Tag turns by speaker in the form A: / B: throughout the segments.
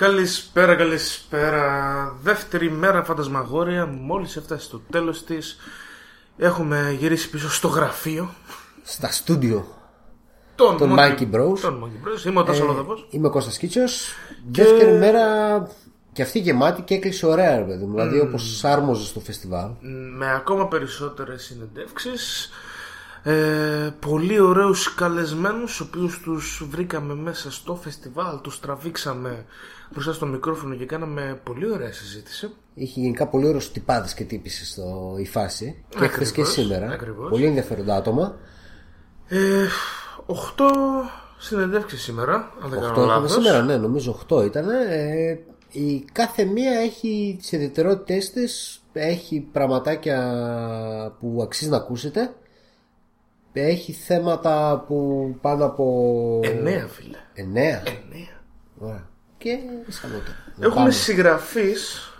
A: Καλησπέρα, καλησπέρα. Δεύτερη μέρα φαντασμαγόρια. Μόλις έφτασε στο τέλος της. Έχουμε γυρίσει πίσω στο γραφείο.
B: Στα στούντιο
A: Τον,
B: των Monkey Bros.
A: Τον Monkey Bros. Είμαι ο Τάσος Λοδαπός.
B: Είμαι ο Κώστας Κίτσος Δεύτερη μέρα και αυτή γεμάτη και έκλεισε ωραία ρε παιδί μου Δηλαδή όπως άρμοζε στο φεστιβάλ
A: Με ακόμα περισσότερες συνεντεύξεις. Ε, πολύ ωραίους καλεσμένους, ο οποίους τους βρήκαμε μέσα στο φεστιβάλ, τους τραβήξαμε μπροστά στο μικρόφωνο και κάναμε πολύ ωραία συζήτηση.
B: Είχε γενικά πολύ ωραίους τυπάδες και τύπησες στο η φάση Και χθε και
A: Ακριβώς,
B: σήμερα
A: ακριβώς.
B: Πολύ ενδιαφέροντα άτομα
A: Ε, 8 συνεντεύξεις σήμερα, αν δεν
B: 8
A: κάνω
B: είχαμε
A: λάθος.
B: σήμερα ναι νομίζω 8 ήταν ε, Η κάθε μία έχει τις ιδιαιτερότητες της Έχει πραγματάκια που αξίζει να ακούσετε Έχει θέματα που πάνω από
A: 9 φίλε.
B: 9
A: 9.
B: Ωραία. Και σαλότα. Να
A: Έχουμε
B: πάμε.
A: συγγραφείς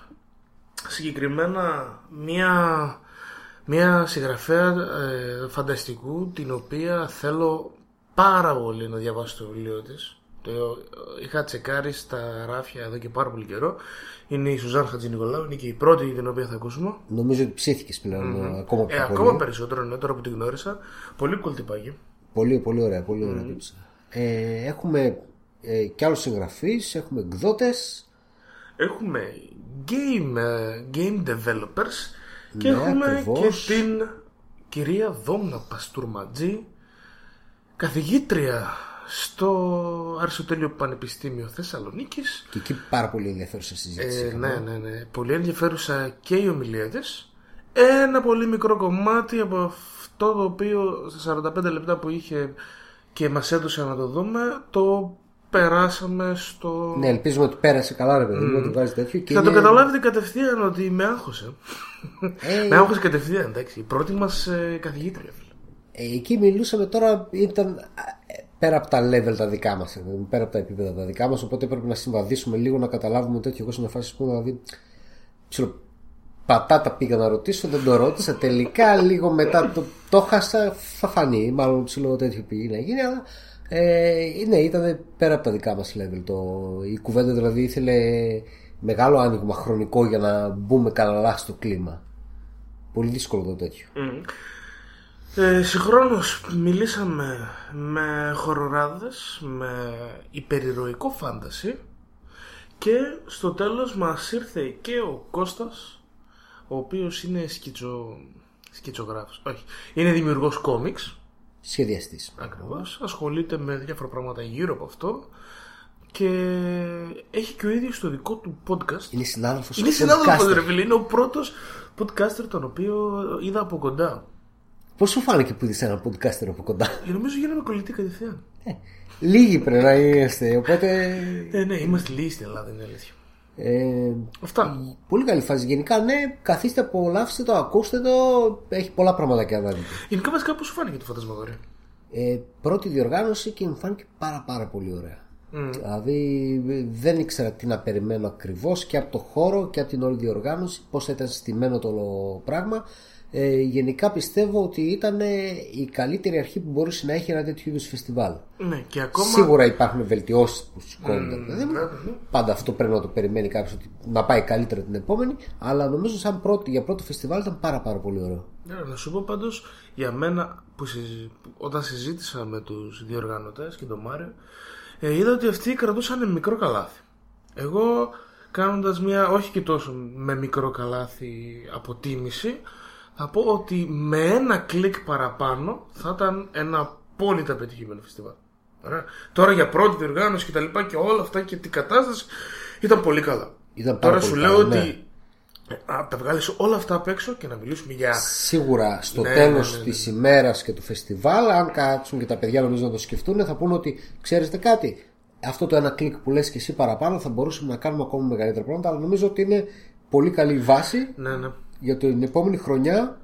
A: συγκεκριμένα μία, μία συγγραφέα ε, φανταστικού την οποία θέλω πάρα πολύ να διαβάσω το βιβλίο της το είχα τσεκάρει στα ράφια εδώ και πάρα πολύ καιρό είναι η Σουζάν Χατζηνικολάου είναι και η πρώτη την οποία θα ακούσουμε
B: Νομίζω ότι ψήθηκε πλέον ακόμα πιο
A: ε,
B: πολύ.
A: ακόμα περισσότερο ναι, τώρα που την γνώρισα πολύ κολτιπάκι
B: Πολύ, πολύ ωραία. Πολύ ωραία τύψη. Ε, έχουμε ε, και άλλους συγγραφείς, έχουμε εκδότες.
A: Έχουμε game, ε, game developers και
B: Ναι,
A: έχουμε
B: ακριβώς.
A: και την κυρία Δόμνα Παστούρματζή καθηγήτρια στο Αριστοτέλειο Πανεπιστήμιο Θεσσαλονίκης
B: Και εκεί πάρα πολύ ενδιαφέρουσα συζήτηση.
A: ε,
B: είχαμε.
A: ναι, ναι, ναι. Πολύ ενδιαφέρουσα και η ομιλία της. Ένα πολύ μικρό κομμάτι από αυτό το οποίο στα 45 λεπτά που είχε και μας έδωσε να το δούμε το περάσαμε στο...
B: Ναι, ελπίζουμε ότι πέρασε καλά, ρε παιδί μου, ότι βγάζει τέτοιο. Και
A: Θα το
B: είναι-
A: καταλάβετε κατευθείαν ότι με άγχωσε.
B: Ε,
A: με άγχωσε κατευθείαν, εντάξει. Η πρώτη μας ε, καθηγήτρια, φίλε.
B: ε, εκεί μιλούσαμε τώρα, ήταν ε, πέρα από τα level τα δικά μας, πέρα από τα επίπεδα τα δικά μας. Οπότε πρέπει να συμβαδίσουμε λίγο να καταλάβουμε τέτοιο. Εγώ σε μια φάση που δηλαδή. Ψιλο, πατάτα πήγα να ρωτήσω, δεν το ρώτησα. Τελικά λίγο μετά το, το χάσα, θα φανεί. Μάλλον ψηλό τέτοιο πήγε να γίνει, αλλά. Ε, ναι, ήταν πέρα από τα δικά μας level το, η κουβέντα δηλαδή ήθελε μεγάλο άνοιγμα χρονικό για να μπούμε καλά στο κλίμα. Πολύ δύσκολο το τέτοιο.
A: Ε, συγχρόνως μιλήσαμε με χοροράδες, με υπερηρωικό φάνταση και στο τέλος μας ήρθε και ο Κώστας ο οποίος είναι σκητσο... σκητσογράφος, όχι, είναι δημιουργός κόμιξ
B: σχεδιαστής
A: ακριβώς, ασχολείται με διάφορα πράγματα γύρω από αυτό και έχει και ο ίδιος το δικό του podcast
B: είναι συνάδελφος
A: είναι
B: podcaster.
A: συνάδελφος ρε φίλε, είναι ο πρώτος podcaster τον οποίο είδα από κοντά
B: Πώς σου φάνηκε που είδες έναν podcaster από κοντά;
A: Και νομίζω γίναμε κολλητοί κατευθείαν.
B: Ε, Λίγοι πρέπει να είστε οπότε
A: Ναι, ναι, είμαστε λίγοι στην Ελλάδα, είναι αλήθεια.
B: Ε,
A: Αυτά.
B: Πολύ καλή φάση. Γενικά ναι καθίστε απολαύστε το ακούστε το. Έχει πολλά πράγματα και να δείτε.
A: Γενικά, βασικά, πώς σου φάνηκε το φαντασμαγόρι.
B: ε, πρώτη διοργάνωση και μου φάνηκε πάρα πάρα πολύ ωραία. Δηλαδή δεν ήξερα τι να περιμένω ακριβώς και από το χώρο και από την όλη διοργάνωση πώς θα ήταν στημένο το όλο πράγμα ε, γενικά πιστεύω ότι ήταν η καλύτερη αρχή που μπορούσε να έχει ένα τέτοιο είδους φεστιβάλ
A: Ναι, και ακόμα.
B: Σίγουρα υπάρχουν βελτιώσεις που σηκώνονται παιδί μου.
A: ναι, ναι.
B: Πάντα αυτό πρέπει να το περιμένει κάποιος ότι να πάει καλύτερα την επόμενη αλλά νομίζω σαν πρώτη, για πρώτο φεστιβάλ ήταν πάρα πάρα πολύ ωραίο
A: Ναι, να σου πω πάντως για μένα που συζη- όταν συζήτησα με τους διοργανωτές και τον Μάριο, ε, είδα ότι αυτοί κρατούσαν μικρό καλάθι. Εγώ κάνοντας μια όχι και τόσο με μικρό καλάθι αποτίμηση, θα πω ότι με ένα κλικ παραπάνω θα ήταν ένα απόλυτα πετυχημένο φεστιβάλ. Ωραία. Τώρα για πρώτη διοργάνωση και τα λοιπά και όλα αυτά και την κατάσταση ήταν πολύ καλά.
B: Ήταν πάρα
A: Τώρα
B: πολύ
A: σου
B: καλά,
A: λέω
B: ναι.
A: ότι ε, Α, τα βγάλεις όλα αυτά απ' έξω και να μιλήσουμε για.
B: Σίγουρα στο
A: Ναι,
B: τέλος
A: ναι, ναι,
B: της ημέρας και του φεστιβάλ αν κάτσουν και τα παιδιά νομίζω να το σκεφτούν θα πούνε ότι ξέρετε κάτι αυτό το ένα κλικ που λες και εσύ παραπάνω θα μπορούσαμε να κάνουμε ακόμα μεγαλύτερα πράγματα αλλά νομίζω ότι είναι πολύ καλή βάση
A: Ναι, ναι.
B: Για την επόμενη χρονιά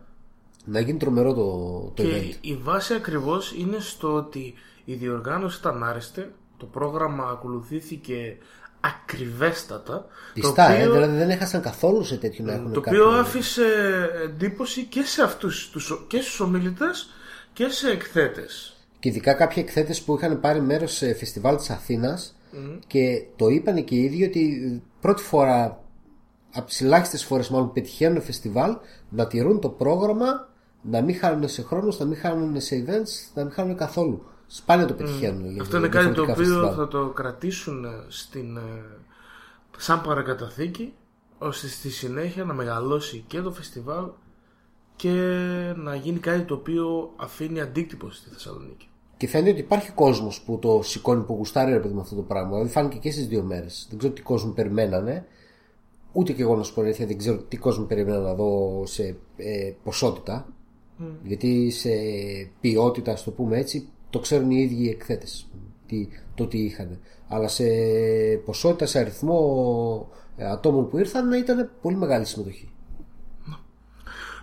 B: να γίνει τρομερό το, το
A: Και
B: event.
A: η βάση ακριβώς είναι στο ότι η διοργάνωση ήταν άριστη, το πρόγραμμα ακολουθήθηκε ακριβέστατα,
B: Πιστά,
A: το
B: ε,
A: οποίο,
B: δηλαδή δεν έχασαν καθόλου σε τέτοιο να έχουν
A: το
B: κάποιο-
A: οποίο άφησε εντύπωση και σε αυτούς τους, και στους ομιλητές και σε εκθέτες.
B: Και ειδικά κάποιοι εκθέτες που είχαν πάρει μέρος σε φεστιβάλ της Αθήνας και το είπαν και οι ίδιοι ότι πρώτη φορά από τις ελάχιστες φορές μάλλον πετυχαίνουν φεστιβάλ να τηρούν το πρόγραμμα, να μην χάνουν σε χρόνους, να μην χάνουν σε events, να μην χάνουν καθόλου. Σπάνια το πετυχαίνουν.
A: Αυτό είναι κάτι το οποίο θα το κρατήσουν στην, ε, σαν παρακαταθήκη ώστε στη συνέχεια να μεγαλώσει και το φεστιβάλ και να γίνει κάτι το οποίο αφήνει αντίκτυπο στη Θεσσαλονίκη.
B: Και φαίνεται ότι υπάρχει κόσμος που το σηκώνει, που γουστάρει ρε παιδί με αυτό το πράγμα. Δηλαδή φάνηκε και στις δύο μέρες. Δεν ξέρω τι κόσμο περιμένανε. Ούτε και εγώ να σου πω αλήθεια, δεν ξέρω τι κόσμο περίμενα να δω σε ε, ποσότητα. Γιατί σε ποιότητα, ας το πούμε έτσι, το ξέρουν οι ίδιοι οι εκθέτες το τι είχαν. Αλλά σε ποσότητα, σε αριθμό ε, ατόμων που ήρθαν ήταν πολύ μεγάλη συμμετοχή.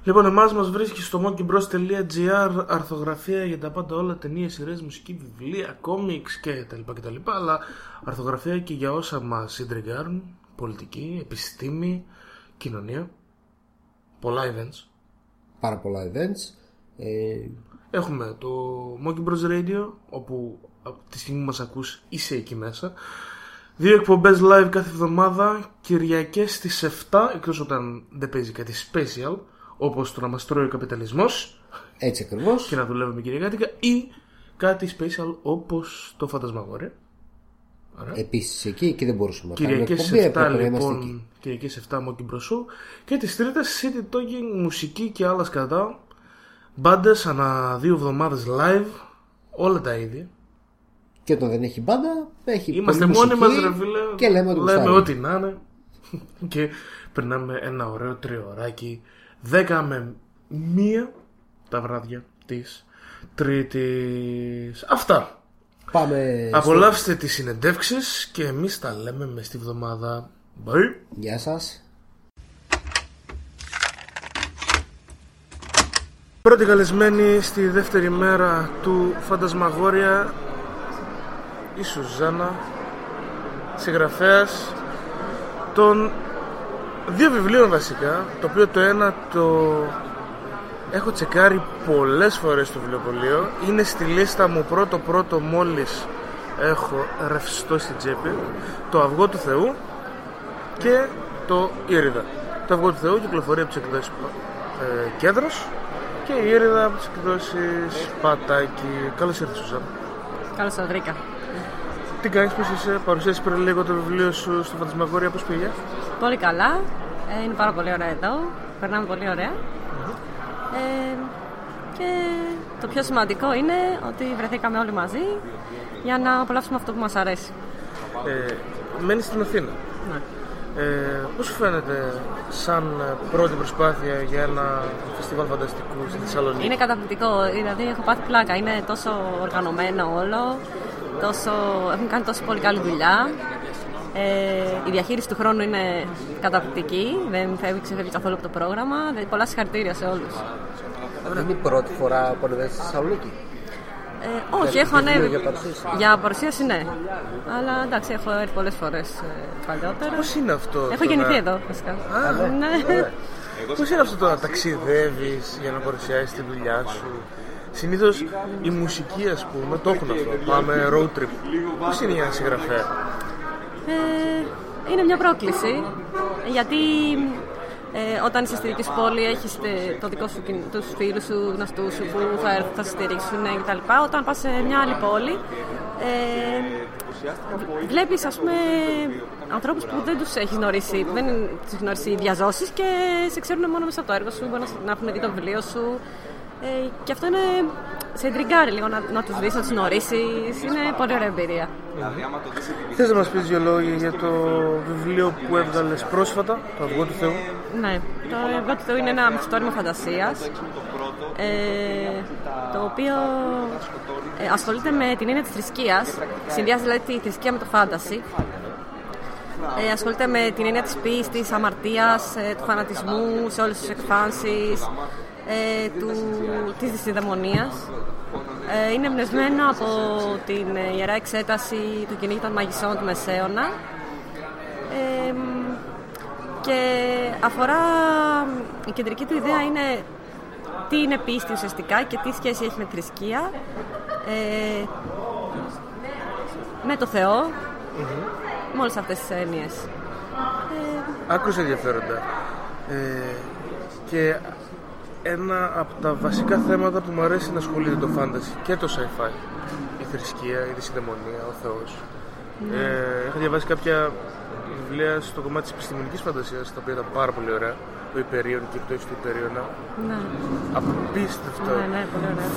A: Λοιπόν, εμάς μας βρίσκει στο monkeybros.gr αρθογραφία για τα πάντα όλα, ταινίες, σειρές, μουσική, βιβλία, κόμιξ κτλ. Αλλά αρθογραφία και για όσα μας συντριγκάρουν, πολιτική, επιστήμη, κοινωνία. Πολλά events.
B: Πάρα πολλά events. Ε...
A: Έχουμε το Monkey Bros Radio, όπου από τη στιγμή που μας ακούς είσαι εκεί μέσα. Δύο εκπομπές live κάθε εβδομάδα, Κυριακές στις 7, εκτός όταν δεν παίζει κάτι special, όπως το να μας τρώει ο καπιταλισμός.
B: Έτσι ακριβώς.
A: Και να δουλεύουμε κυριακάτικα, ή κάτι special όπως το φαντασμαγόρια.
B: Επίσης εκεί, εκεί δεν μπορούσαμε
A: να κάνουμε εκπομπή. 7 λοιπόν, Κυριακές 7 Μόκι Μπροσού. Και τις τρίτες City Talking, μουσική και άλλα σκατά. Μπάντες ανά δύο εβδομάδες live. Όλα τα ίδια.
B: Και όταν δεν έχει μπάντα, έχει
A: Είμαστε μόνοι μας, ρε φίλε.
B: Και λέμε ότι
A: λέμε ό,τι να είναι. και περνάμε ένα ωραίο τριωράκι. 10 με 1 τα βράδια της Τρίτης. Αυτά.
B: Πάμε
A: Απολαύστε στο... τις συνεντεύξεις και εμείς τα λέμε μες στη βδομάδα. Bye.
B: Γεια σας.
A: Πρώτη καλεσμένη στη δεύτερη μέρα του Φαντασμαγόρια η Σουζάνα συγγραφέας των δύο βιβλίων βασικά το οποίο το ένα το Έχω τσεκάρει πολλές φορές το βιβλιοπωλείο. Είναι στη λίστα μου πρώτο πρώτο μόλις έχω ρευστό στην τσέπη. Το Αυγό του Θεού και το Ήριδα. Το Αυγό του Θεού κυκλοφορεί από τις εκδόσεις ε, Κέντρος και η Ήριδα από τις εκδόσεις Πατάκη. Καλώς ήρθες Σουζάννα.
C: Καλώς σας βρήκα.
A: Τι κάνεις, πώς είσαι, παρουσίασες πριν λίγο το βιβλίο σου στο Φαντασμαγόρια, πώς πήγε;
C: Πολύ καλά, ε, είναι πάρα πολύ ωραία εδώ, περνάμε πολύ ωραία. Ε, και το πιο σημαντικό είναι ότι βρεθήκαμε όλοι μαζί για να απολαύσουμε αυτό που μας αρέσει.
A: Ε, μένεις στην Αθήνα.
C: Ναι.
A: Ε, πώς σου φαίνεται σαν πρώτη προσπάθεια για ένα φεστιβάλ φανταστικού στη Θεσσαλονίκη;
C: Είναι καταπληκτικό, δηλαδή έχω πάθει πλάκα, είναι τόσο οργανωμένο όλο, τόσο, έχουν κάνει τόσο πολύ καλή δουλειά. Ε, η διαχείριση του χρόνου είναι καταπληκτική, δεν φεύγει, ξεφεύγει καθόλου από το πρόγραμμα. Πολλά συγχαρητήρια σε όλους.
B: Δεν είναι η πρώτη φορά που ανεβαίνεις στη Θεσσαλονίκη.
C: Ε, όχι, έχω ανέβει. Για παρουσίαση. για παρουσίαση, ναι. Αλλά εντάξει, έχω έρθει πολλές φορές ε, παλιότερα.
A: Πώς είναι αυτό.
C: Έχω γεννηθεί εδώ, φυσικά.
A: Α, ναι. ναι. Πώς είναι αυτό το να ταξιδεύεις για να παρουσιάσεις τη δουλειά σου; Συνήθως η μουσική, ας πούμε, το έχουν αυτό. Πάμε road trip. Πώς είναι για ένα συγγραφέα;
C: Ε, είναι μια πρόκληση γιατί ε, όταν είσαι στη δική σου πόλη έχεις το δικό σου, τους φίλους σου, γνωστούς σου που θα έρθουν, θα σε στηρίξουν κτλ. Όταν πας σε μια άλλη πόλη ε, βλέπεις ας πούμε ανθρώπους που δεν τους έχεις γνωρίσει, που δεν τους γνωρίσει διαζώσεις και σε ξέρουν μόνο μέσα από το έργο σου, μπορεί να έχουν δει το βιβλίο σου ε, και αυτό είναι σε τριγκάρει λίγο να, να τους δεις, να τους γνωρίσεις. Είναι πολύ ωραία εμπειρία.
A: Θες να μας πεις δύο λόγια για το βιβλίο που έβγαλες πρόσφατα, Το Αυγό του Θεού;
C: Ναι, το Αυγό του Θεού είναι ένα μυθιστόρημα φαντασίας. Ε, το οποίο ε, ασχολείται με την έννοια της θρησκείας. Συνδυάζει δηλαδή τη θρησκεία με το φάνταση. Ε, ασχολείται με την έννοια της πίστης, αμαρτίας, ε, του φανατισμού σε όλες τις εκφάνσεις, ε, του, της δυσυνδαιμονίας. Ε, είναι εμπνευσμένο από την Ιερά Εξέταση του Κυνήγη των Μαγισσών του Μεσαίωνα ε, και αφορά, η κεντρική του ιδέα είναι τι είναι πίστη ουσιαστικά και τι σχέση έχει με θρησκεία ε, με το Θεό Με όλες αυτές τις έννοιες.
A: Άκουσα ενδιαφέροντα. Ε, και ένα από τα βασικά θέματα που μου αρέσει να ασχολείται το fantasy και το sci-fi. Η θρησκεία, η δυσυντεμονία, ο Θεός. Ε, έχω διαβάσει κάποια βιβλία στο κομμάτι της επιστημονικής φαντασίας, τα οποία ήταν πάρα πολύ ωραία. Το Υπερίων και εκτός του Υπερίωνα.
C: Ναι,
A: Απίστευτο.
C: ναι, ναι, πολύ ωραία.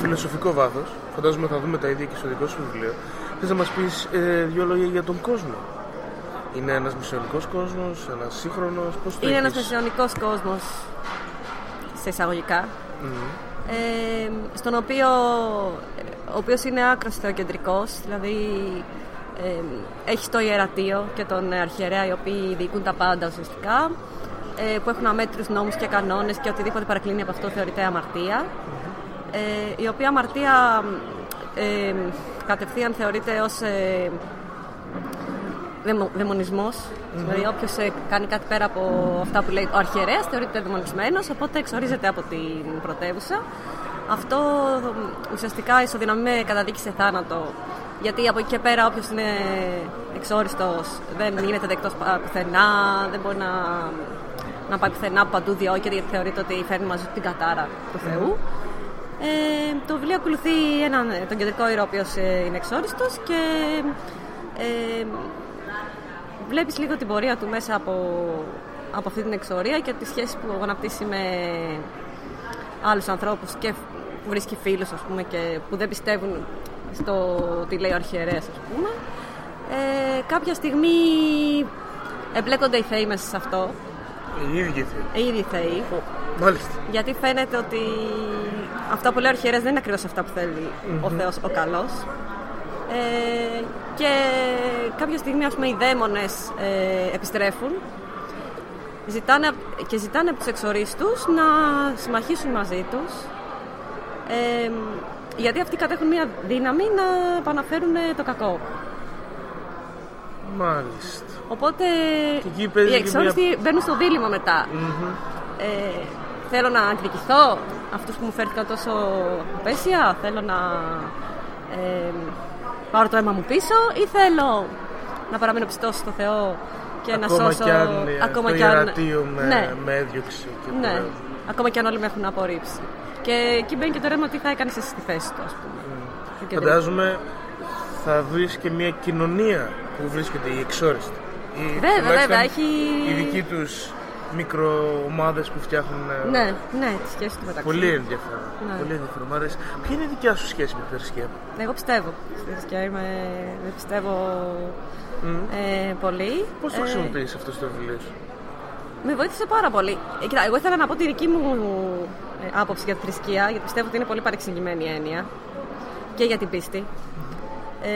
A: Φιλοσοφικό βάθος. Φαντάζομαι θα δούμε τα ίδια και στο δικό σου βιβλίο. Θες να μας πεις ε, δύο λόγια για τον κόσμο; Είναι ένας μεσαιωνικός κόσμος, ένας σύγχρονος, πώς το
C: Είναι ένας
A: έχεις;
C: μεσαιωνικός κόσμος, σε εισαγωγικά. Ε, στον οποίο, ο οποίος είναι άκρος θεοκεντρικός, δηλαδή ε, έχει το ιερατείο και τον αρχιερέα οι οποίοι διοικούν τα πάντα ουσιαστικά, ε, που έχουν αμέτρους νόμους και κανόνες και οτιδήποτε παρακλίνει από αυτό θεωρείται αμαρτία. Ε, η οποία αμαρτία ε, κατευθείαν θεωρείται ως ε, δαιμο, δαιμονισμός. Δηλαδή, όποιος κάνει κάτι πέρα από αυτά που λέει ο αρχιερέας θεωρείται δαιμονισμένος, οπότε εξορίζεται από την πρωτεύουσα. Αυτό ουσιαστικά ισοδυναμεί με καταδίκη σε θάνατο. Γιατί από εκεί και πέρα, όποιος είναι εξόριστος δεν γίνεται δεκτός πουθενά, δεν μπορεί να, να πάει πουθενά παντού διώκεται, γιατί θεωρείται ότι φέρνει μαζί του την κατάρα του Θεού. Ε, το βιβλίο ακολουθεί έναν, τον κεντρικό ήρωα ο οποίος ε, είναι εξόριστος και ε, βλέπεις λίγο την πορεία του μέσα από, από αυτή την εξορία και τις σχέσεις που αναπτύσσει με άλλους ανθρώπους και που βρίσκει φίλους ας πούμε και που δεν πιστεύουν στο τι λέει ο αρχιερέας ας πούμε. Ε, κάποια στιγμή εμπλέκονται οι θεοί μέσα σε αυτό,
A: Οι ίδιοι θεοί.
C: οι ίδιοι θεοί,
A: Μάλιστα.
C: γιατί φαίνεται ότι αυτά που λέει ο αρχιερέας δεν είναι ακριβώς αυτά που θέλει ο Θεός ο καλός. Ε, και κάποια στιγμή ας πούμε, οι δαίμονες ε, επιστρέφουν ζητάνε, απ- και ζητάνε από τους εξορίστους να συμμαχίσουν μαζί τους ε, γιατί αυτοί κατέχουν μια δύναμη να επαναφέρουν το κακό.
A: Μάλιστα.
C: Οπότε
A: Και εκεί παίζει
C: οι
A: και
C: εξόριστοι μπαίνουν στο δίλημα μετά. Ε, θέλω να εκδικηθώ αυτούς που μου φέρθηκαν τόσο απέσια, θέλω να ε, πάρω το αίμα μου πίσω ή θέλω να παραμείνω πιστός στο Θεό και να
A: ακόμα
C: σώσω
A: κι αν ε,
C: ακόμα
A: το
C: κι αν-
A: ιερατείο με,
C: ναι,
A: με έδιωξε και
C: ναι,
A: πορεύει.
C: ακόμα κι αν όλοι με έχουν απορρίψει. Και εκεί μπαίνει και το ρεύμα τι θα έκανες εσύ στη θέση του, ας πούμε. Και δεν-
A: Φαντάζομαι θα βρεις και μια κοινωνία που βρίσκονται οι εξόριστοι. Οι,
C: Βέβαια,
A: τουλάχιστον
C: βέβαια, έχει-
A: Οι δικοί τους μικροομάδες που φτιάχνουν ε,
C: Ναι, ναι, τη σχέση του μεταξύ.
A: Πολύ ενδιαφέρον.
C: Ναι.
A: Πολύ ενδιαφέρον. Μ' αρέσει. Ποια είναι η δικιά σου σχέση με τη θρησκεία;
C: Εγώ πιστεύω στη θρησκεία. Είμαι, δεν πιστεύω ε, πολύ.
A: Πώς το
C: Ε,
A: χρησιμοποιείς αυτό στο βιβλίο σου;
C: Με βοήθησε πάρα πολύ. Ε, κοίτα, εγώ ήθελα να πω τη δική μου ε, άποψη για τη θρησκεία, γιατί πιστεύω ότι είναι πολύ παρεξηγημένη η έννοια και για την πίστη. Ε,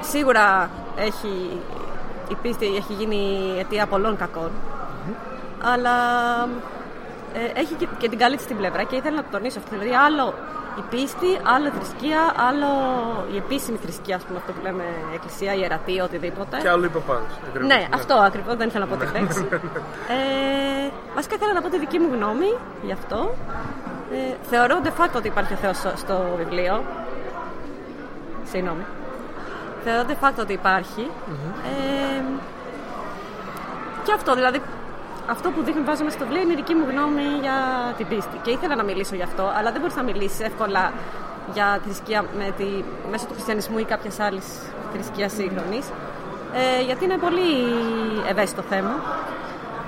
C: σίγουρα έχει, η πίστη έχει γίνει αιτία πολλών κακών, αλλά ε, έχει και, και την καλή της την πλευρά και ήθελα να το τονίσω αυτό. Δηλαδή, άλλο η πίστη, άλλο η θρησκεία, άλλο η επίσημη θρησκεία, ας πούμε, αυτό που λέμε εκκλησία, ιερατεία, οτιδήποτε.
A: Και άλλο είπα πάντως. ακριβώς.
C: Ναι, αυτό ακριβώς δεν ήθελα να πω τη λέξη. ε, βασικά ήθελα να πω τη δική μου γνώμη γι' αυτό. Ε, θεωρώ de facto ότι υπάρχει ο Θεός στο- στο βιβλίο. Συγγνώμη. Θεωρώ de facto ότι υπάρχει. Ε, και αυτό, δηλαδή, αυτό που δείχνει βάζω μέσα στο βιβλίο είναι η δική μου γνώμη για την πίστη. Και ήθελα να μιλήσω γι' αυτό, αλλά δεν μπορείς να μιλήσεις εύκολα για τη θρησκεία με τη, μέσω του χριστιανισμού ή κάποιας άλλης θρησκείας σύγχρονης. Ε, γιατί είναι πολύ ευαίσθητο θέμα.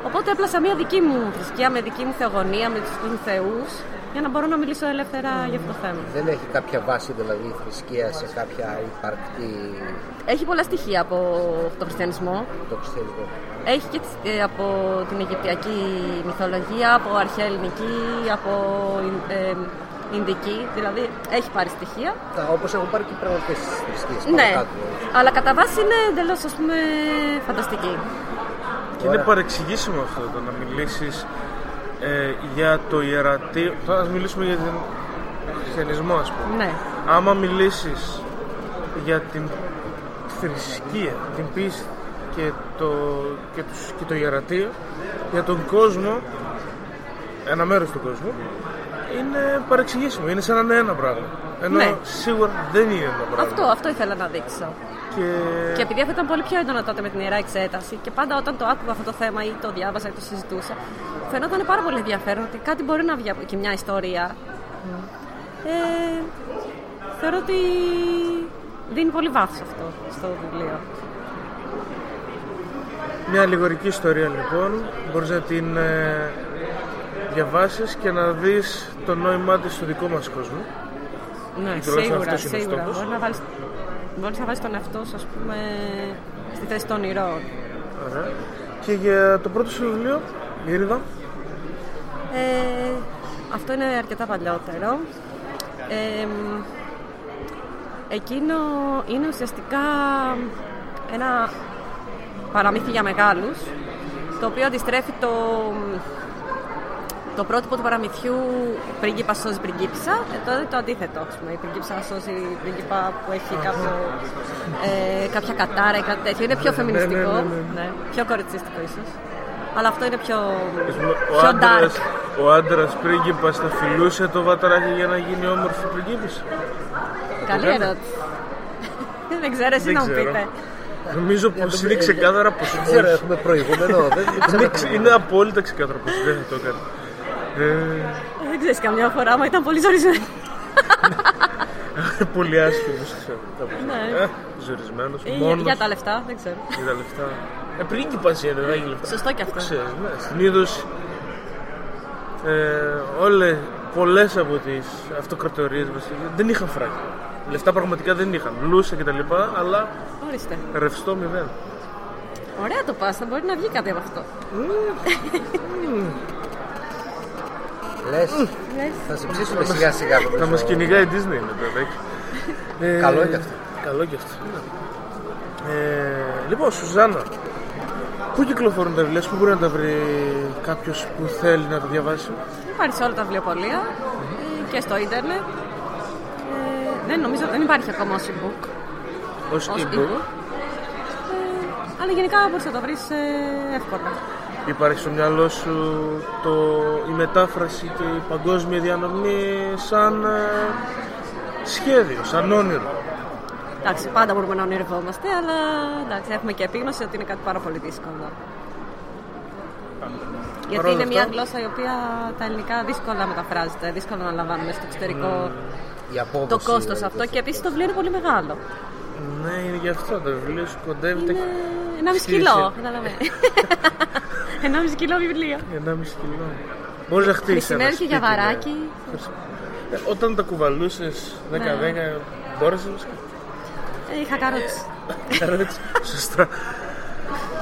C: Οπότε έπλασα μια δική μου θρησκεία με δική μου θεογονία, με τους θεούς, για να μπορώ να μιλήσω ελεύθερα για αυτό το θέμα.
B: Δεν έχει κάποια βάση δηλαδή η θρησκεία σε κάποια υπαρκτή
C: Έχει πολλά στοιχεία από τον χριστιανισμό.
B: το χριστιανισμό.
C: Έχει και τις- ε, από την Αιγυπτιακή μυθολογία, από αρχαία ελληνική, από ε, Ινδική, δηλαδή έχει πάρει στοιχεία.
B: Όπως έχουν πάρει και οι πραγματικές θρησκείες.
C: Ναι, αλλά κατά βάση είναι εντελώς ας πούμε φανταστική.
A: Και είναι παρεξηγήσιμο αυτό το να μιλήσεις ε, για το ιερατείο. Τώρα ας μιλήσουμε για τον χριστιανισμό, ας πούμε.
C: Ναι,
A: Άμα μιλήσεις για την θρησκεία, την πίστη και το, και, τους, και το ιερατείο, για τον κόσμο, ένα μέρος του κόσμου, είναι παρεξηγήσιμο. Είναι σαν να είναι ένα πράγμα. Ενώ
C: Ναι.
A: σίγουρα δεν είναι ένα πράγμα.
C: αυτό, αυτό ήθελα να δείξω.
A: Και...
C: Και επειδή αυτό ήταν πολύ πιο έντονο τότε με την ιερά εξέταση και πάντα όταν το άκουγα αυτό το θέμα ή το διάβαζα ή το συζητούσα, φαινόταν πάρα πολύ ενδιαφέρον ότι κάτι μπορεί να βγει από εκεί μια ιστορία. Ε, θεωρώ ότι δίνει πολύ βάθος αυτό στο βιβλίο.
A: Μια αλληγορική ιστορία λοιπόν, μπορείς να την ε, διαβάσεις και να δεις το νόημά της στο δικό μας κόσμο.
C: Ναι,
A: τουλάχιστον
C: σίγουρα,
A: αυτός είναι ο
C: σίγουρα.
A: στόχος.
C: Μπορεί να βάλεις, μπορείς να βάλεις τον εαυτό σου, ας πούμε, στη θέση των ηρώων.
A: Ωραία. Και για το πρώτο σου βιβλίο, Ήρυδα,
C: Ε, αυτό είναι αρκετά παλιότερο. Ε, μ, εκείνο είναι ουσιαστικά ένα παραμύθι για μεγάλους το οποίο αντιστρέφει το, το πρότυπο του παραμυθιού πρίγκιπα σώζει πριγκίπισσα ε, τώρα είναι το αντίθετο ας πούμε. η πριγκίπισσα σώζει πρίγκιπα που έχει κάποιο, ε, κάποια κατάρα ή κάτι τέτοιο είναι πιο φεμινιστικό
A: ναι, ναι, ναι.
C: ναι, πιο κοριτσίστικο ίσως αλλά αυτό είναι πιο,
A: ο
C: πιο
A: άντρας,
C: dark
A: ο άντρας πρίγκιπας θα φιλούσε το βατράχι για να γίνει όμορφη πριγκίπισσα.
C: Καλή
A: κάνει.
C: ερώτηση. Δεν ξέρω, εσύ
A: Δεν
C: να μου
A: ξέρω.
C: πείτε.
A: Νομίζω πως είναι ξεκάθαρα πως
B: Δεν ξέρω,
A: όχι.
B: έχουμε προηγούμενο. δεν
A: Είναι,
B: ξέρω.
A: ξε- είναι απόλυτα ξεκάθαρο πως δεν θα το έκανε. Ε,
C: Δεν ξέρεις καμιά φορά, μα ήταν πολύ ζορισμένος.
A: πολύ άσχημος, ξέρω.
C: Ναι.
A: Ε, ζορισμένος,
C: Ή
A: μόνος.
C: Για τα λεφτά, δεν ξέρω.
A: Για τα λεφτά. Ε, πρίγκιπας είναι, δεν έχει λεφτά.
C: Σωστό και αυτό.
A: Ξέρεις, ναι. Συνήθως ε, όλες, πολλές από τις αυτοκρατορίες μας δεν είχαν φράγκα. Λεφτά πραγματικά δεν είχαν. Λούσα και τα λοιπά, αλλά
C: Ορίστε.
A: ρευστό μηδέν.
C: Ωραία το πας, θα μπορεί να βγει κάτι από αυτό.
B: Λες, θα σε ψήσουμε σιγά σιγά.
A: Θα
B: νομίζω.
A: μας κυνηγάει η Disney μετά, εντάξει. Ε,
B: Καλό είναι αυτό.
A: Καλό και αυτό. Ε, λοιπόν, Σουζάννα, πού κυκλοφορούν τα βιβλία σου, πού μπορεί να τα βρει κάποιος που θέλει να τα διαβάσει;
C: Υπάρχει σε όλα τα βιβλιοπωλεία ε, και στο ίντερνετ. Ε, δεν νομίζω, δεν υπάρχει ακόμα ως e-book.
A: Ως
C: Ως
A: e-book;
C: e-book. Ε, αλλά γενικά μπορείς να το βρεις ε, εύκολα.
A: Υπάρχει στο μυαλό σου το, η μετάφραση και η παγκόσμια διανομή σαν ε, σχέδιο, σαν όνειρο.
C: Εντάξει, πάντα μπορούμε να ονειρευόμαστε, αλλά εντάξει, έχουμε και επίγνωση ότι είναι κάτι πάρα πολύ δύσκολο. Γιατί
A: Παρόλα
C: είναι μια
A: αυτά-
C: γλώσσα η οποία τα ελληνικά δύσκολα μεταφράζεται, δύσκολα να λαμβάνουμε στο εξωτερικό
B: Η απόδοση,
C: το κόστος
B: δηλαδή,
C: αυτό και επίσης το βιβλίο είναι πολύ μεγάλο.
A: Ναι, είναι γι' αυτό το βιβλίο σου κοντεύει
C: Είναι
A: τα
C: 1,5
A: Στη
C: κιλό.
A: Ρωσία.
C: Κατάλαβε. 1,5 κιλό βιβλίο.
A: 1,5 κιλό. Μπορείς να χτίσεις.
C: Χρησιμεύει και για βαράκι.
A: Ε, όταν τα κουβαλούσες 10-10, μπόρεσες να
C: Ε, Είχα καρότσι.
A: σκέφτεσαι. Σωστά.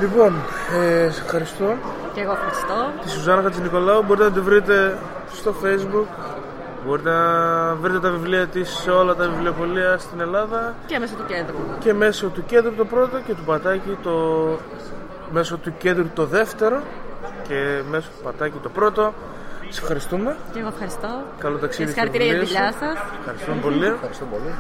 A: Λοιπόν, ε, σε ευχαριστώ.
C: Και εγώ ευχαριστώ.
A: Τη Σουζάννα Χατζηνικολάου μπορείτε να τη βρείτε στο facebook. Μπορείτε να βρείτε τα βιβλία της σε όλα τα βιβλιοπωλεία στην Ελλάδα
C: Και μέσω του κέντρου.
A: και μέσω του κέντρου το πρώτο και του πατάκι το μέσω του κέντρου το δεύτερο και μέσω του πατάκι το πρώτο. Σε ευχαριστούμε.
C: Και εγώ ευχαριστώ.
A: Καλό
C: Και
A: ταξίδι στο
C: συγχαρητήρια για τη
A: βιβλίο
C: δουλειά
A: σου.
C: σας.
A: Ευχαριστούμε πολύ.
B: Ευχαριστώ πολύ.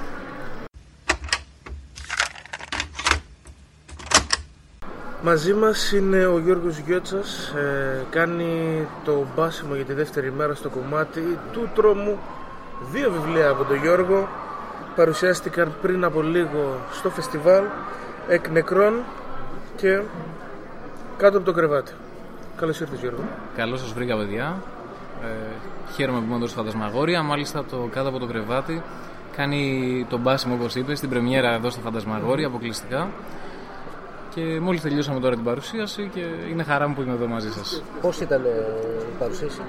A: Μαζί μας είναι ο Γιώργος Γιώτσας, ε, κάνει το μπάσιμο για τη δεύτερη μέρα στο κομμάτι του τρόμου. Δύο βιβλία από τον Γιώργο παρουσιάστηκαν πριν από λίγο στο φεστιβάλ εκ νεκρών και κάτω από το κρεβάτι. Καλώς ήρθες Γιώργο.
D: Καλώς σας βρήκα, παιδιά. Ε, χαίρομαι που είμαι εδώ στο Φαντασμαγόρια. Μάλιστα, το κάτω από το κρεβάτι κάνει τον μπάσιμο, όπως είπες, στην πρεμιέρα εδώ στο Φαντασμαγόρια αποκλειστικά. Και μόλις τελειώσαμε τώρα την παρουσίαση και είναι χαρά μου που είμαι εδώ μαζί σας.
B: Πώς ήταν ε, η παρουσίαση;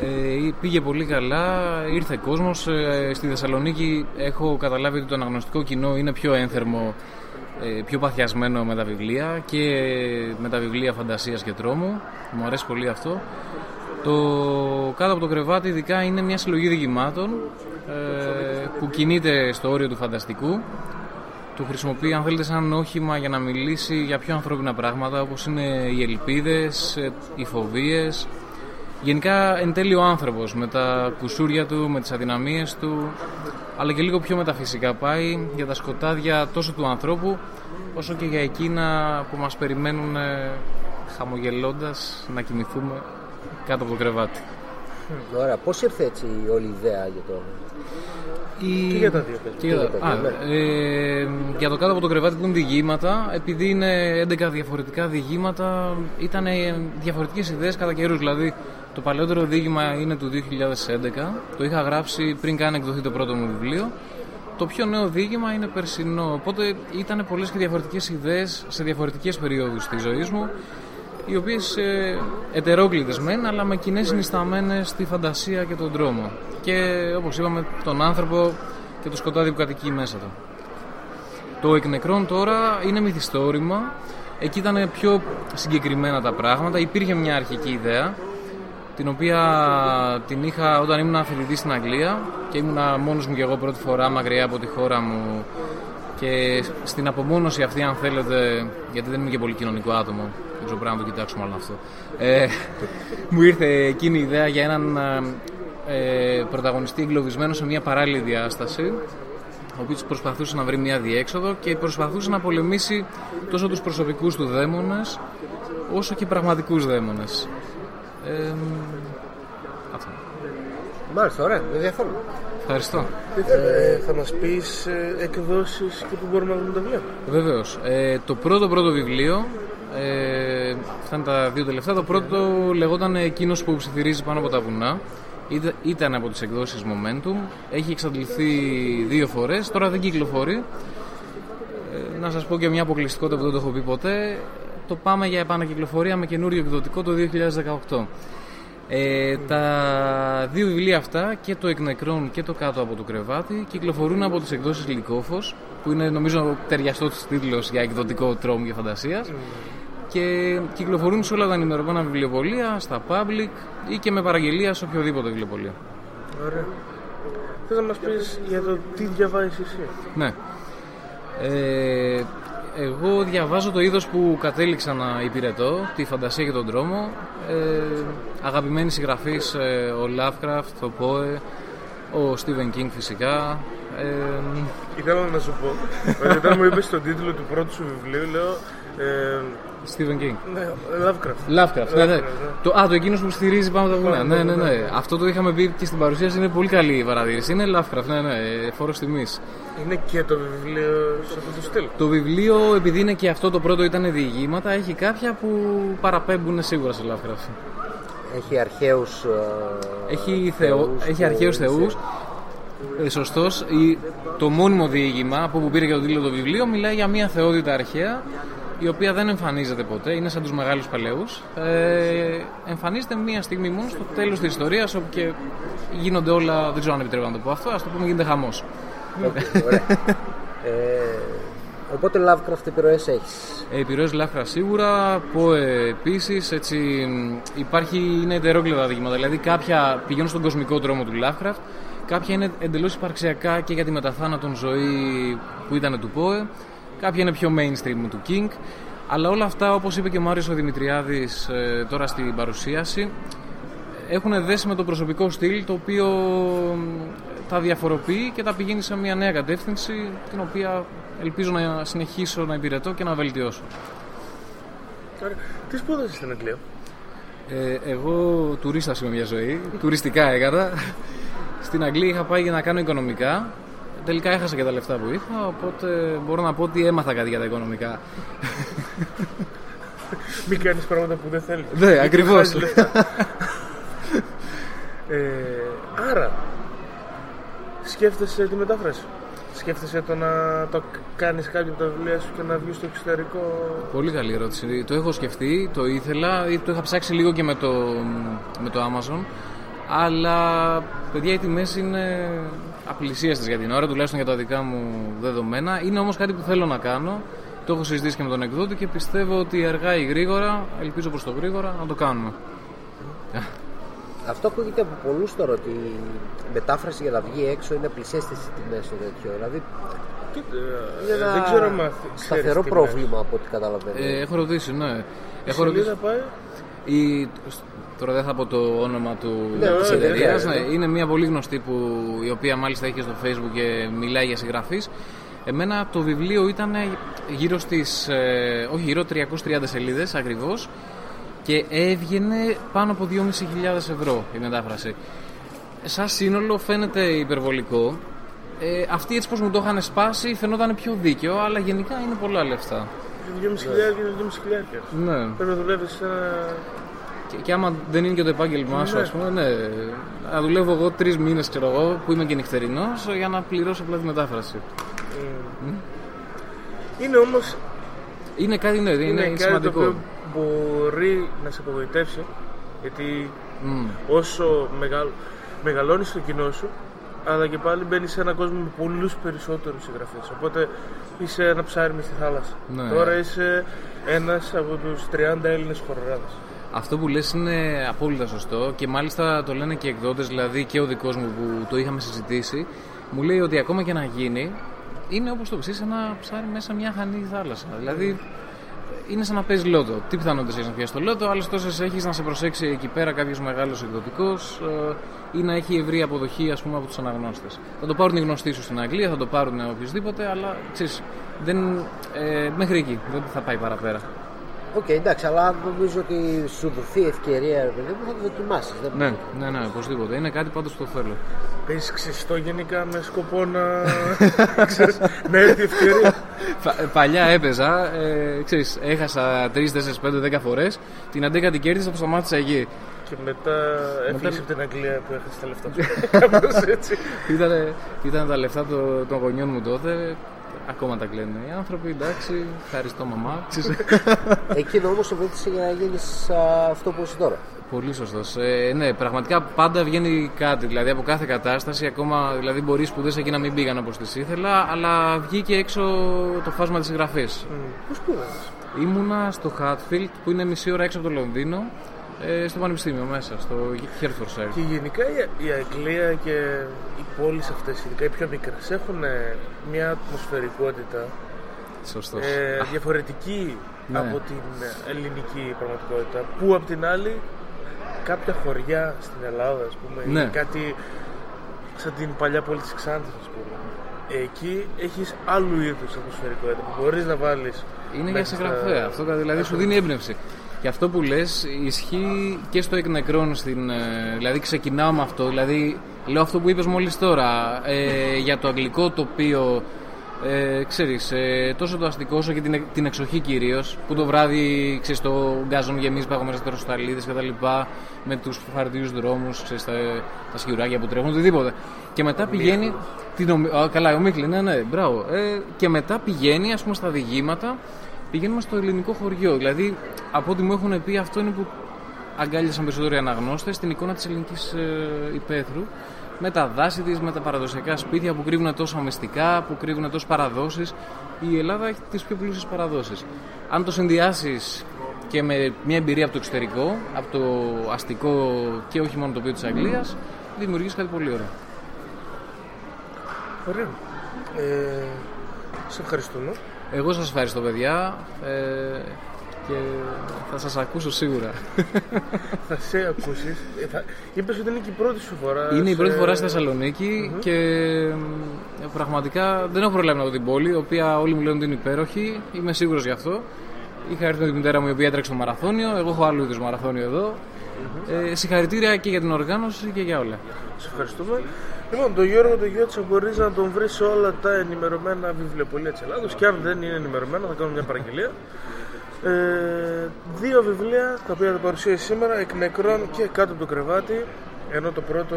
D: Ε, πήγε πολύ καλά, ήρθε κόσμος. Ε, στη Θεσσαλονίκη έχω καταλάβει ότι το αναγνωστικό κοινό είναι πιο ένθερμο, ε, πιο παθιασμένο με τα βιβλία και με τα βιβλία φαντασίας και τρόμου. Μου αρέσει πολύ αυτό. Το κάτω από το κρεβάτι ειδικά είναι μια συλλογή διηγημάτων ε, που κινείται στο όριο του φανταστικού. Το χρησιμοποιεί αν θέλετε σαν όχημα για να μιλήσει για πιο ανθρώπινα πράγματα όπως είναι οι ελπίδες, ε, οι φοβίες, Γενικά εν τέλει ο άνθρωπος με τα κουσούρια του, με τις αδυναμίες του αλλά και λίγο πιο μεταφυσικά πάει για τα σκοτάδια τόσο του ανθρώπου όσο και για εκείνα που μας περιμένουν ε, χαμογελώντας να κοιμηθούμε κάτω από το κρεβάτι.
B: Ωραία, πώς ήρθε έτσι η όλη η ιδέα για το...
D: Η...
A: Και για τα δύο πες.
D: Και για, τα- Α, ε, για το κάτω από το κρεβάτι που είναι διηγήματα, επειδή είναι 11 διαφορετικά διηγήματα, ήταν διαφορετικές ιδέες κατά καιρούς. Δηλαδή, το παλαιότερο διήγημα είναι του 2011, το είχα γράψει πριν καν εκδοθεί το πρώτο μου βιβλίο. Το πιο νέο διήγημα είναι περσινό, οπότε ήταν πολλές και διαφορετικές ιδέες σε διαφορετικές περιόδους της ζωής μου, οι οποίες ε, ετερόκλητες μεν, αλλά με κοινές συνισταμένες στη φαντασία και τον δρόμο. Και όπως είπαμε, τον άνθρωπο και το σκοτάδι που κατοικεί μέσα του. Το εκ νεκρών τώρα είναι μυθιστόρημα. Εκεί ήταν πιο συγκεκριμένα τα πράγματα. Υπήρχε μια αρχική ιδέα, την οποία την είχα όταν ήμουν φοιτητή στην Αγγλία και ήμουν μόνος μου και εγώ πρώτη φορά μακριά από τη χώρα μου και στην απομόνωση αυτή αν θέλετε, γιατί δεν είμαι και πολύ κοινωνικό άτομο, δεν ξέρω πρέπει να το κοιτάξουμε όλο αυτό, ε, μου ήρθε εκείνη η ιδέα για έναν ε, πρωταγωνιστή εγκλωβισμένο σε μια παράλληλη διάσταση ο οποίος προσπαθούσε να βρει μια διέξοδο και προσπαθούσε να πολεμήσει τόσο τους προσωπικούς του δαίμονες όσο και πραγματικούς δαίμονες. Ε, αυτό.
B: Μάλιστα, ωραία, ενδιαφέρον.
D: Ευχαριστώ.
A: Ε, θα μας πεις ε, εκδόσεις και που μπορούμε να δούμε τα βιβλία.
D: Βεβαίως. Ε, το πρώτο πρώτο βιβλίο, ε, αυτά είναι τα δύο τελευταία. Το πρώτο λεγόταν Εκείνος που ψιθυρίζει πάνω από τα βουνά. Ήτα- Ήταν από τις εκδόσεις Momentum. Έχει εξαντληθεί δύο φορές. Τώρα δεν κυκλοφορεί. Ε, να σας πω και μια αποκλειστικότητα που δεν το έχω πει ποτέ. Το πάμε για επανακυκλοφορία με καινούριο εκδοτικό το 2018. Ε, τα δύο βιβλία αυτά και το εκ νεκρών και το κάτω από το κρεβάτι κυκλοφορούν από τις εκδόσεις Λυκόφος που είναι νομίζω ταιριαστός της τίτλος για εκδοτικό τρόμου και φαντασίας και κυκλοφορούν σε όλα τα ενημερωμένα βιβλιοπωλεία, στα public ή και με παραγγελία σε οποιοδήποτε βιβλιοπωλείο.
A: Ωραία. Θες να μας πεις για το τι διαβάζεις εσύ.
D: Ναι. Ε, εγώ διαβάζω το είδος που κατέληξα να υπηρετώ, τη φαντασία και τον τρόμο. Ε, αγαπημένοι συγγραφείς ε, ο Lovecraft, ο Poe, ο Stephen King φυσικά. Ε,
A: Ήθελα να σου πω, ότι όταν μου είπες τον τίτλο του πρώτου σου βιβλίου, λέω... Ε,
D: Stephen King.
A: ναι, Lovecraft.
D: Lovecraft, ναι, ναι.
A: ναι.
D: Το, α, το εκείνος που στηρίζει πάνω από τα βουνά.
A: Πάνω
D: Ναι,
A: από
D: ναι,
A: τα
D: ναι. Αυτό το είχαμε πει και στην παρουσίαση. Είναι πολύ καλή η παρατήρηση. Είναι Lovecraft, ναι, ναι. Φόρος τιμής.
A: Είναι και το βιβλίο σε αυτό το στυλ.
D: Το βιβλίο, επειδή είναι και αυτό το πρώτο ήταν διηγήματα, έχει κάποια που παραπέμπουν σίγουρα σε Lovecraft.
B: Έχει αρχαίους... ε,
D: Έχει, θεό, έχει
B: που-
D: αρχαίους θεούς. Ε, σωστός. Η, το ομώνυμο διήγημα, από που πήρε και το τίτλο το βιβλίο, μιλάει για μια θεότητα αρχαία, η οποία δεν εμφανίζεται ποτέ, είναι σαν τους μεγάλους παλαιούς. Ε, εμφανίζεται μια στιγμή μόνο στο τέλος της ιστορίας, όπου και γίνονται όλα, δεν ξέρω αν επιτρέπω να το πω αυτό, ας το πούμε γίνεται χαμός.
B: Οκ, ωραία. ε, οπότε Lovecraft επιρροές έχεις.
D: Ε, Επιρροές Lovecraft σίγουρα, Poe επίσης. Έτσι, μ, υπάρχει, είναι ετερόκλητα δείγματα. Δηλαδή, κάποια πηγαίνουν στον κοσμικό τρόμο του Lovecraft, κάποια είναι εντελώς υπαρξιακά και για τη μεταθάνατον ζωή που ήταν του Poe, κάποια είναι πιο mainstream του King. Αλλά όλα αυτά, όπως είπε και ο Μάριος ο Δημητριάδης ε, τώρα στην παρουσίαση, έχουν δέσει με το προσωπικό στυλ το οποίο μ, τα διαφοροποιεί και τα πηγαίνει σε μια νέα κατεύθυνση την οποία ελπίζω να συνεχίσω να υπηρετώ και να βελτιώσω.
A: Ωραία. Τι σπούδασες στην Αγγλία;
D: Ε, εγώ τουρίστας είμαι μια ζωή, τουριστικά έκανα. Στην Αγγλία είχα πάει για να κάνω οικονομικά. Τελικά έχασα και τα λεφτά που είχα, οπότε μπορώ να πω ότι έμαθα κάτι για τα οικονομικά.
A: Μην κάνεις πράγματα που δεν θέλεις.
D: Ναι,
A: Γιατί
D: ακριβώς.
A: χάνεις λεφτά. ε, άρα, σκέφτεσαι τη μετάφραση. Σκέφτεσαι το να το κάνεις κάποιο από τα βιβλία σου και να βγεις στο εξωτερικό.
D: Πολύ καλή ερώτηση. Το έχω σκεφτεί, το ήθελα, ή το είχα ψάξει λίγο και με το, με το Amazon. Αλλά, παιδιά, οι τιμές είναι απλησίαστες για την ώρα, τουλάχιστον για τα δικά μου δεδομένα. Είναι όμως κάτι που θέλω να κάνω. Το έχω συζητήσει και με τον εκδότη και πιστεύω ότι αργά ή γρήγορα, ελπίζω προς το γρήγορα, να το κάνουμε.
B: Αυτό ακούγεται από πολλούς τώρα ότι η μετάφραση για να βγει έξω είναι πλησιέστε στις τιμές στο τέτοιο. Δηλαδή
A: Κοίτα,
B: είναι
A: ε,
B: ένα
A: δεν ξέρω αν ξέρεις
B: σταθερό
A: τι
B: πρόβλημα από ό,τι καταλαβαίνω.
D: Ε, έχω ρωτήσει, ναι.
A: Η
D: Έχω ρωτήσει.
A: σελίδα πάει.
D: Η... Τώρα δεν θα πω το όνομα του
B: Ναι,
D: της
B: ναι,
D: εταιρείας.
B: ναι, ναι.
D: Ναι, είναι μια πολύ γνωστή που, η οποία μάλιστα έχει και στο facebook και μιλάει για συγγραφείς. Εμένα το βιβλίο ήταν γύρω στις, ε, όχι γύρω 330 σελίδες ακριβώς και έβγαινε πάνω από 2.500 ευρώ η μετάφραση. Σαν σύνολο φαίνεται υπερβολικό. ε, αυτοί έτσι πως μου το είχαν σπάσει φαινόταν πιο δίκαιο, αλλά γενικά είναι πολλά λεφτά.
A: 2,5 χιλιάδες είναι 2,5 χιλιάδες.
D: Ναι.
A: Πρέπει να δουλεύεις σε ένα.
D: Και, και άμα δεν είναι και το επάγγελμά σου,
A: Ναι.
D: ας πούμε, ναι. Να δουλεύω εγώ τρεις μήνες, ξέρω εγώ, που είμαι και νυχτερινός, για να πληρώσω απλά τη μετάφραση.
A: Είναι όμω
D: Είναι κάτι, ναι, είναι,
A: είναι, κάτι το
D: σημαντικό.
A: οποίο μπορεί να σε απογοητεύσει. Γιατί
D: Μμ.
A: όσο μεγαλ... μεγαλώνεις το κοινό σου, αλλά και πάλι μπαίνεις σε έναν κόσμο με πολλούς περισσότερους συγγραφείς. Οπότε είσαι ένα ψάρι μες στη θάλασσα.
D: Ναι.
A: Τώρα είσαι ένας από τους 30 Έλληνες χοροράδε.
D: Αυτό που λες είναι απόλυτα σωστό και μάλιστα το λένε και οι εκδότες, δηλαδή και ο δικός μου που το είχαμε συζητήσει, μου λέει ότι ακόμα και να γίνει, είναι όπως το ρίξεις ένα ψάρι μέσα μια αχανή θάλασσα. Δηλαδή είναι σαν να παίζεις λότο. Τι πιθανότητες έχεις να πιάσεις το λότο, άλλες τόσες έχεις να σε προσέξει εκεί πέρα κάποιος μεγάλος εκδοτικός ή να έχει ευρύ αποδοχή ας πούμε, από τους αναγνώστες. Θα το πάρουν οι γνωστοί σου στην Αγγλία, θα το πάρουν οποιοδήποτε, αλλά ξέρεις, δεν, ε, μέχρι εκεί δεν θα πάει παραπέρα.
B: Οκ, εντάξει, αλλά νομίζω ότι σου δοθεί ευκαιρία, ρε παιδί μου, θα το δοκιμάσεις.
D: Ναι, ναι, ναι, οπωσδήποτε. Είναι κάτι πάντως που το θέλω.
A: Παίζει ξεστό γενικά με σκοπό να. ξέρεις, να έρθει η ευκαιρία.
D: Πα- παλιά έπαιζα, ε, ξέρεις, έχασα 3, 4, 5, 10 φορές. Την 11η κέρδισα, το σταμάτησα εκεί.
A: Και μετά έφυγε από την Αγγλία που έχασε τα λεφτά σου. Κάπως έτσι.
D: Ήτανε, ήταν τα λεφτά το- των γονιών μου τότε. Ακόμα τα κλαίνουν οι άνθρωποι, εντάξει, ευχαριστώ μαμά. Ξέρεις,
B: Εκείνο όμως σε βοήθησε για να γίνεις αυτό που είσαι τώρα.
D: Πολύ σωστός. Ε, ναι, πραγματικά πάντα βγαίνει κάτι. Δηλαδή από κάθε κατάσταση, ακόμα δηλαδή μπορεί οι σπουδές εκεί να μην πήγαν όπως τις ήθελα, αλλά βγήκε έξω το φάσμα της εγγραφή.
A: Πώς πήγαμε.
D: Ήμουνα στο Hatfield που είναι μισή ώρα έξω από το Λονδίνο, ε, στο πανεπιστήμιο μέσα, στο Hertfordshire.
A: Και γενικά η, η Αγγλία και οι πόλεις αυτές, ειδικά οι πιο μικρές, έχουν ε, μια ατμοσφαιρικότητα
D: Σωστός.
A: ε, διαφορετική
D: Ναι.
A: από την ελληνική πραγματικότητα. Που απ' την άλλη, κάποια χωριά στην Ελλάδα, ας πούμε,
D: Ναι.
A: ή κάτι σαν την παλιά πόλη της Ξάνθης, ας πούμε, εκεί έχεις άλλου είδους ατμοσφαιρικότητα που μπορείς να βάλεις
D: Είναι για
A: μέσα στα-
D: συγγραφέα. Αυτό δηλαδή σου δίνει έμπνευση. Και αυτό που λες ισχύει και στο εκ νεκρών στην. ε, Δηλαδή ξεκινάω με αυτό. Δηλαδή λέω αυτό που είπες μόλις τώρα. Ε, για το αγγλικό τοπίο. Ε, ξέρεις, ε, τόσο το αστικό όσο και την, εκ- την εξοχή κυρίως. Που το βράδυ ξέρεις, το γκαζόν γεμίζει παγωμένες δροσοσταλίδες και τα λοιπά. Με τους φαρδιούς δρόμους, τα, τα σκιουράκια που τρέχουν, οτιδήποτε. Και μετά πηγαίνει. Την, ομι- α, καλά, ομίχλη, ναι, ναι, μπράβο. Ε, και μετά πηγαίνει, ας πούμε, στα διηγήματα πηγαίνουμε στο ελληνικό χωριό. Δηλαδή, από ό,τι μου έχουν πει, αυτό είναι που αγκάλιασαν περισσότεροι αναγνώστες την εικόνα της ελληνικής ε, υπαίθρου. Με τα δάση της, με τα παραδοσιακά σπίτια που κρύβουν τόσα μυστικά, που κρύβουν τόσες παραδόσεις. Η Ελλάδα έχει τις πιο πλούσιες παραδόσεις. Αν το συνδυάσεις και με μια εμπειρία από το εξωτερικό, από το αστικό και όχι μόνο το τοπίο της Αγγλίας, δημιουργείς κάτι πολύ ωραίο.
A: Ωραία. Ε, σε ευχαριστούμε.
D: Εγώ σας ευχαριστώ παιδιά ε, και θα σας ακούσω σίγουρα.
A: θα σε ακούσεις. Ε, θα... Είπες ότι είναι και η πρώτη σου φορά.
D: Είναι η
A: σε-
D: πρώτη φορά στη θεσσαλονικη και ε, πραγματικά δεν έχω προλάβει να δω την πόλη, η οποία όλοι μου λένε ότι είναι υπέροχη. Είμαι σίγουρος γι' αυτό. Είχα έρθει με τη μητέρα μου η οποία έτρεξε το μαραθώνιο. Εγώ έχω άλλου είδου μαραθώνιο εδώ. Ε, συγχαρητήρια και για την οργάνωση και για όλα.
A: Σε ευχαριστούμε. Λοιπόν, τον Γιώργο τον Γιώτσα μπορείς να τον βρεις σε όλα τα ενημερωμένα βιβλιοπολία τη Ελλάδος και αν δεν είναι ενημερωμένα θα κάνουμε μια παραγγελία. Ε, δύο βιβλία τα οποία θα παρουσίασει σήμερα εκ νεκρών και κάτω από το κρεβάτι. Ενώ το πρώτο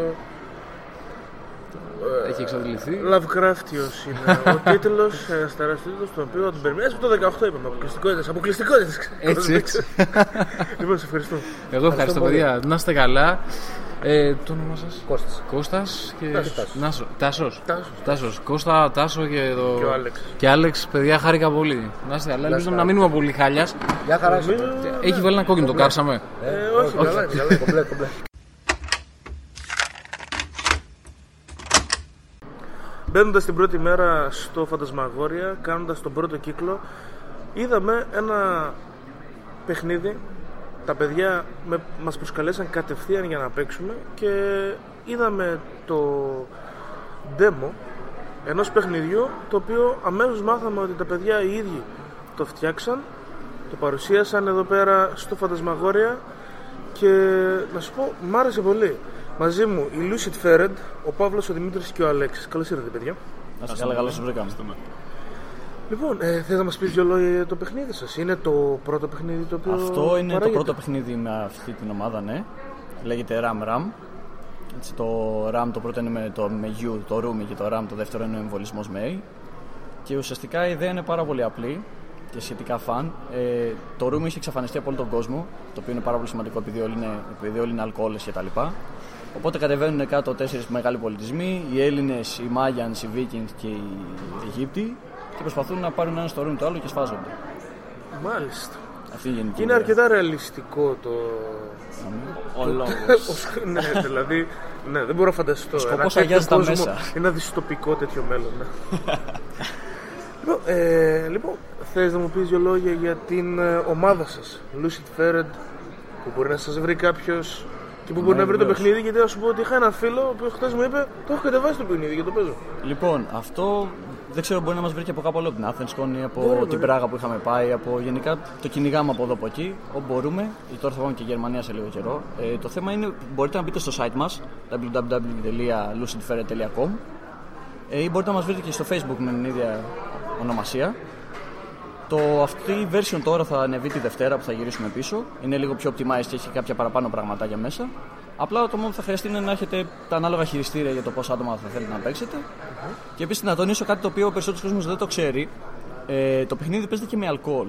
D: Έχει εξαντληθεί.
A: Lovecraftιος είναι ο τίτλος, ένα τεράστιο τίτλος, τον οποίο τον περιμένεις από το 18 είπαμε. Αποκλειστικότητες. Αποκλειστικότητες.
D: Έτσι, έτσι.
A: λοιπόν, σε ευχαριστώ.
D: Εγώ ευχαριστώ παιδιά. Να είστε καλά. Ε, το όνομά σας;
B: Κώστας.
D: Κώστας και
A: Τάσος.
D: Νάσο. Τάσος.
A: Τάσος.
D: Τάσος. Κώστα, Τάσο και, το...
A: Και ο Άλεξ.
D: Και Άλεξ, παιδιά, χάρηκα πολύ. Να είστε καλά. Ελπίζω να μείνουμε πολύ χάλιας.
B: Γεια χαρά σου.
A: Νομίζω-
D: Έχει βάλει ένα κόκκινο, το κάψαμε.
A: Ε, όχι, καλά είναι, καλά είναι.
B: Κομπλέ, κομπλέ.
A: Μπαίνοντας την πρώτη μέρα στο Φαντασμαγόρια, κάνοντας τον πρώτο κύκλο, είδαμε ένα παιχνίδι. Τα παιδιά με, μας προσκαλέσαν κατευθείαν για να παίξουμε και είδαμε το demo ενός παιχνιδιού το οποίο αμέσως μάθαμε ότι τα παιδιά οι ίδιοι το φτιάξαν, το παρουσίασαν εδώ πέρα στο Φαντασμαγόρια και να σου πω, μ' άρεσε πολύ. Μαζί μου η Lucid Ferret, ο Παύλος, ο Δημήτρης και ο Αλέξης. Καλώς ήρθατε, παιδιά.
E: Να είστε καλά, καλώς σας βρήκαμε.
A: Λοιπόν, ε, θες να μας πεις δύο λόγια για το παιχνίδι σας; Είναι το πρώτο παιχνίδι το οποίο.
E: Αυτό είναι
A: παράγεται;
E: το πρώτο παιχνίδι με αυτή την ομάδα, ναι. Λέγεται Ram Ram. Έτσι, το Ram το πρώτο είναι με το με U, το Rumi και το Ram το δεύτερο είναι ο εμβολισμός με A. Και ουσιαστικά η ιδέα είναι πάρα πολύ απλή και σχετικά φαν. Ε, το Rumi έχει εξαφανιστεί από όλο τον κόσμο, το οποίο είναι πάρα πολύ σημαντικό επειδή όλοι είναι, επειδή όλοι είναι αλκοόλες και τα λοιπά. Οπότε κατεβαίνουν κάτω τέσσερις μεγάλοι πολιτισμοί, οι Έλληνες, οι Μάγιανς, οι Vikings και οι Αιγύπτιοι και προσπαθούν να πάρουν ένα στο Rumi το άλλο και σφάζονται.
A: Μάλιστα.
E: Αυτή είναι η γενική
A: Και είναι
E: ιδέα.
A: αρκετά ρεαλιστικό το.
F: Ο λόγος.
A: ναι, δηλαδή. Ναι, δεν μπορώ να φανταστώ.
E: σκοπός
A: Ένα τέτοιο
E: αγιάζει τα
A: κόσμο,
E: μέσα.
A: Ένα δυστοπικό τέτοιο μέλλον. Ναι. λοιπόν, ε, λοιπόν, θες να μου πεις δύο λόγια για την ε, ομάδα σας, Lucid Ferret, που μπορεί να σας βρει κάποιος και που μπορεί
E: Ναι,
A: να βρει το
E: βεβαίως.
A: παιχνίδι, γιατί να σου πω ότι είχα ένα φίλο ο οποίος χθες μου είπε το έχω κατεβάσει το παιχνίδι και το παίζω.
E: Λοιπόν, αυτό δεν ξέρω, μπορεί να μας βρει και από κάπου άλλο από την Athenscon ή από
A: Μπορεί,
E: την
A: μπορεί.
E: Πράγα που είχαμε πάει. Από, γενικά το κυνηγάμε από εδώ από εκεί, όπου μπορούμε. Ή τώρα θα πάμε και Γερμανία σε λίγο καιρό. Ε, το θέμα είναι μπορείτε να μπείτε στο site μας www.lucidferret.com ε, ή μπορείτε να μας βρείτε και στο facebook με την ίδια ονομασία. Το, αυτή η version τώρα θα ανεβεί τη Δευτέρα που θα γυρίσουμε πίσω. Είναι λίγο πιο optimized και έχει κάποια παραπάνω πραγματάκια μέσα. Απλά το μόνο που θα χρειαστεί είναι να έχετε τα ανάλογα χειριστήρια για το πόσα άτομα θα θέλετε να παίξετε. Και επίσης να τονίσω κάτι το οποίο ο περισσότερος κόσμος δεν το ξέρει. Ε, το παιχνίδι παίζεται και με αλκοόλ.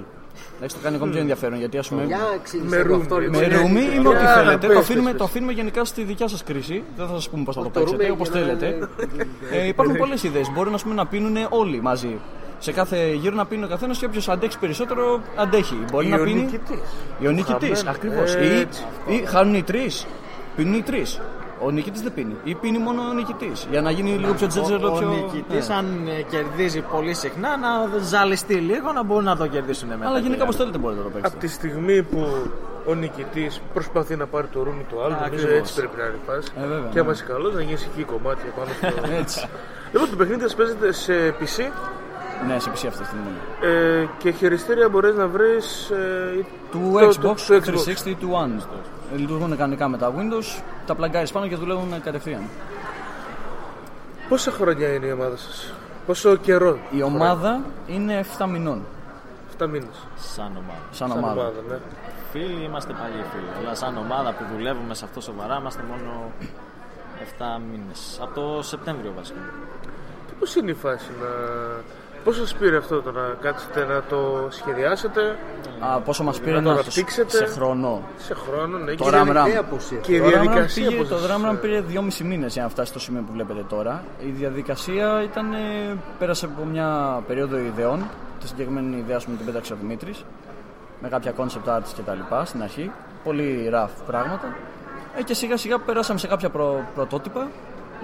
E: Εντάξει, το κάνει ακόμη πιο ενδιαφέρον γιατί ας πούμε.
B: Για εξήγησε
A: Με
B: λίγο
A: ρούμι.
B: αυτό.
A: Με
B: λοιπόν.
E: Με
A: Ναι,
E: ρούμι ή
A: για
E: με ό,τι
A: να
E: θέλετε.
A: πες,
E: Το αφήνουμε,
A: πες.
E: το αφήνουμε γενικά στη δικιά σας κρίση. Δεν θα σας πούμε πώς θα το
B: Το
E: παίξετε,
B: ρούμι
E: όπως
B: για να
E: θέλετε.
B: είναι-
E: Ε, υπάρχουν πολλές ιδέες. Μπορούν ας πούμε, να πίνουν όλοι μαζί. Σε κάθε γύρο να πίνει ο καθένας και όποιος αντέξει περισσότερο αντέχει. Μπορεί να πίνει.
A: Ιωνικητής.
E: Η νικητής,
A: Χαμένο.
E: ακριβώς.
A: Έτσι.
E: Ή, ή χάνουν οι τρεις. Πίνουν οι τρεις. Ο νικητής δεν πίνει. Ή πίνει μόνο ο νικητής. Για να γίνει λίγο πιο τζέτζελο,
F: Ο,
E: πιο.
F: ο νικητής,
E: Ναι.
F: αν ε, κερδίζει πολύ συχνά, να ζαλιστεί λίγο να μπορούν να το κερδίσουν μετά.
E: Αλλά γενικά
F: και
E: όπως θέλετε μπορείτε να το
A: Από
E: παίξετε.
A: τη στιγμή που ο νικητής προσπαθεί να πάρει το ρούμι του άλλου, νομίζω
F: Ακριβώς.
A: έτσι πρέπει να ρηπάσει.
E: Ε, βέβαια,
A: και άμα
E: ναι.
A: είσαι καλός, να γίνεις εκεί κομμάτια πάνω στο.
E: Έτσι.
A: λοιπόν, το παιχνίδι σας παίζεται σε PC
E: Ναι, σε PC αυτή τη στιγμή.
A: ε, και χειριστήρια μπορείς να βρεις ε,
E: Του
A: το- το-
E: Xbox,
A: του
E: 360 ή του One. Ε, Λειτουργούν κανονικά με τα Windows, τα πλαγκάρεις πάνω και δουλεύουν κατευθείαν.
A: Πόσα χρόνια είναι η ομάδα σας, πόσο καιρό,
E: Η ομάδα είναι 7 μηνών
A: 7 μήνες,
F: Σαν ομάδα.
E: σαν,
A: σαν
E: ομάδα.
A: ομάδα, ναι.
F: Φίλοι είμαστε παλιοί φίλοι. Αλλά σαν ομάδα που δουλεύουμε σε αυτό σοβαρά είμαστε μόνο 7 μήνες. Από το Σεπτέμβριο βασικά.
A: Και πώς είναι η φάση να... Πώς σας πήρε αυτό το να κάτσετε να το σχεδιάσετε
E: Α, πόσο μας πήρε
A: Να το
E: να το
A: αναπτύξετε.
E: σε χρόνο.
A: σε χρόνο, ναι,
E: Το
A: και,
E: RAM RAM.
B: Ιδέα πώς ήρθε.
A: και η
E: Το Ram Ram
A: διαδικασία
E: πήγε,
A: πώς
E: το
A: σας-
E: Ram Ram πήρε 2,5 μήνες για να φτάσει στο σημείο που βλέπετε τώρα. Η διαδικασία ήταν, ε, πέρασε από μια περίοδο ιδεών. Τη συγκεκριμένη ιδέα μου την πέταξε ο Δημήτρης με κάποια concept arts και τα λοιπά στην αρχή. Πολύ rough πράγματα. Ε, και σιγά σιγά περάσαμε σε κάποια προ, πρωτότυπα.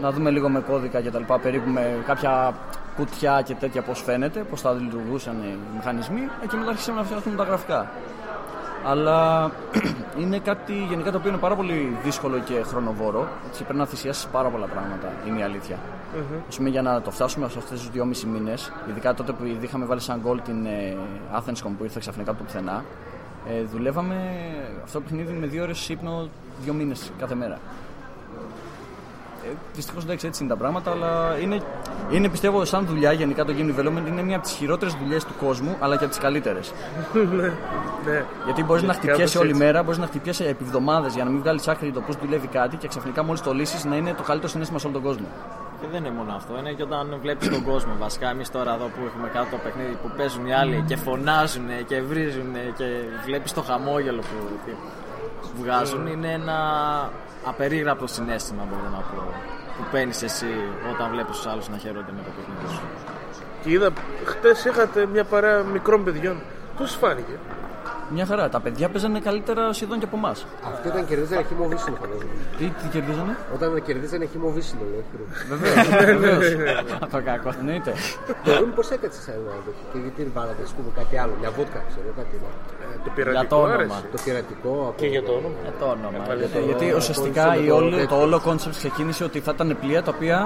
E: Να δούμε λίγο με κώδικα και τα λοιπά, περίπου με κάποια κουτιά και τέτοια πώς φαίνεται, πώς θα λειτουργούσαν οι μηχανισμοί. Ε, και μετά αρχίσαμε να φτιάχνουμε τα γραφικά. Αλλά είναι κάτι γενικά το οποίο είναι πάρα πολύ δύσκολο και χρονοβόρο. Έτσι, πρέπει να θυσιάσεις πάρα πολλά πράγματα, είναι η αλήθεια. Ας πούμε, για να το φτάσουμε σε αυτές τις δυόμιση μήνες, ειδικά τότε που ήδη είχαμε βάλει σαν γκολ την ε, Athenscom που ήρθε ξαφνικά από το πουθενά, ε, δουλεύαμε αυτό το παιχνίδι με δύο ώρες ύπνο δύο μήνες κάθε μέρα. Ε, Δυστυχώς εντάξει, έτσι είναι τα πράγματα, αλλά είναι, είναι πιστεύω σαν δουλειά γενικά το game development είναι μια από τις χειρότερες δουλειές του κόσμου, αλλά και από τις καλύτερες.
A: ναι.
E: Γιατί μπορείς να
A: κάπως
E: χτυπιέσαι όλη
A: έτσι.
E: μέρα, μπορείς να χτυπιέσαι επί εβδομάδες για να μην βγάλεις άκρη το πώς δουλεύει κάτι και ξαφνικά μόλις το λύσεις να είναι το καλύτερο συνέστημα σε όλο τον κόσμο.
F: Και δεν είναι μόνο αυτό, είναι και όταν βλέπεις τον κόσμο. Βασικά, εμείς τώρα εδώ που έχουμε κάτω το παιχνίδι που παίζουν οι άλλοι και φωνάζουν και βρίζουν και βλέπεις το χαμόγελο που βγάζουν, είναι ένα απερίγραπτο συνέστημα, μπορώ να πω. Που παίρνεις εσύ όταν βλέπεις τους άλλους να χαίρονται με το παιχνίδι σου.
A: Και είδα, χτες είχατε μια παρέα μικρών παιδιών. Πώς σας φάνηκε;
E: Μια χαρά. Τα παιδιά παίζανε καλύτερα σχεδόν και από εμάς.
B: Αυτό ήταν κερδίζανε χύμο βύσινο φαντάζομαι.
E: Τι, τι κερδίζανε;
B: Όταν κερδίζανε χύμο βύσινο, λέω.
E: Βεβαίως.
F: το κακό.
E: Εννοείται.
B: Το ρούμ πώς έκατσες σαν ένα τέτοιο. Και γιατί βάλατε, ας πούμε, κάτι άλλο. Μια βότκα, ξέρω κάτι. να-
A: Ε, το
F: Για
A: πειρατικό
F: το όνομα.
A: άρεσε.
B: Το πειρατικό. από-
A: Και για το όνομα.
F: Ε, το όνομα.
A: πάλι
F: γιατί-
E: Ε, γιατί
B: το
E: ουσιαστικά
B: concept,
E: η
B: το
E: όλη-
B: τέτοιο.
E: το όλο κόνσεπτ ξεκίνησε ότι θα ήταν πλοία τα οποία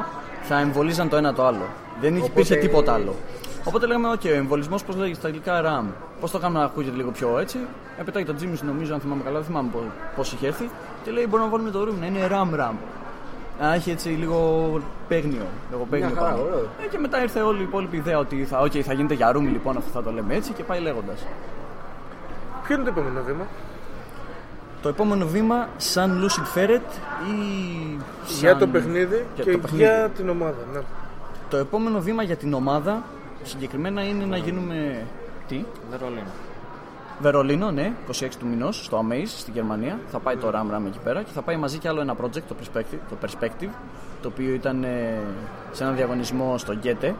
E: θα εμβολίζαν το ένα το άλλο. Δεν υπήρχε τίποτα άλλο. Οπότε λέγαμε, OK, ο εμβολισμός πώς λέγεται στα αγγλικά RAM. Πώς το κάνουμε να ακούγεται λίγο πιο έτσι. Έπειτα το Jimmy, νομίζω, αν θυμάμαι καλά, δεν θυμάμαι πώς είχε έρθει. Και λέει, μπορούμε να βάλουμε το room να είναι RAM RAM. να έχει έτσι λίγο παίγνιο. Λίγο παίγνιο
B: Μια χαρά,
E: πάνω.
B: ωραίο.
E: Ε, και μετά ήρθε όλη η υπόλοιπη ιδέα ότι θα, okay, θα γίνεται για ρούμι λοιπόν, αυτό θα το λέμε έτσι και πάει λέγοντας.
A: Ποιο είναι το επόμενο βήμα;
E: Το επόμενο βήμα, σαν Lucid Ferret ή.
A: Για
E: σαν-
A: το παιχνίδι
E: για
A: και
E: το παιχνίδι.
A: για την ομάδα. Ναι.
E: Το επόμενο βήμα για την ομάδα συγκεκριμένα είναι να γίνουμε. Τι;
F: Βερολίνο.
E: Βερολίνο, ναι, 26 του μηνός στο Amaze στη Γερμανία. Θα πάει το RAM RAM εκεί πέρα και θα πάει μαζί και άλλο ένα project, το Perspective, το, Perspective, το οποίο ήταν ε, σε ένα διαγωνισμό στο Γκέτε,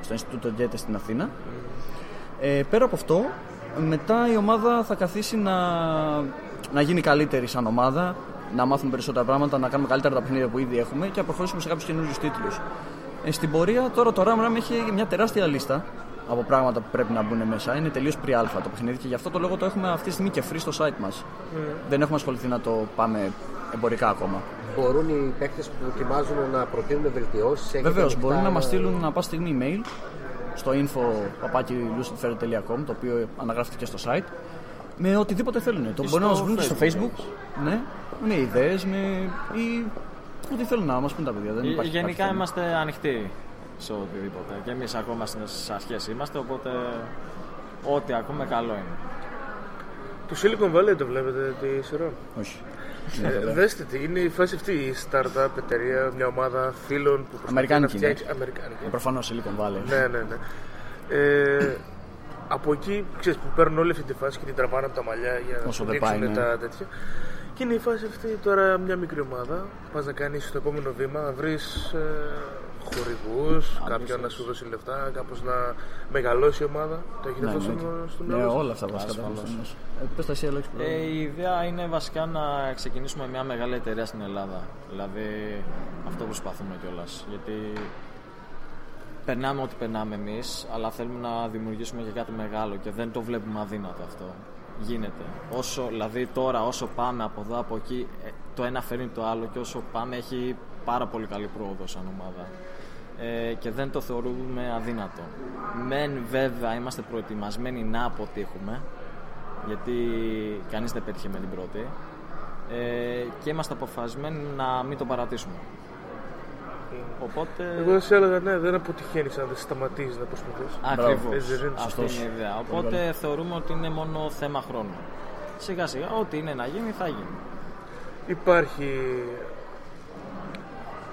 E: στο Ινστιτούτο Γκέτε στην Αθήνα. Ε, πέρα από αυτό, μετά η ομάδα θα καθίσει να, να γίνει καλύτερη σαν ομάδα, να μάθουμε περισσότερα πράγματα, να κάνουμε καλύτερα τα παιχνίδια που ήδη έχουμε και να προχωρήσουμε σε κάποιους καινούριους τίτλους. Ε, στην πορεία τώρα το RAM RAM έχει μια τεράστια λίστα από πράγματα που πρέπει να μπουν μέσα. Είναι τελείως pre-alpha το παιχνίδι και γι' αυτό το λόγο το έχουμε αυτή τη στιγμή και free στο site μας. Δεν έχουμε ασχοληθεί να το πάμε εμπορικά ακόμα.
B: Μπορούν οι παίκτες που δοκιμάζουν να προτείνουν βελτιώσεις.
E: Βεβαίως, μπορούν να μας στείλουν να πας στιγμή email στο info.lucidfair.com το οποίο αναγράφεται και στο site με οτιδήποτε θέλουν. Το μπορεί να μας βρουν και στο facebook. Ναι, με ιδέες με... ή ό,τι θέλουν να μας πούν τα παιδιά. Δεν
F: Ε,
E: υπάρχει
F: Γενικά
E: κάτι θέμα.
F: είμαστε ανοιχτοί σε οτιδήποτε. Και εμείς ακόμα στις αρχέ είμαστε, οπότε ό,τι ακούμε καλό είναι.
A: Το Silicon Valley το βλέπετε τη σειρά;
E: Όχι.
A: Ε, δέστε τι, είναι η φάση αυτή η startup εταιρεία, μια ομάδα φίλων που προσπαθεί να
E: Αμερικάνικη είναι.
A: φτιάξει. Αμερικάνικη.
E: Προφανώς Silicon Valley.
A: Ναι, ναι, ναι. Ε, από εκεί ξέρεις, που παίρνουν όλη αυτή τη φάση και την τραβάνε από τα μαλλιά για να
E: Όσο
A: σου
E: δεν
A: δείξουν
E: πάει, ναι.
A: τα τέτοια. Και είναι η φάση αυτή τώρα μια μικρή ομάδα. Πας να κάνεις το επόμενο βήμα, να βρεις ε, χορηγούς, κάποιον να σου δώσει λεφτά, κάπως να μεγαλώσει η ομάδα. Το έχετε
E: Ναι,
A: αυτό στο,
E: ναι.
A: στο
E: Ναι,
A: μυαλό σας;
E: όλα αυτά βασικά τα έχουμε στο νου. Ε, Πες τα εσύ, Αλέξη.
F: Ε, η ιδέα είναι βασικά να ξεκινήσουμε μια μεγάλη εταιρεία στην Ελλάδα. Δηλαδή αυτό προσπαθούμε κιόλας. Γιατί περνάμε ό,τι περνάμε εμείς, αλλά θέλουμε να δημιουργήσουμε και κάτι μεγάλο και δεν το βλέπουμε αδύνατο αυτό. Γίνεται. Όσο, δηλαδή τώρα όσο πάμε από εδώ από εκεί, ε, το ένα φέρνει το άλλο και όσο πάμε έχει πάρα πολύ καλή πρόοδο σαν ομάδα. Ε, και δεν το θεωρούμε αδύνατο. Μεν βέβαια είμαστε προετοιμασμένοι να αποτύχουμε, γιατί κανείς δεν πέτυχε με την πρώτη ε, και είμαστε αποφασισμένοι να μην το παρατήσουμε. Οπότε...
A: Εγώ θα σε έλεγα ναι, δεν αποτυχαίνεις αν δεν σταματήσεις να προσπαθείς.
F: Ακριβώς.
A: Έτσι δεν είναι.
F: Αυτή
E: Σωστός.
F: είναι η ιδέα. Οπότε θεωρούμε ότι είναι μόνο θέμα χρόνου. Σιγά σιγά, ό,τι είναι να γίνει θα γίνει.
A: Υπάρχει.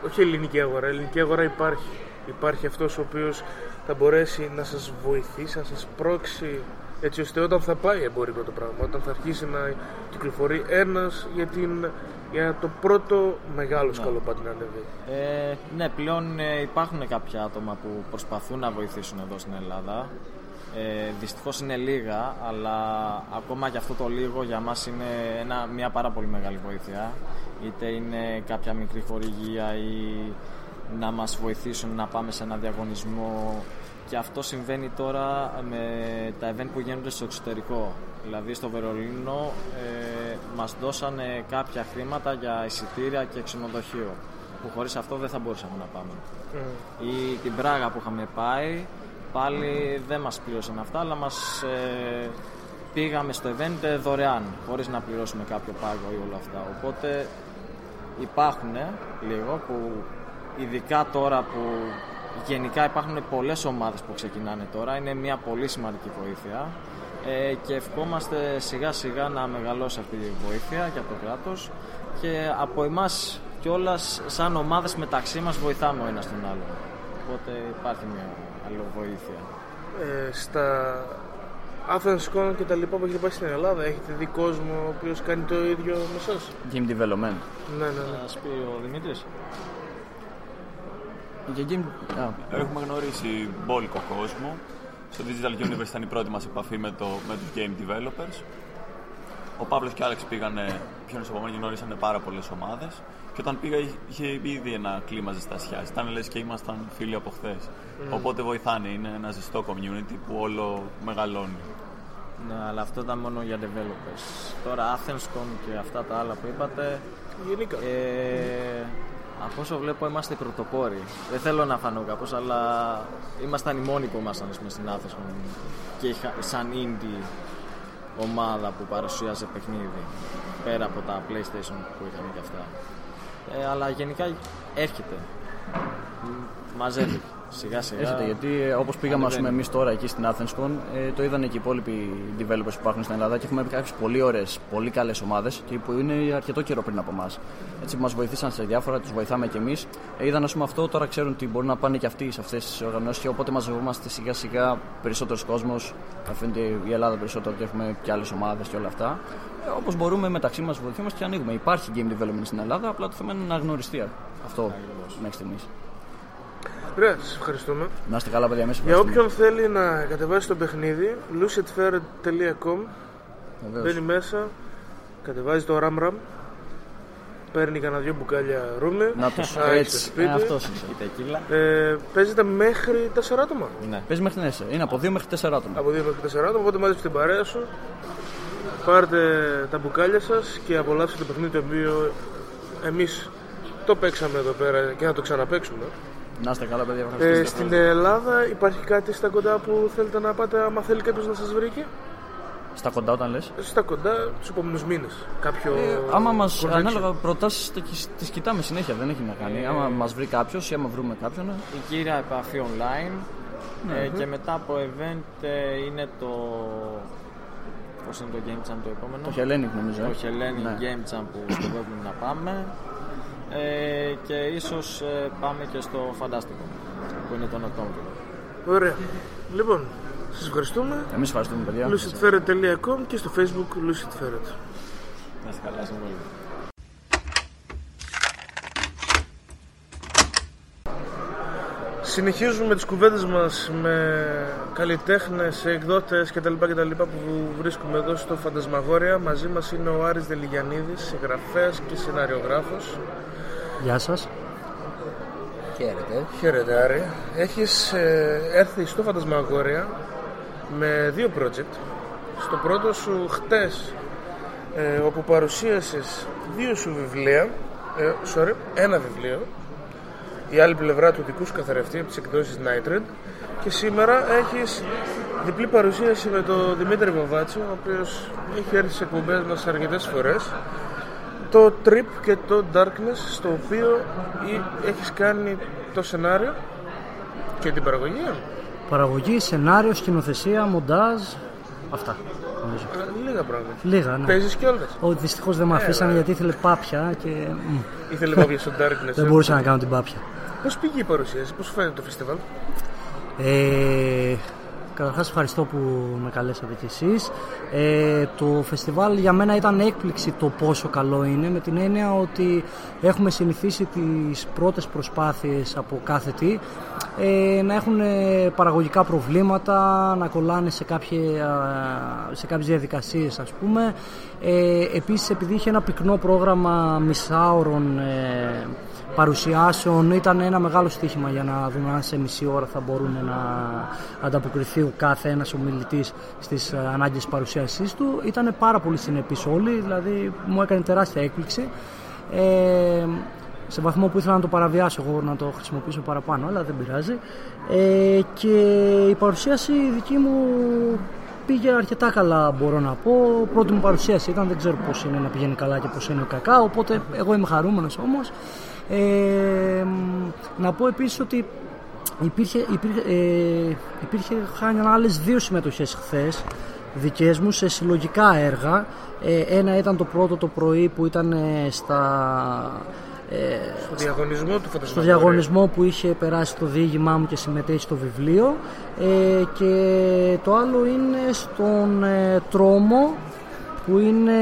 A: Όχι ελληνική αγορά, ελληνική αγορά υπάρχει. Υπάρχει αυτός ο οποίος θα μπορέσει να σας βοηθήσει, να σας πρόξει έτσι ώστε όταν θα πάει εμπορικό το πράγμα, όταν θα αρχίσει να κυκλοφορεί ένας για, την, για το πρώτο μεγάλο σκαλοπάτι να ανέβει.
F: Ε, ναι, πλέον ε, υπάρχουν κάποια άτομα που προσπαθούν να βοηθήσουν εδώ στην Ελλάδα. Ε, Δυστυχώς είναι λίγα, αλλά ακόμα και αυτό το λίγο για μας είναι ένα, μια πάρα πολύ μεγάλη βοήθεια. Είτε είναι κάποια μικρή χορηγία ή να μας βοηθήσουν να πάμε σε ένα διαγωνισμό και αυτό συμβαίνει τώρα με τα event που γίνονται στο εξωτερικό. Δηλαδή στο Βερολίνο ε, μας δώσανε κάποια χρήματα για εισιτήρια και ξενοδοχείο που χωρίς αυτό δεν θα μπορούσαμε να πάμε. Ή την Πράγα που είχαμε πάει πάλι δεν μας πλήρωσαν αυτά αλλά μας ε, πήγαμε στο event δωρεάν χωρίς να πληρώσουμε κάποιο πάγκο ή όλα αυτά. Οπότε υπάρχουν λίγο που ειδικά τώρα που γενικά υπάρχουν πολλές ομάδες που ξεκινάνε τώρα είναι μια πολύ σημαντική βοήθεια ε, και ευχόμαστε σιγά σιγά να μεγαλώσει αυτή η βοήθεια και από το κράτος και από εμάς κιόλας σαν ομάδες μεταξύ μας βοηθάμε ο ένας τον άλλο οπότε υπάρχει μια άλλη βοήθεια
A: Ε, στα Athens Con και τα λοιπά που έχετε πάει στην Ελλάδα, έχετε δει κόσμο ο οποίος κάνει το ίδιο με εσάς;
E: Game development.
A: Ναι, ναι, ναι.
F: Θα μας πει ο Δημήτρης
E: Για game... Α,
G: Έχουμε γνωρίσει μπόλικο κόσμο. Στο Digital Universe ήταν η πρώτη μας επαφή με, το, με τους game developers. Ο Παύλος και ο Άλεξ πήγανε πιο νησοπομένα και γνωρίσανε πάρα πολλές ομάδες. Και όταν πήγα είχε ήδη ένα κλίμα ζεστασιάς. Ήταν λες και ήμασταν φίλοι από χθες. Οπότε βοηθάνε. Είναι ένα ζεστό community που όλο μεγαλώνει.
F: Ναι, αλλά αυτό ήταν μόνο για developers. Τώρα Athens Con και αυτά τα άλλα που είπατε.
A: Γενικά.
F: Ε, από όσο βλέπω είμαστε οι πρωτοπόροι. Δεν θέλω να φανώ κάπως, αλλά ήμασταν οι μόνοι που ήμασταν ας πούμε, στην Athens Con και είχα, σαν indie ομάδα που παρουσίαζε παιχνίδι. Πέρα από τα PlayStation που είχαμε και αυτά. Ε, αλλά γενικά έρχεται. Μαζεύει. Σιγά σιγά.
E: Έρχεται γιατί όπως πήγαμε ας πούμε, εμείς τώρα εκεί στην Athenscon, ε, το είδαν και οι υπόλοιποι developers που υπάρχουν στην Ελλάδα και έχουμε κάποιες πολύ ωραίες, πολύ καλές ομάδες που είναι αρκετό καιρό πριν από εμάς. Έτσι που μας βοηθήσαν σε διάφορα, τους βοηθάμε κι εμείς. Ε, είδαν ας πούμε, αυτό, τώρα ξέρουν ότι μπορούν να πάνε και αυτοί σε αυτές τις οργανώσεις και οπότε μαζευόμαστε σιγά σιγά περισσότερος κόσμος. Φαίνεται η Ελλάδα περισσότερο και έχουμε και άλλες ομάδες και όλα αυτά. Ε, Όπως μπορούμε μεταξύ μας βοηθούμε και ανοίγουμε. Υπάρχει game development στην Ελλάδα, απλά το θέμα είναι να γνωριστεί αυτό μέχρι στιγμής.
A: Ωραία, σας ευχαριστούμε.
E: Να είστε καλά, παιδιά, μέσα
A: Για όποιον θέλει να κατεβάσει το παιχνίδι, lucidfair.com Μπαίνει μέσα, κατεβάζει το RAM-RAM, παίρνει κανένα δυο μπουκάλια ρούμι.
E: Να το
A: Α, έχει
E: έτσι.
A: στο σπίτι.
E: Ε, αυτός είναι.
F: Η τεκίλα.
A: Ε, παίζεται μέχρι 4 άτομα.
F: Ναι.
E: Παίζει μέχρι ναι, είναι από 2 μέχρι 4 άτομα.
A: Από 2 μέχρι 4 άτομα, οπότε μάζεψε την παρέα σου. Πάρτε τα μπουκάλια σας και απολαύστε το παιχνίδι το οποίο εμείς το παίξαμε εδώ πέρα και να το ξαναπαίξουμε.
E: Να είστε καλά, παιδιά.
A: Ε,
E: ευχαριστώ.
A: στην Ελλάδα υπάρχει κάτι στα κοντά που θέλετε να πάτε άμα θέλει κάποιος να σας βρει εκεί;
E: Στα κοντά όταν λες;
A: Στα κοντά τους επόμενους μήνες. Κάποιο.
E: Ε, άμα μα
A: convention.
E: ανάλογα προτάσει τις κοιτάμε συνέχεια, δεν έχει να κάνει. Άμα μας βρει κάποιος ή άμα βρούμε κάποιον. ε,
F: Η κύρια επαφή online ε, και μετά από event ε, είναι το. Πώς είναι το Game Jam το επόμενο;
E: Το Hellenic νομίζω. ε.
F: Το Hellenic
E: Ναι.
F: Game Jam που σκοπεύουμε να πάμε. Ε, και ίσως ε, πάμε και στο Φαντάστικο που είναι τον Οκτώβριο.
A: Ωραία. Λοιπόν, σας ευχαριστούμε.
E: Εμείς ευχαριστούμε, παιδιά.
A: lucidferret.com και στο facebook lucidferret.
F: Να είστε καλά,
A: Συνεχίζουμε τις κουβέντες μας με καλλιτέχνες, εκδότες κτλ. κτλ που βρίσκουμε εδώ στο Φαντασμαγόρια. Μαζί μας είναι ο Άρης Δελιγιαννίδης, συγγραφέας και σεναριογράφος.
B: Γεια σας. Χαίρετε.
A: Χαίρετε Άρη. Έχεις ε, έρθει στο Φαντασμαγόρια με δύο project. Στο πρώτο σου χτες, ε, όπου παρουσίασες δύο σου βιβλία, ε, sorry, ένα βιβλίο, η άλλη πλευρά του δικού σου καθαρευτή από τις εκδόσεις Nitred και σήμερα έχεις διπλή παρουσίαση με τον Δημήτρη Βαβάτσο ο οποίος έχει έρθει σε εκπομπές μας αρκετές φορές το Trip και το Darkness στο οποίο ή- έχεις κάνει το σενάριο και την παραγωγή
H: Παραγωγή, σενάριο, σκηνοθεσία, μοντάζ. Αυτά. Νομίζω.
A: Α, λίγα πράγματα
H: Λίγα, ναι.
A: παίζεις κιόλας;
H: Ο, δυστυχώς δεν με αφήσανε γιατί ήθελε πάπια και μ,
A: ήθελε κάποια στο Darkness
H: δεν μπορούσα να κάνω την πάπια.
A: Πως πήγε η παρουσίαση, πως φαίνεται το φεστιβάλ;
H: Ε, καταρχάς ευχαριστώ που με καλέσατε κι εσείς. Ε, το φεστιβάλ για μένα ήταν έκπληξη το πόσο καλό είναι με την έννοια ότι έχουμε συνηθίσει τις πρώτες προσπάθειες από κάθε τι ε, να έχουν ε, παραγωγικά προβλήματα, να κολλάνε σε, κάποια, σε κάποιες διαδικασίες ας πούμε. Ε, επίσης επειδή είχε ένα πυκνό πρόγραμμα μισάωρων ε, παρουσιάσεων ήταν ένα μεγάλο στοίχημα για να δουν αν σε μισή ώρα θα μπορούν να ανταποκριθεί ο κάθε ένας ομιλητής στις ε, ανάγκες της παρουσίασής του. Ήταν πάρα πολύ συνεπείς όλοι, δηλαδή μου έκανε τεράστια έκπληξη. Ε, σε βαθμό που ήθελα να το παραβιάσω εγώ να το χρησιμοποιήσω παραπάνω, αλλά δεν πειράζει. Ε, και η παρουσίαση δική μου πήγε αρκετά καλά μπορώ να πω. Πρώτη μου παρουσίαση ήταν, δεν ξέρω πώς είναι να πηγαίνει καλά και πώς είναι κακά, οπότε εγώ είμαι χαρούμενος όμως. Ε, μ, να πω επίσης ότι υπήρχε, υπήρχε, ε, υπήρχε είχαν άλλες δύο συμμετοχές χθες δικές μου σε συλλογικά έργα. Ε, ένα ήταν το πρώτο το πρωί που ήταν ε, στα, ε,
A: στο διαγωνισμό του
H: στο
A: φαντασμαγόρια
H: διαγωνισμό που είχε περάσει το διήγημά μου και συμμετέχει στο βιβλίο ε, και το άλλο είναι στον ε, τρόμο που είναι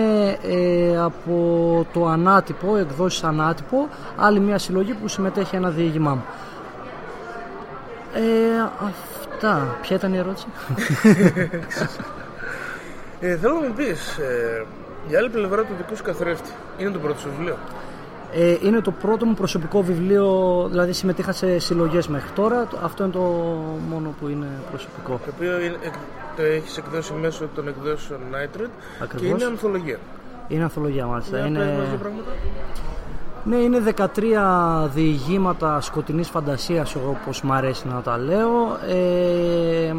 H: ε, από το Ανάτυπο, εκδόσεις Ανάτυπο άλλη μια συλλογή που συμμετέχει ένα διήγημά μου. Ε, αυτά, ποια ήταν η ερώτηση;
A: Ε, θέλω να μου πεις ε, η άλλη πλευρά του δικού σου καθρέφτη είναι το πρώτο σου βιβλίο;
H: Ε, είναι το πρώτο μου προσωπικό βιβλίο δηλαδή συμμετείχα σε συλλογές μέχρι τώρα. Αυτό είναι το μόνο που είναι προσωπικό.
A: Το οποίο είναι, εκ- το έχεις εκδώσει μέσω των εκδόσεων Nitred και
H: Ακριβώς.
A: είναι ανθολογία.
H: είναι ανθολογία μάλιστα
A: Για
H: είναι...
A: πες μας δύο πράγματα.
H: Ναι, είναι 13 διηγήματα σκοτεινής φαντασίας, εγώ όπως μου αρέσει να τα λέω. Ε,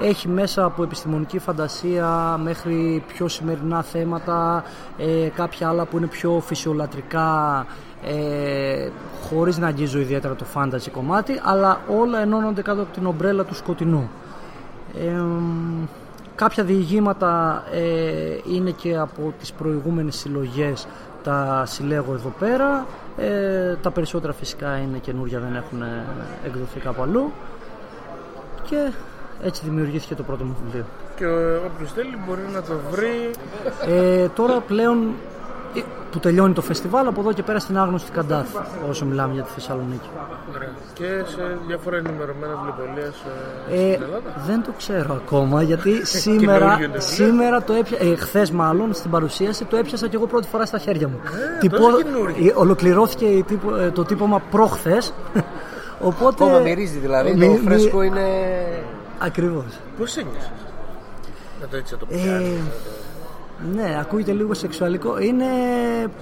H: έχει μέσα από επιστημονική φαντασία μέχρι πιο σημερινά θέματα, ε, κάποια άλλα που είναι πιο φυσιολατρικά ε, χωρίς να αγγίζω ιδιαίτερα το fantasy κομμάτι αλλά όλα ενώνονται κάτω από την ομπρέλα του σκοτεινού. Ε, κάποια διηγήματα ε, είναι και από τις προηγούμενες συλλογές. Τα συλλέγω εδώ πέρα. Ε, τα περισσότερα φυσικά είναι καινούργια δεν έχουν εκδοθεί κάπου αλλού. Και έτσι δημιουργήθηκε το πρώτο μου βιβλίο.
A: Και όποιος θέλει μπορεί να το βρει.
H: ε, τώρα πλέον ε, που τελειώνει το φεστιβάλ από εδώ και πέρα στην άγνωστη Καντάθ όσο μιλάμε για τη Θεσσαλονίκη
A: Ωραία. Και σε διάφορα ενημερωμένα βιβλιοπολία σε...
H: Ε,
A: στην Ελλάδα;
H: δεν το ξέρω ακόμα γιατί σήμερα,
A: Καινούργιο είναι,
H: σήμερα το έπιασα, ε, χθες μάλλον στην παρουσίαση το έπιασα και εγώ πρώτη φορά στα χέρια μου.
A: τόσο καινούργιο.
H: ε, ολοκληρώθηκε η τύπο- ε, το τύπομα προχθές οπότε
B: Ακόμα μυρίζει δηλαδή,
H: μη-
B: το
H: μη-
B: φρέσκο είναι...
H: Ακριβώς.
A: Πώς ένιωσες; Να το έτσι να το
H: Ε,
A: πιάνεις,
H: ναι, ακούγεται λίγο σεξουαλικό. Είναι,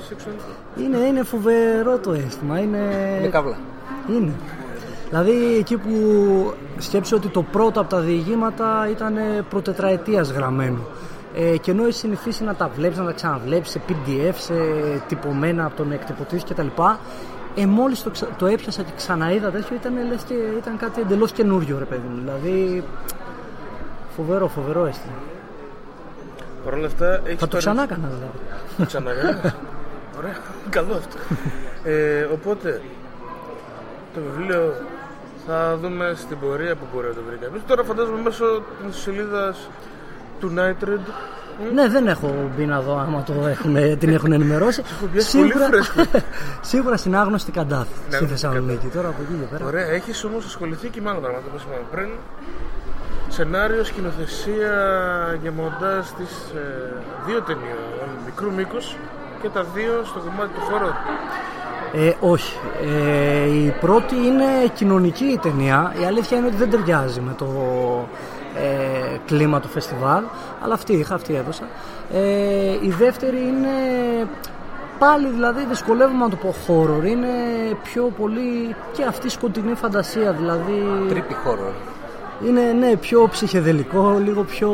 A: σεξουαλικό.
H: είναι, είναι φοβερό το αίσθημα. Είναι,
B: Είναι καύλα.
H: Είναι. Δηλαδή εκεί που σκέψω ότι το πρώτο από τα διηγήματα ήταν προτετραετίας γραμμένο. Ε, και ενώ έχει συνηθίσει να τα βλέπεις, να τα ξαναβλέπεις σε PDF, σε τυπωμένα από τον εκτυπωτή κτλ. Ε, μόλις το, ξα- το έπιασα και ξαναείδα τέτοιο ήταν, λες και ήταν κάτι εντελώς καινούριο ρε παιδί μου. Δηλαδή φοβερό, φοβερό αίσθημα.
A: Παρ' όλα αυτά έχεις
H: Θα το
A: πάρει-
H: ξανά έκανα δηλαδή.
A: Το ξανακάνεις. Ωραία, καλό αυτό. Ε, οπότε, το βιβλίο θα δούμε στην πορεία που μπορεί να το βρει κάποιος. Τώρα φαντάζομαι μέσω της σελίδας του Nightred.
H: Ναι, δεν έχω μπει να δω άμα το έχουν, την έχουν ενημερώσει.
A: πιάσει πολύ φρέσκο.
H: σίγουρα στην άγνωστη Καντάθ στη
A: Άγνωστη
H: Θεσσαλονίκη. Τώρα από εκεί και πέρα.
A: Ωραία, έχεις όμως ασχοληθεί και με άλλα πράγματα όπως είπαμε πριν. Σενάριο, σκηνοθεσία για μοντάζ της ε, δύο ταινιών μικρού μήκους και τα δύο στο κομμάτι του χώρου.
H: Ε, όχι. Ε, η πρώτη είναι κοινωνική η ταινία. Η αλήθεια είναι ότι δεν ταιριάζει με το ε, κλίμα του φεστιβάλ. Αλλά αυτή είχα, αυτή έδωσα. Ε, η δεύτερη είναι πάλι δηλαδή δυσκολεύομαι να το πω horror. Είναι πιο πολύ και αυτή σκοτεινή φαντασία. Δηλαδή
B: Τρίπι horror.
H: Είναι ναι, πιο ψυχεδελικό, λίγο πιο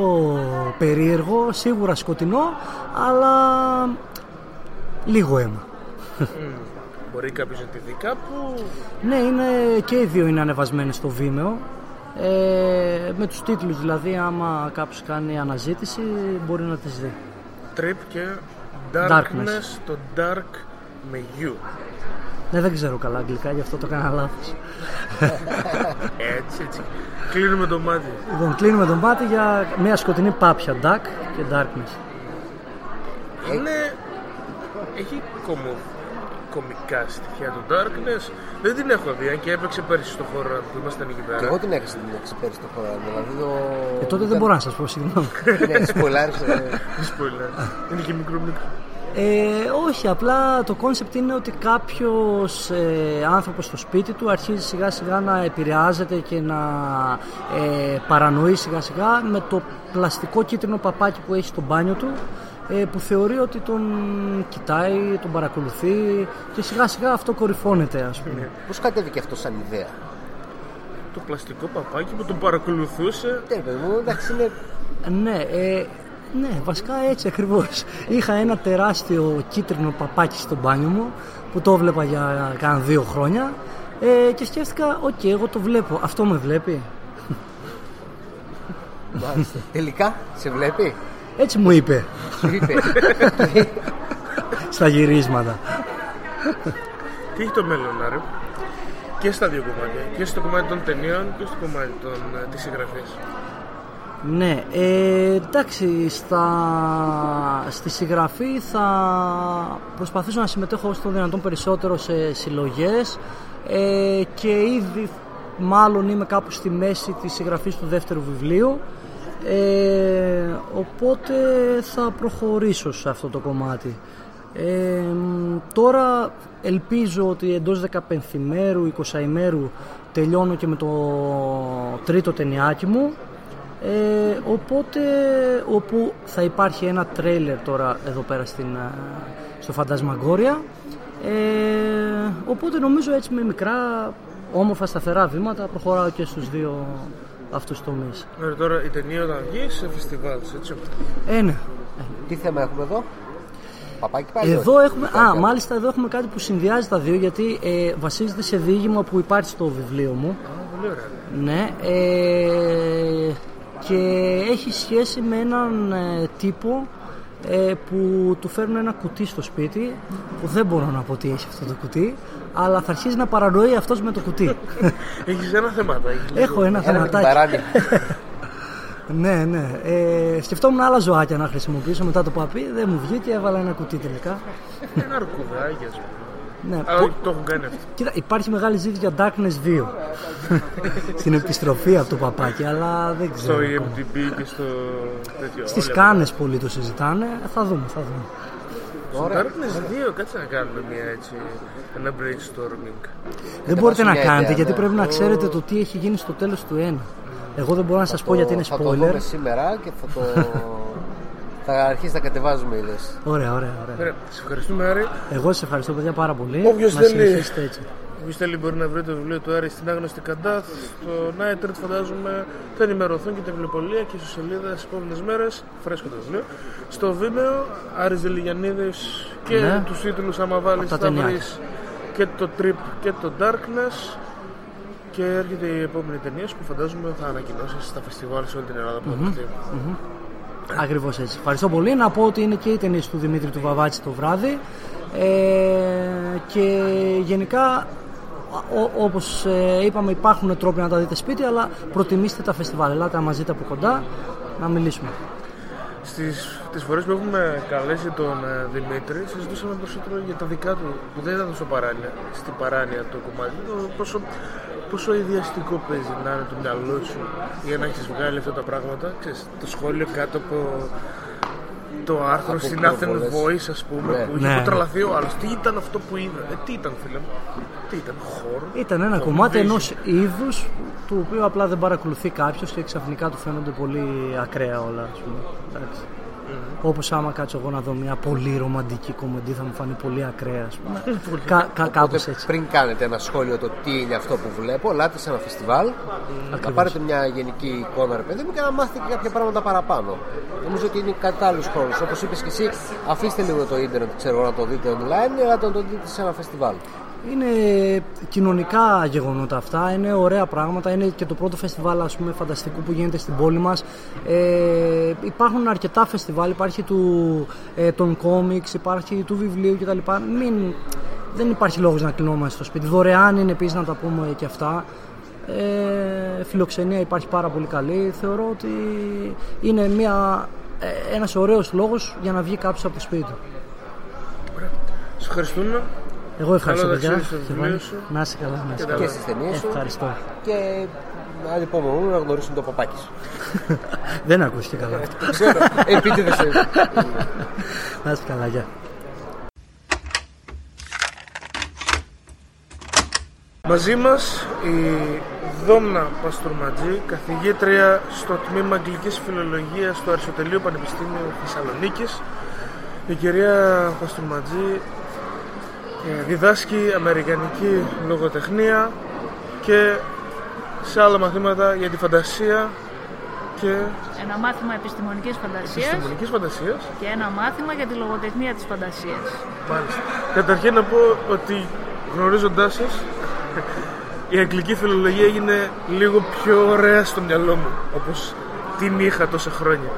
H: περίεργο, σίγουρα σκοτεινό, αλλά λίγο αίμα.
A: Μπορεί κάποιος να τη δει κάπου.
H: Ναι, είναι, και οι δύο είναι ανεβασμένοι στο Vimeo. Ε, με τους τίτλους δηλαδή, άμα κάποιος κάνει αναζήτηση, μπορεί να τις δει.
A: Trip και Darkness,
H: Darkness.
A: το Dark με U.
H: Ναι, δεν ξέρω καλά αγγλικά, γι' αυτό το έκανα λάθος.
A: Έτσι, έτσι. Κλείνουμε το μάτι.
H: Λοιπόν, κλείνουμε το μάτι για μια σκοτεινή πάπια, Dark και Darkness.
A: Είναι... Έχει κομο... κομικά στοιχεία του Darkness. Δεν την έχω δει, αν και έπαιξε πέρσι στο χώρο που ήμασταν εκεί πέρα.
B: Και εγώ την έκανα την έξι πέρυσι το χώρο. Δηλαδή το...
H: Ε, τότε δεν μπορώ να σας πω, συγγνώμη.
B: Ναι, σποιλάρεις, ε,
A: Μη spoiler. Είναι και μικρό μικρό.
H: Ε, όχι, απλά το κόνσεπτ είναι ότι κάποιος ε, άνθρωπος στο σπίτι του αρχίζει σιγά σιγά να επηρεάζεται και να ε, παρανοεί σιγά σιγά με το πλαστικό κίτρινο παπάκι που έχει στο μπάνιο του ε, που θεωρεί ότι τον κοιτάει, τον παρακολουθεί και σιγά σιγά αυτό κορυφώνεται ας πούμε.
B: Πώς κατέβηκε αυτό σαν ιδέα;
A: Το πλαστικό παπάκι που τον παρακολουθούσε.
B: Ναι, παιδί μου, εντάξει, είναι
H: Ναι, ε, ναι, βασικά έτσι ακριβώς. Είχα ένα τεράστιο κίτρινο παπάκι στο μπάνιο μου που το έβλεπα για κάνα δύο χρόνια ε, και σκέφτηκα, οκ, εγώ το βλέπω. Αυτό με βλέπει.
B: Μάλιστα. Τελικά, σε βλέπει;
H: Έτσι μου είπε
B: Σου είπε.
H: στα γυρίσματα.
A: Τι έχει το μέλλον, Άρη. Και στα δύο κομμάτια. Και στο κομμάτι των ταινιών και στο κομμάτι των, ε, της συγγραφής.
H: Ναι, ε, εντάξει, στα, στη συγγραφή θα προσπαθήσω να συμμετέχω όσο το δυνατόν περισσότερο σε συλλογές. Ε, και ήδη μάλλον είμαι κάπου στη μέση της συγγραφής του δεύτερου βιβλίου. Ε, οπότε θα προχωρήσω σε αυτό το κομμάτι. Ε, μ, τώρα ελπίζω ότι εντός 15 ημέρου, 20 ημέρου τελειώνω και με το τρίτο ταινιάκι μου ε, οπότε όπου θα υπάρχει ένα τρέιλερ τώρα εδώ πέρα στην, ε, στο Φαντασμαγκόρια ε, οπότε νομίζω έτσι με μικρά όμορφα σταθερά βήματα προχωράω και στους δύο αυτούς του τομείς.
A: Ωραία, τώρα η ταινία όταν βγει σε φεστιβάλ, έτσι.
H: Ε, ναι.
B: Τι θέμα έχουμε εδώ; Παπάκι πάλι.
H: Εδώ
B: όχι.
H: έχουμε, α, μάλιστα εδώ έχουμε κάτι που συνδυάζει τα δύο γιατί ε, βασίζεται σε διήγημα που υπάρχει στο βιβλίο μου.
A: Πολύ ωραία.
H: Ναι, ε, και έχει σχέση με έναν ε, τύπο ε, που του φέρνουν ένα κουτί στο σπίτι που δεν μπορώ να πω τι έχει αυτό το κουτί αλλά θα αρχίσει να παρανοεί αυτός με το κουτί.
A: Έχεις ένα θεματάκι.
H: Έχω ένα
B: Ένα με την
H: θεματάκι.
B: παράνοια.
H: ναι, ναι. Ε, σκεφτόμουν άλλα ζωάκια να χρησιμοποιήσω μετά το παπί, δεν μου βγήκε, έβαλα ένα κουτί τελικά.
A: Ένα αρκουδάκι, ας πούμε.
H: Ναι,
A: Α,
H: πο-
A: όχι, το έχουν κάνει αυτό.
H: Κοίτα, υπάρχει μεγάλη ζήτηση για Darkness 2 στην επιστροφή από το παπάκι, αλλά δεν
A: Στο
H: ξέρω. ακόμα.
A: EMDB και στο τέτοιο.
H: Στις
A: όλα
H: κάνες πολλοί το συζητάνε, Ε, θα δούμε, θα δούμε.
A: Στο Darkness 2, κάτσε να κάνουμε μια έτσι, ένα brainstorming.
H: Δεν μπορείτε να
B: μια
H: κάνετε
B: ιδέα,
H: γιατί
B: ναι.
H: πρέπει να ξέρετε το τι έχει γίνει στο τέλος του 1. Εγώ δεν μπορώ να σας πω γιατί είναι
B: Θα το δούμε
H: spoiler.
B: σήμερα και θα το. θα αρχίσει να κατεβάζουμε είδες.
H: Ωραία, ωραία, ωραία.
A: Ωραία, σε ευχαριστούμε Άρη.
H: Εγώ σας ευχαριστώ παιδιά πάρα πολύ.
A: Όποιος
H: να
A: θέλει-
H: συνεχίσετε έτσι.
A: Όποιος θέλει μπορεί να βρει το βιβλίο του Άρη στην άγνωστη Καντάθ. Στο Night Red φαντάζομαι θα ενημερωθούν και τα βιβλιοπολία και στις σελίδες τις επόμενες μέρες. Φρέσκο το βιβλίο. Στο Vimeo, Άρης Δελιγιαννίδης και
H: Ναι.
A: τους τίτλους άμα βάλεις
H: Από τα
A: θα
H: ταινιάκια.
A: βρεις και το Trip και το Darkness. Και έρχεται η επόμενη ταινία σου που φαντάζομαι θα ανακοινώσεις στα φεστιβάλ σε όλη την Ελλάδα που θα
H: Ακριβώς έτσι. Ευχαριστώ πολύ. Να πω ότι είναι και οι ταινίε του Δημήτρη του Βαβάτση το βράδυ. Ε, και γενικά, ό, όπως ε, είπαμε, υπάρχουν τρόποι να τα δείτε σπίτι, αλλά προτιμήστε τα φεστιβάλ. Ελάτε μαζί τα από κοντά να μιλήσουμε.
A: Στις τις φορές που έχουμε καλέσει τον ε, Δημήτρη, συζητούσαμε περισσότερο για τα δικά του, που δεν ήταν τόσο παράνοια, στην παράνοια το κομμάτι. Το πόσο, πόσο ιδιαστικό παίζει να είναι το μυαλό σου για να έχεις βγάλει αυτά τα πράγματα. Ξέρεις, το σχόλιο κάτω από το άρθρο
B: Από
A: στην Athens
B: προβολές.
A: Voice, ας πούμε,
B: Ναι.
A: που είχε
H: Ναι.
A: αποτραλαθεί ο άλλος. Τι ήταν αυτό που είδα. Ε, τι ήταν, φίλε μου. Τι ήταν, χώρο.
H: Ήταν ένα
A: Το
H: κομμάτι
A: vision.
H: ενός είδους του οποίου απλά δεν παρακολουθεί κάποιος και ξαφνικά του φαίνονται πολύ ακραία όλα. Ας πούμε. Εντάξει. Όπως άμα κάτσω εγώ να δω μια πολύ ρομαντική κομμεντή θα μου φανεί πολύ ακραία, ας πούμε. Κα, κα, κάπως
B: Οπότε
H: έτσι.
B: πριν κάνετε ένα σχόλιο το τι είναι αυτό που βλέπω, ελάτε σε ένα φεστιβάλ, να πάρετε μια γενική εικόνα, ρε παιδί μου, και να μάθετε και κάποια πράγματα παραπάνω. Νομίζω ότι είναι κατάλληλο χρόνο. Όπως είπες και εσύ, αφήστε λίγο το ίντερνετ, ξέρω να το δείτε online, ελάτε να το δείτε σε ένα φεστιβάλ.
H: Είναι κοινωνικά γεγονότα αυτά, είναι ωραία πράγματα. Είναι και το πρώτο φεστιβάλ ας πούμε, φανταστικού που γίνεται στην πόλη μας. Ε, υπάρχουν αρκετά φεστιβάλ, υπάρχει του, ε, των κόμιξ, υπάρχει του βιβλίου κτλ. Μην, δεν υπάρχει λόγος να κλεινόμαστε στο σπίτι. Δωρεάν είναι επίσης να τα πούμε και αυτά. Ε, φιλοξενία υπάρχει πάρα πολύ καλή. Θεωρώ ότι είναι μια, ε, ένας ωραίος λόγος για να βγει κάποιος από το σπίτι του.
A: Σε ευχαριστούμε.
H: Εγώ ευχαριστώ
A: Καλό
H: παιδιά.
A: ταξίδι στο βιβλίο σου.
H: Να είσαι καλά. Να είσαι
A: Και
H: καλά.
B: Και στι ταινίες σου.
H: Ευχαριστώ.
B: Και ανυπομονούν να γνωρίσουν το παπάκι σου.
H: Δεν ακούστηκε καλά αυτό.
B: Ξέρω, επίτηδες.
H: Να είστε καλά, γεια.
A: Μαζί μας η Δόμνα Παστορματζή, καθηγήτρια στο τμήμα Αγγλικής Φιλολογίας του Αριστοτελείου Πανεπιστήμιου Θεσσαλονίκης. Η κυρία Παστορματζή ε, διδάσκει Αμερικανική λογοτεχνία και σε άλλα μαθήματα για τη φαντασία και
I: Ένα μάθημα επιστημονικής φαντασίας
A: επιστημονικής φαντασίας.
I: και ένα μάθημα για τη λογοτεχνία της φαντασίας.
A: Μάλιστα. Καταρχήν να πω ότι γνωρίζοντάς σας η αγγλική φιλολογία έγινε λίγο πιο ωραία στο μυαλό μου όπως την είχα τόσα χρόνια.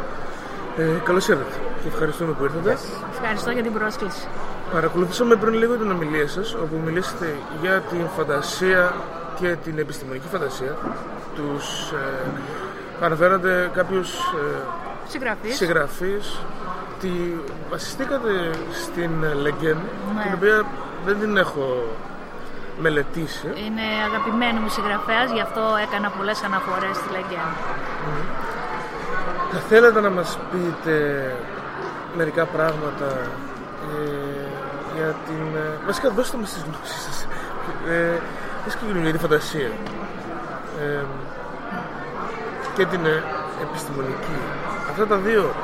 A: Ε, καλώς ήρθατε και ευχαριστούμε που ήρθατε.
I: Ευχαριστώ για την πρόσκληση.
A: Παρακολουθήσαμε πριν λίγο την ομιλία σας όπου μιλήσατε για την φαντασία και την επιστημονική φαντασία. Τους ε, αναφέρατε κάποιους ε,
I: Συγγραφής.
A: συγγραφείς τη βασιστήκατε στην Λεγκέν
I: Ναι.
A: την οποία δεν την έχω μελετήσει
I: Είναι αγαπημένο μου συγγραφέας, γι' αυτό έκανα πολλές αναφορές στη Λεγκέν.
A: θα θέλατε να μας πείτε μερικά πράγματα ε, για την... ε, βασικά δώστε μας τις γνώσεις σας. Ε, τι συγκεκριμένα για τη φαντασία. Ε, και την ε, επιστημονική. Αυτά τα δύο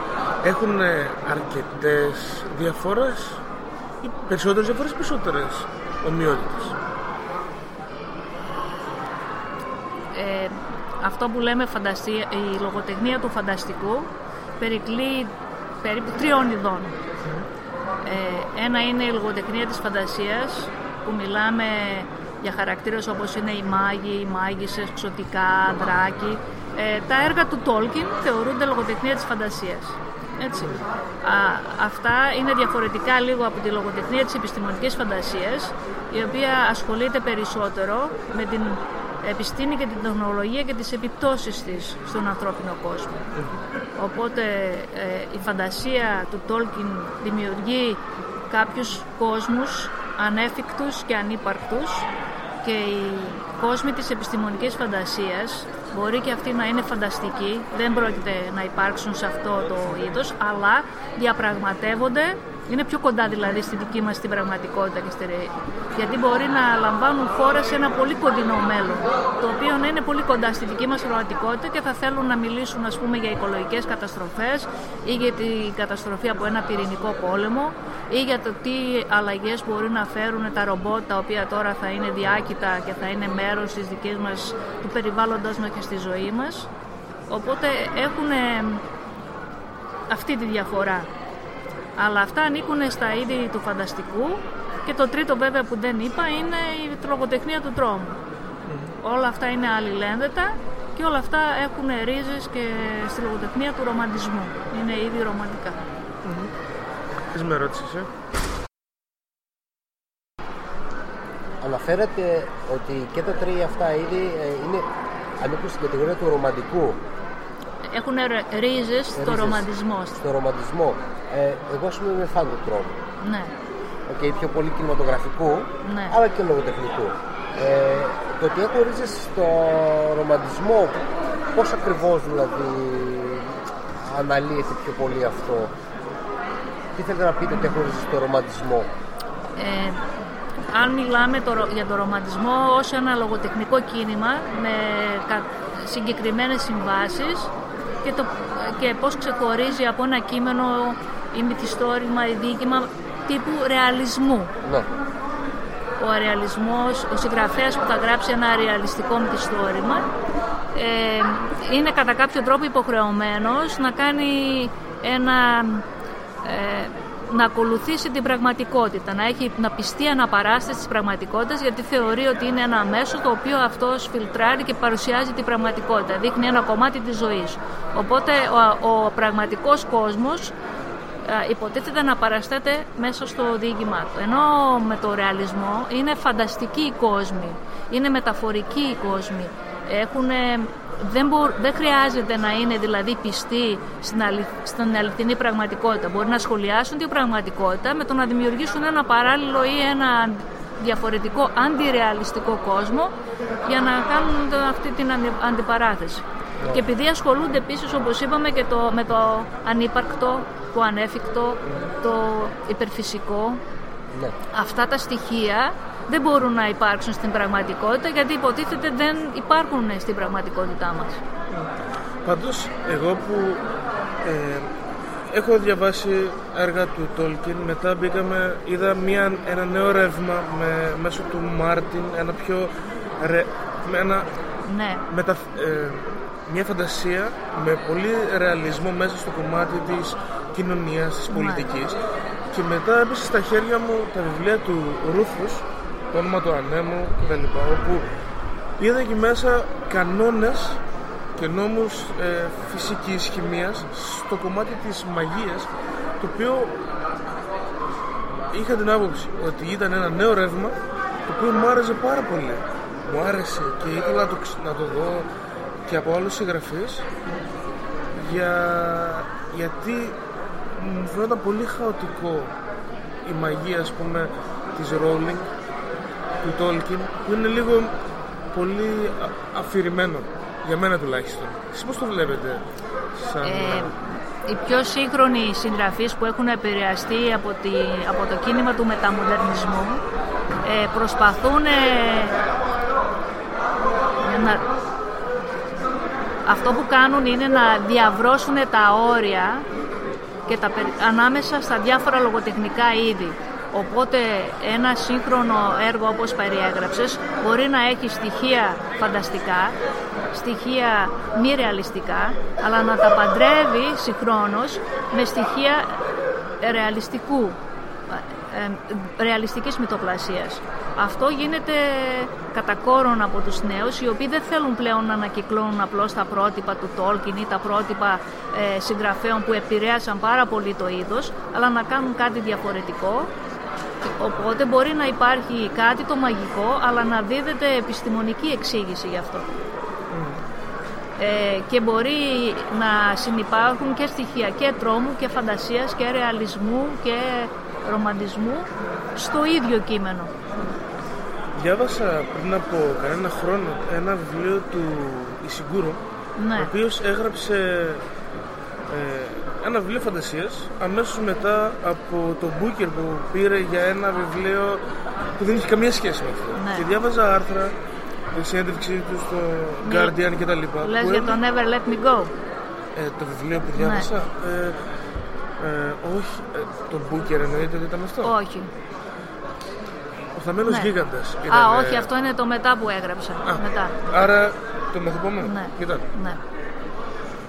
A: έχουν ε, αρκετές διαφορές ή περισσότερες διαφορές ή περισσότερες ομοιότητες.
I: Ε, αυτό που λέμε φανταστία, η λογοτεχνία του φανταστικού περικλεί περίπου τριών ειδών. Ε, ένα είναι η λογοτεχνία της φαντασίας που μιλάμε για χαρακτήρες όπως είναι οι μάγοι, οι μάγισσες, ξωτικά, δράκοι. Ε, τα έργα του Τόλκιν θεωρούνται λογοτεχνία της φαντασίας. Έτσι. Α, αυτά είναι διαφορετικά λίγο από τη λογοτεχνία της επιστημονικής φαντασίας η οποία ασχολείται περισσότερο με την επιστήμη και την τεχνολογία και τις επιπτώσεις της στον ανθρώπινο κόσμο. Οπότε ε, η φαντασία του Τόλκιν δημιουργεί κάποιους κόσμους ανέφικτους και ανύπαρκτους και οι κόσμοι της επιστημονικής φαντασίας μπορεί και αυτοί να είναι φανταστικοί, δεν πρόκειται να υπάρξουν σε αυτό το είδος, αλλά διαπραγματεύονται είναι πιο κοντά δηλαδή στη δική μας την πραγματικότητα και στη ροή. Γιατί μπορεί να λαμβάνουν χώρα σε ένα πολύ κοντινό μέλλον, το οποίο να είναι πολύ κοντά στη δική μας πραγματικότητα και θα θέλουν να μιλήσουν ας πούμε για οικολογικές καταστροφές ή για την καταστροφή από ένα πυρηνικό πόλεμο ή για το τι αλλαγές μπορεί να φέρουν τα ρομπότ τα οποία τώρα θα είναι διάκητα και θα είναι μέρος της δικής μας, του περιβάλλοντος μας και στη ζωή μας. Οπότε έχουν αυτή τη διαφορά αλλά αυτά ανήκουν στα είδη του φανταστικού και το τρίτο βέβαια που δεν είπα είναι η λογοτεχνία του τρόμου. Όλα αυτά είναι αλληλένδετα και όλα αυτά έχουν ρίζες και στη λογοτεχνία του ρομαντισμού. Είναι ήδη ρομαντικά.
A: Mm-hmm. με ερώτησες, ε;
B: Αναφέρατε ότι και τα τρία αυτά είδη ε, είναι, ανήκουν στην κατηγορία του ρομαντικού
I: έχουν ρίζες στο ρομαντισμό.
B: Στο ρομαντισμό. Ε, εγώ, ας πούμε, είμαι φαν του τρόμου.
I: Ναι.
B: Okay, πιο πολύ κινηματογραφικού,
I: ναι.
B: αλλά και λογοτεχνικού. Ε, το ότι έχω ρίζες στο ρομαντισμό, πώς ακριβώς δηλαδή αναλύεται πιο πολύ αυτό. Τι θέλετε να πείτε ότι έχω ρίζες στο ρομαντισμό;
I: Ε, αν μιλάμε το, για το ρομαντισμό ως ένα λογοτεχνικό κίνημα με συγκεκριμένες συμβάσεις και, το, και πώς ξεχωρίζει από ένα κείμενο ή μυθιστόρημα ή δίκημα τύπου ρεαλισμού.
B: Ναι.
I: Ο ρεαλισμός, ο συγγραφέας που θα γράψει ένα ρεαλιστικό μυθιστόρημα ε, είναι κατά κάποιο τρόπο υποχρεωμένος να κάνει ένα ε, να ακολουθήσει την πραγματικότητα, να, έχει, να πιστεί αναπαράσταση της πραγματικότητας γιατί θεωρεί ότι είναι ένα μέσο το οποίο αυτός φιλτράρει και παρουσιάζει την πραγματικότητα, δείχνει ένα κομμάτι της ζωής. Οπότε ο, ο πραγματικός κόσμος υποτίθεται να παραστέται μέσα στο διήγημά του. Ενώ με το ρεαλισμό είναι φανταστικοί οι κόσμοι, είναι μεταφορικοί οι κόσμοι, έχουν δεν, δεν χρειάζεται να είναι δηλαδή πιστοί στην, στην αληθινή πραγματικότητα. Μπορεί να σχολιάσουν την πραγματικότητα με το να δημιουργήσουν ένα παράλληλο ή ένα διαφορετικό αντιρεαλιστικό κόσμο για να κάνουν αυτή την αντιπαράθεση. Ναι. Και επειδή ασχολούνται επίσης όπως είπαμε και το, με το ανύπαρκτο, το ανέφικτο, το υπερφυσικό, ναι. αυτά τα στοιχεία δεν μπορούν να υπάρξουν στην πραγματικότητα γιατί υποτίθεται δεν υπάρχουν στην πραγματικότητά μας.
A: Πάντως, εγώ που ε, έχω διαβάσει έργα του Τόλκιν, μετά μπήκαμε, είδα μια, ένα νέο ρεύμα με, μέσω του Μάρτιν, ένα πιο... Ρε, με ένα,
I: ναι.
A: μετα, ε, μια φαντασία με πολύ ρεαλισμό μέσα στο κομμάτι της κοινωνίας, της πολιτικής και μετά έπεσε στα χέρια μου τα βιβλία του Ρούφους το όνομα του ανέμου κτλ. Όπου είδα εκεί μέσα κανόνες και νόμους ε, φυσικής χημίας στο κομμάτι της μαγείας το οποίο είχα την άποψη ότι ήταν ένα νέο ρεύμα το οποίο μου άρεσε πάρα πολύ μου άρεσε και ήθελα να το, να το δω και από άλλους συγγραφείς για... γιατί μου φαίνονταν πολύ χαοτικό η μαγεία ας πούμε της Rowling του Τόλκιν που είναι λίγο πολύ αφηρημένο για μένα τουλάχιστον. Εσείς πώς το βλέπετε σαν... Ε,
I: οι πιο σύγχρονοι συγγραφείς που έχουν επηρεαστεί από, τη, από το κίνημα του μεταμοντερνισμού ε, προσπαθούν ε, να, αυτό που κάνουν είναι να διαβρώσουν τα όρια και τα, ανάμεσα στα διάφορα λογοτεχνικά είδη. Οπότε ένα σύγχρονο έργο όπως περιέγραψες μπορεί να έχει στοιχεία φανταστικά, στοιχεία μη ρεαλιστικά, αλλά να τα παντρεύει συγχρόνως με στοιχεία ρεαλιστικού, ε, ρεαλιστικής μυτοπλασίας. Αυτό γίνεται κατά κόρον από τους νέους, οι οποίοι δεν θέλουν πλέον να ανακυκλώνουν απλώς τα πρότυπα του Tolkien ή τα πρότυπα ε, συγγραφέων που επηρέασαν πάρα πολύ το είδος, αλλά να κάνουν κάτι διαφορετικό. Οπότε μπορεί να υπάρχει κάτι το μαγικό, αλλά να δίδεται επιστημονική εξήγηση γι' αυτό. Ε, και μπορεί να συνεπάρχουν και στοιχεία και τρόμου και φαντασίας και ρεαλισμού και ρομαντισμού στο ίδιο κείμενο.
A: Διάβασα πριν από κανένα χρόνο ένα βιβλίο του Ισιγκούρου
I: Ναι.
A: ο οποίος έγραψε ε, ένα βιβλίο φαντασίας αμέσως μετά από το Booker που πήρε για ένα βιβλίο που δεν είχε καμία σχέση με αυτό.
I: Ναι.
A: Και διάβαζα άρθρα, η συνέντευξή του στο
I: Ναι.
A: Guardian και τα λοιπά.
I: Λες
A: που
I: για το
A: έλεγε-
I: Never Let Me Go.
A: ε, το βιβλίο που διάβασα.
I: Ναι.
A: Ε, ε, όχι, ε, το Booker εννοείται ότι ήταν αυτό;
I: Όχι.
A: Ο Θαμένος
I: Ναι.
A: Γίγαντας.
I: Α,
A: ήταν, ε,
I: όχι, αυτό είναι το μετά που έγραψα.
A: Α,
I: Μετά.
A: Άρα το μεθεπόμενο.
I: Ναι.
A: Κοίτα.
I: Ναι.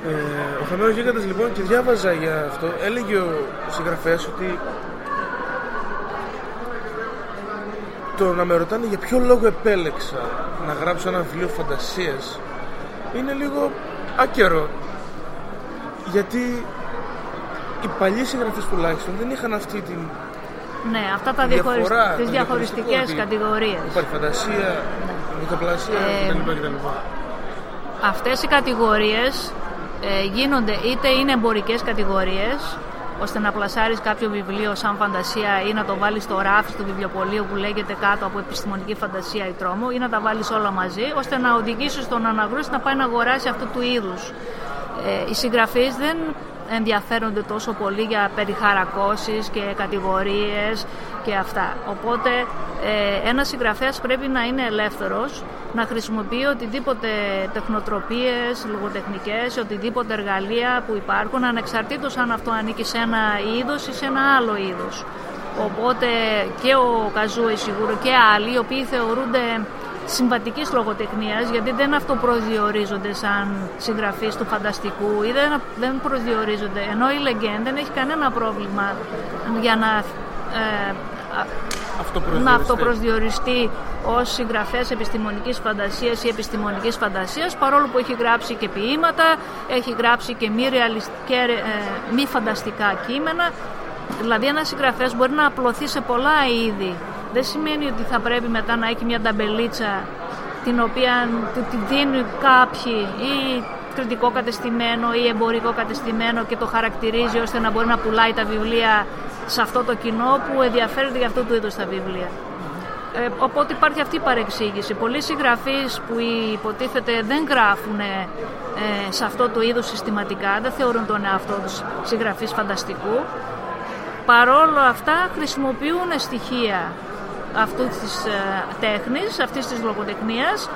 A: Ε, ο Θαμένος Γίγαντας λοιπόν και διάβαζα για αυτό. Έλεγε ο συγγραφέας ότι το να με ρωτάνε για ποιο λόγο επέλεξα να γράψω ένα βιβλίο φαντασίας είναι λίγο άκερο. Γιατί οι παλιοί συγγραφείς τουλάχιστον δεν είχαν αυτή την
I: Ναι, αυτά τα
A: διαφορά,
I: διαχωρισ...
A: το
I: τις
A: διαχωριστικό
I: διαχωριστικές
A: ότι
I: κατηγορίες.
A: Υπάρχει φαντασία, μυθοπλασία
I: Ε,
A: κτλ. κτλ.
I: Αυτές οι κατηγορίες ε, γίνονται είτε είναι εμπορικές κατηγορίες ώστε να πλασάρεις κάποιο βιβλίο σαν φαντασία ή να το βάλεις στο ράφι του βιβλιοπωλείου που λέγεται κάτω από επιστημονική φαντασία ή τρόμο ή να τα βάλεις όλα μαζί ώστε να οδηγήσεις τον αναγνώστη να πάει να αγοράσει αυτού του είδους. Ε, οι συγγραφείς δεν ενδιαφέρονται τόσο πολύ για περιχαρακώσεις και κατηγορίες και αυτά. Οπότε ε, ένας συγγραφέας πρέπει να είναι ελεύθερος να χρησιμοποιεί οτιδήποτε τεχνοτροπίες, λογοτεχνικές, οτιδήποτε εργαλεία που υπάρχουν ανεξαρτήτως αν αυτό ανήκει σε ένα είδος ή σε ένα άλλο είδος. Οπότε και ο Καζούη σίγουρο και άλλοι οι οποίοι θεωρούνται συμβατικής λογοτεχνίας, γιατί δεν αυτοπροσδιορίζονται σαν συγγραφείς του φανταστικού ή δεν, δεν προσδιορίζονται. Ενώ η Λεγκέν δεν έχει κανένα πρόβλημα για να, ε, α- να
A: Αυτοπροσδιοριστεί.
I: αυτοπροσδιοριστεί ως συγγραφέας επιστημονικής φαντασίας ή επιστημονικής φαντασίας παρόλο που έχει γράψει και ποίηματα, έχει γράψει και μη, ρεαλισ- και, ε, μη φανταστικά κείμενα Δηλαδή ένας συγγραφέας μπορεί να απλωθεί σε πολλά είδη. Δεν σημαίνει ότι θα πρέπει μετά να έχει μια ταμπελίτσα την οποία του τη δίνουν κάποιοι ή κριτικό κατεστημένο ή εμπορικό κατεστημένο και το χαρακτηρίζει ώστε να μπορεί να πουλάει τα βιβλία σε αυτό το κοινό που ενδιαφέρεται για αυτό του είδους τα βιβλία. Ε, οπότε υπάρχει αυτή η παρεξήγηση. Πολλοί συγγραφείς που υποτίθεται δεν γράφουν ε, σε αυτό το είδος συστηματικά, δεν θεωρούν τον εαυτό τους συγγραφείς φανταστικού, παρόλο αυτά χρησιμοποιούν στοιχεία αυτού της ε, τέχνης, αυτής της λογοτεχνίας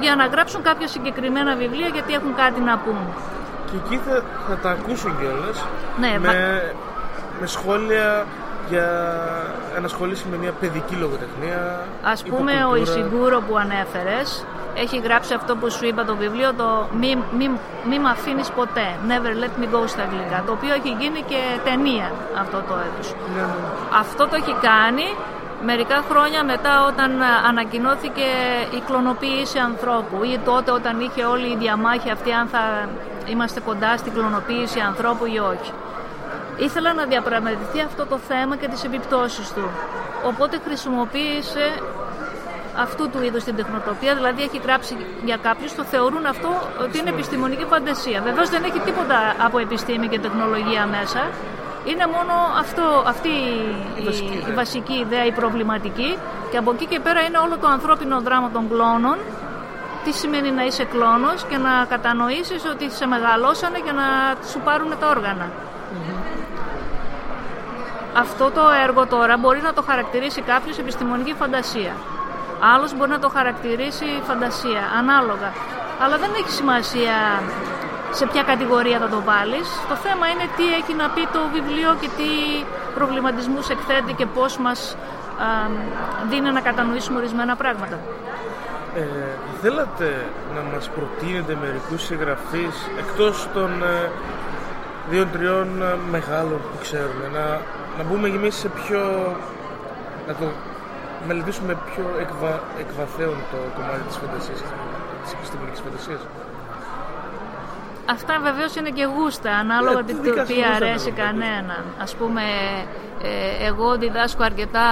I: για να γράψουν κάποια συγκεκριμένα βιβλία γιατί έχουν κάτι να πούν.
A: Και εκεί θα, θα τα ακούσουν κιόλας
I: Ναι,
A: με, με σχόλια για ενασχόληση με μια παιδική λογοτεχνία.
I: Ας πούμε ο
A: υποκουλτούρα.
I: Ισιγκούρο που ανέφερες έχει γράψει αυτό που σου είπα το βιβλίο το «Μη, μη, μη μ' αφήνεις ποτέ» «Never let me go» στα αγγλικά το οποίο έχει γίνει και ταινία αυτό το έτος.
A: Ναι, ναι.
I: Αυτό το έχει κάνει μερικά χρόνια μετά όταν ανακοινώθηκε η κλωνοποίηση ανθρώπου ή τότε όταν είχε όλη η διαμάχη αυτή αν θα είμαστε κοντά στην κλωνοποίηση ανθρώπου ή όχι. Ήθελα να διαπραγματευτεί αυτό το θέμα και τις επιπτώσεις του. Οπότε χρησιμοποίησε αυτού του είδους την τεχνοτροπία, δηλαδή έχει γράψει για κάποιους, το θεωρούν αυτό ότι είναι επιστημονική φαντασία. Βεβαίως δεν έχει τίποτα από επιστήμη και τεχνολογία μέσα. Είναι μόνο αυτό, αυτή η,
A: βασική
I: η
A: ιδέα.
I: βασική ιδέα, η προβληματική και από εκεί και πέρα είναι όλο το ανθρώπινο δράμα των κλώνων τι σημαίνει να είσαι κλόνος και να κατανοήσεις ότι σε μεγαλώσανε για να σου πάρουν τα όργανα. Αυτό το έργο τώρα μπορεί να το χαρακτηρίσει κάποιος επιστημονική φαντασία. Άλλος μπορεί να το χαρακτηρίσει φαντασία, ανάλογα. Αλλά δεν έχει σημασία σε ποια κατηγορία θα το βάλεις. Το θέμα είναι τι έχει να πει το βιβλίο και τι προβληματισμούς εκθέτει και πώς μας α, δίνει να κατανοήσουμε ορισμένα πράγματα.
A: Ε, θέλατε να μας προτείνετε μερικούς συγγραφείς εκτός των ε, δύο-τριών ε, μεγάλων που ξέρουμε να, να μπούμε και εμείς σε πιο να το μελετήσουμε πιο εκβα, εκβαθέων το κομμάτι της φαντασίας της επιστημονικής φαντασίας;
I: Αυτά βεβαίως είναι και γούστα, ανάλογα
A: Ε,
I: τι,
A: τη
I: το
A: δικάς σου
I: τι
A: γούστα
I: αρέσει
A: βέβαια,
I: κανέναν. Ας πούμε, ε, εγώ διδάσκω αρκετά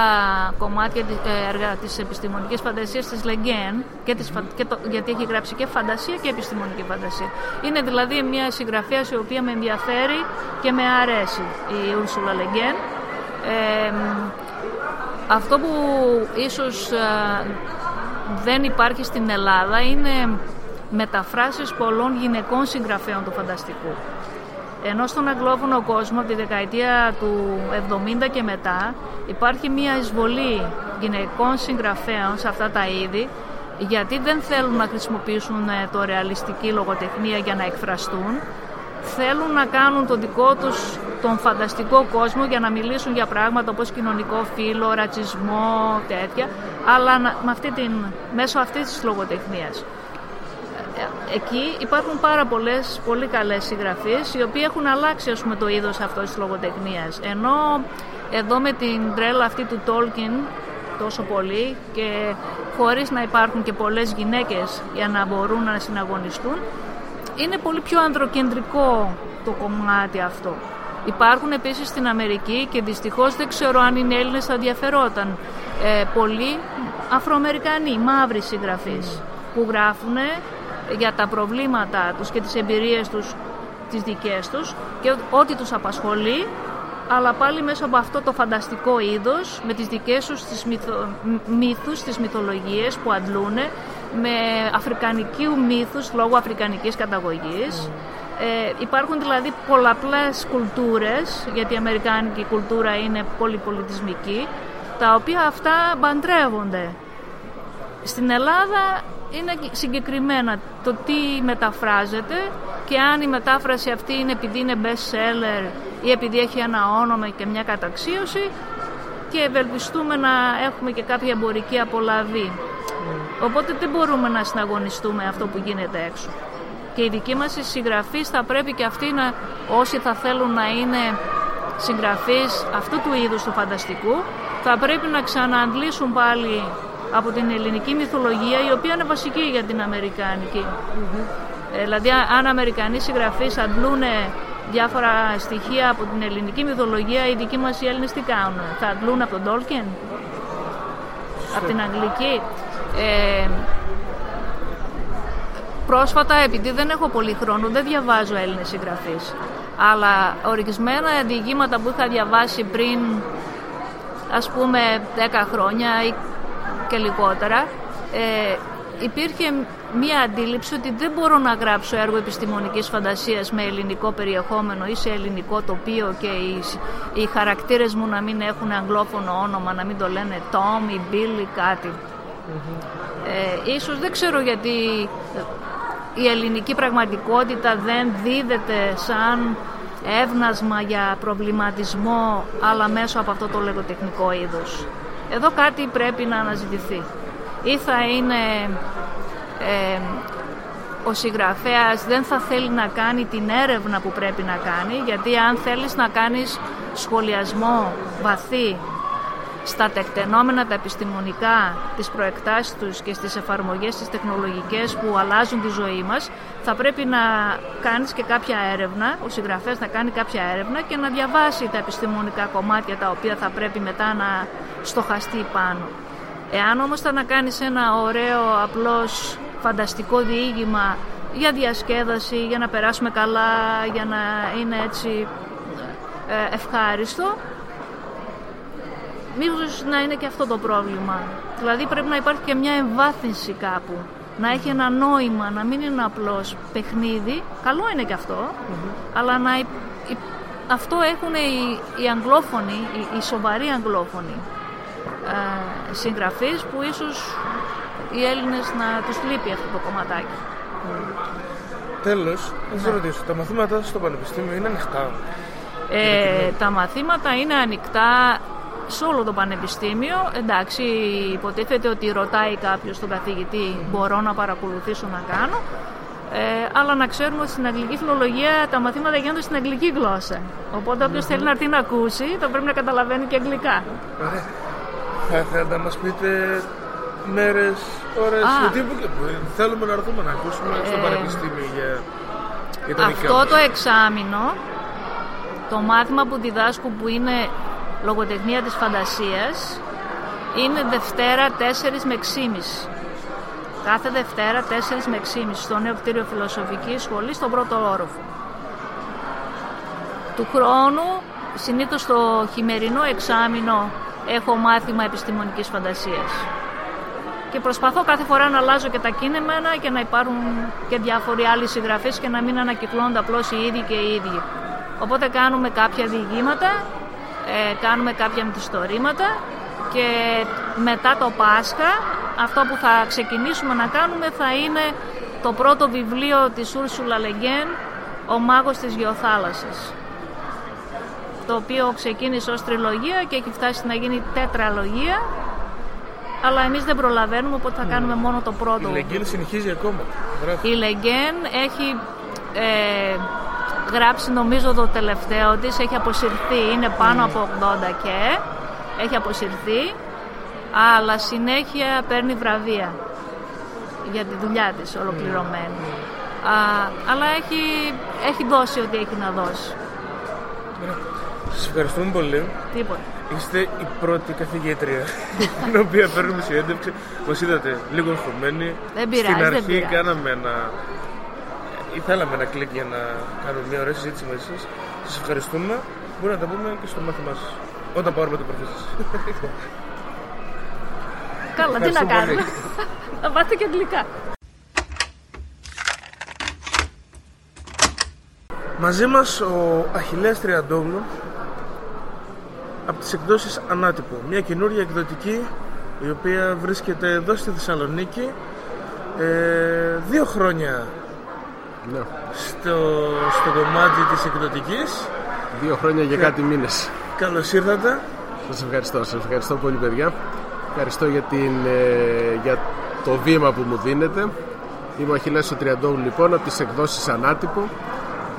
I: κομμάτια τη- ε, έργα της επιστημονικής φαντασίας της Λεγκέν, και της, φα- και το, γιατί έχει γράψει και φαντασία και επιστημονική φαντασία. Είναι δηλαδή μια συγγραφέα η οποία με ενδιαφέρει και με αρέσει, η Ούρσουλα Λεγκέν. Ε, μ, αυτό που ίσως ε, δεν υπάρχει στην Ελλάδα είναι μεταφράσεις πολλών γυναικών συγγραφέων του φανταστικού. Ενώ στον αγγλόφωνο κόσμο από τη δεκαετία του 70 και μετά υπάρχει μια εισβολή γυναικών συγγραφέων σε αυτά τα είδη γιατί δεν θέλουν να χρησιμοποιήσουν ε, το ρεαλιστική λογοτεχνία για να εκφραστούν θέλουν να κάνουν το δικό τους τον φανταστικό κόσμο για να μιλήσουν για πράγματα όπως κοινωνικό φύλλο, ρατσισμό, τέτοια αλλά να- με αυτή την, μέσω αυτής της λογοτεχνίας. Ε, Εκεί υπάρχουν πάρα πολλές πολύ καλές συγγραφείς οι οποίοι έχουν αλλάξει ας πούμε, το είδος αυτός της λογοτεχνίας ενώ εδώ με την τρέλα αυτή του Tolkien τόσο πολύ και χωρίς να υπάρχουν και πολλές γυναίκες για να μπορούν να συναγωνιστούν είναι πολύ πιο ανδροκεντρικό το κομμάτι αυτό. Υπάρχουν επίσης στην Αμερική και δυστυχώς δεν ξέρω αν είναι Έλληνες θα ενδιαφερόταν ε, πολλοί Αφροαμερικανοί, μαύροι συγγραφείς που γράφουν για τα προβλήματά τους και τις εμπειρίες τους τις δικές τους και ό,τι τους απασχολεί αλλά πάλι μέσα από αυτό το φανταστικό είδος με τις δικές τους τις μυθο... μύθους, τις μυθολογίες που αντλούν με αφρικανικού μύθους λόγω αφρικανικής καταγωγής. Ε, υπάρχουν δηλαδή πολλαπλές κουλτούρες γιατί η αμερικάνικη κουλτούρα είναι πολυπολιτισμική τα οποία αυτά μπαντρεύονται στην Ελλάδα είναι συγκεκριμένα το τι μεταφράζεται και αν η μετάφραση αυτή είναι επειδή είναι best seller ή επειδή έχει ένα όνομα και μια καταξίωση και ευελπιστούμε να έχουμε και κάποια εμπορική απολαβή. Οπότε δεν μπορούμε να συναγωνιστούμε αυτό που γίνεται έξω. Και οι δικοί μας οι συγγραφείς θα πρέπει και αυτοί να, όσοι θα θέλουν να είναι συγγραφείς αυτού του είδους του φανταστικού, θα πρέπει να ξανααντλήσουν πάλι από την ελληνική μυθολογία η οποία είναι βασική για την αμερικανική. Ε, δηλαδή αν Αμερικανοί συγγραφείς αντλούν διάφορα στοιχεία από την ελληνική μυθολογία οι δικοί μας οι Έλληνες τι κάνουν, θα αντλούν από τον Τόλκεν, από την Αγγλική; Ε, πρόσφατα επειδή δεν έχω πολύ χρόνο δεν διαβάζω Έλληνες συγγραφείς αλλά ορισμένα διηγήματα που είχα διαβάσει πριν ας πούμε 10 χρόνια ή και λιγότερα ε, υπήρχε μία αντίληψη ότι δεν μπορώ να γράψω έργο επιστημονικής φαντασίας με ελληνικό περιεχόμενο ή σε ελληνικό τοπίο και οι, οι χαρακτήρες μου να μην έχουν αγγλόφωνο όνομα, να μην το λένε Tom ή Bill ή κάτι. Ε, ίσως δεν ξέρω γιατί η ελληνική πραγματικότητα δεν δίδεται σαν εύνασμα για προβληματισμό αλλά μέσω από αυτό το λογοτεχνικό είδος. Εδώ κάτι πρέπει να αναζητηθεί. Ή θα είναι ε, ο συγγραφέας δεν θα θέλει να κάνει την έρευνα που πρέπει να κάνει γιατί αν θέλεις να κάνεις σχολιασμό βαθύ στα τεκτενόμενα τα επιστημονικά, τις προεκτάσεις τους και στις εφαρμογές τις τεχνολογικές που αλλάζουν τη ζωή μας θα πρέπει να κάνεις και κάποια έρευνα, ο συγγραφέας να κάνει κάποια έρευνα και να διαβάσει τα επιστημονικά κομμάτια τα οποία θα πρέπει μετά να στοχαστεί πάνω. Εάν όμως θα να κάνεις ένα ωραίο απλώς φανταστικό διήγημα για διασκέδαση, για να περάσουμε καλά, για να είναι έτσι ε, ευχάριστο μήπως να είναι και αυτό το πρόβλημα. Δηλαδή πρέπει να υπάρχει και μια εμβάθυνση κάπου. Να έχει ένα νόημα, να μην είναι απλώς παιχνίδι. Καλό είναι και αυτό, αλλά να υ- υ- αυτό έχουν οι, οι αγγλόφωνοι, οι, οι σοβαροί αγγλόφωνοι ε, συγγραφείς που ίσως οι Έλληνες να τους λείπει αυτό το κομματάκι.
A: Τέλος, να σας ρωτήσω, τα μαθήματά σας στο Πανεπιστήμιο είναι ανοιχτά;
I: Ε, τα μαθήματα είναι ανοιχτά σε όλο το πανεπιστήμιο. Εντάξει, υποτίθεται ότι ρωτάει κάποιος τον καθηγητή μπορώ να παρακολουθήσω να κάνω. Ε, αλλά να ξέρουμε ότι στην αγγλική φιλολογία τα μαθήματα γίνονται στην αγγλική γλώσσα. Οπότε όποιος θέλει να έρθει να ακούσει θα πρέπει να καταλαβαίνει και αγγλικά.
A: Ωραία. Θα ήθελα να μας πείτε μέρες, ώρες,
I: Α.
A: τύπου και θέλουμε να έρθουμε να ακούσουμε στο
I: Ε,
A: πανεπιστήμιο για, για τα δικά
I: Αυτό
A: μας.
I: το εξάμεινο, το μάθημα που διδάσκω που είναι λογοτεχνία της φαντασίας, είναι Δευτέρα 4 με 6.30. Κάθε Δευτέρα 4 με 6.30 στο νέο κτίριο Φιλοσοφικής Σχολής στον πρώτο όροφο. Του χρόνου, συνήθως το χειμερινό εξάμεινο, έχω μάθημα επιστημονικής φαντασίας. Και προσπαθώ κάθε φορά να αλλάζω και τα κείμενα και να υπάρχουν και διάφοροι άλλοι συγγραφείς και να μην ανακυκλώνονται απλώς οι ίδιοι και οι ίδιοι. Οπότε κάνουμε κάποια διηγήματα, ε, κάνουμε κάποια μυθιστορήματα και μετά το Πάσχα αυτό που θα ξεκινήσουμε να κάνουμε θα είναι το πρώτο βιβλίο της Ούρσουλα Λεγκέν, «Ο μάγος της Γεωθάλασσας» το οποίο ξεκίνησε ως τριλογία και έχει φτάσει να γίνει τέτραλογία αλλά εμείς δεν προλαβαίνουμε οπότε θα κάνουμε μόνο το πρώτο
A: Η Λεγγύλη συνεχίζει ακόμα. Γράφει.
I: η Λεγκέν έχει ε, γράψει νομίζω το τελευταίο της, έχει αποσυρθεί, είναι πάνω από 80 και έχει αποσυρθεί, αλλά συνέχεια παίρνει βραβεία για τη δουλειά της ολοκληρωμένη. Α, αλλά έχει, έχει δώσει ό,τι έχει να δώσει.
A: Σας ευχαριστούμε πολύ.
I: Τίποτα.
A: Είστε η πρώτη καθηγήτρια την οποία παίρνουμε συνέντευξη. Μας είδατε λίγο εγχωμένοι.
I: Δεν πειράζει,
A: Στην
I: δεν
A: αρχή
I: πειράζει.
A: κάναμε ένα... ή θέλαμε ένα κλικ για να κάνουμε μια ωραία συζήτηση μαζί σας. Σας ευχαριστούμε. Μπορούμε να τα πούμε και στο μάθημά σας. Όταν πάρουμε το προφή σας.
I: Καλά, τι να
A: Ευχαριστώ
I: κάνουμε.
A: πολύ.
I: Θα μάθετε και αγγλικά.
A: Μαζί μας ο Αχιλέας Τριαντόγλου από τις εκδόσεις Ανάτυπο. Μια καινούργια εκδοτική η οποία βρίσκεται εδώ στη Θεσσαλονίκη ε, δύο χρόνια
J: Ναι.
A: στο, στο κομμάτι της εκδοτικής.
J: Δύο χρόνια για κάτι μήνες.
A: Καλώς ήρθατε.
J: Σας ευχαριστώ, σας ευχαριστώ πολύ παιδιά. Ευχαριστώ για, την, ε, για το βήμα που μου δίνετε. Είμαι ο Αχιλέας ο Τριαντόγλου λοιπόν από τις εκδόσεις Ανάτυπο.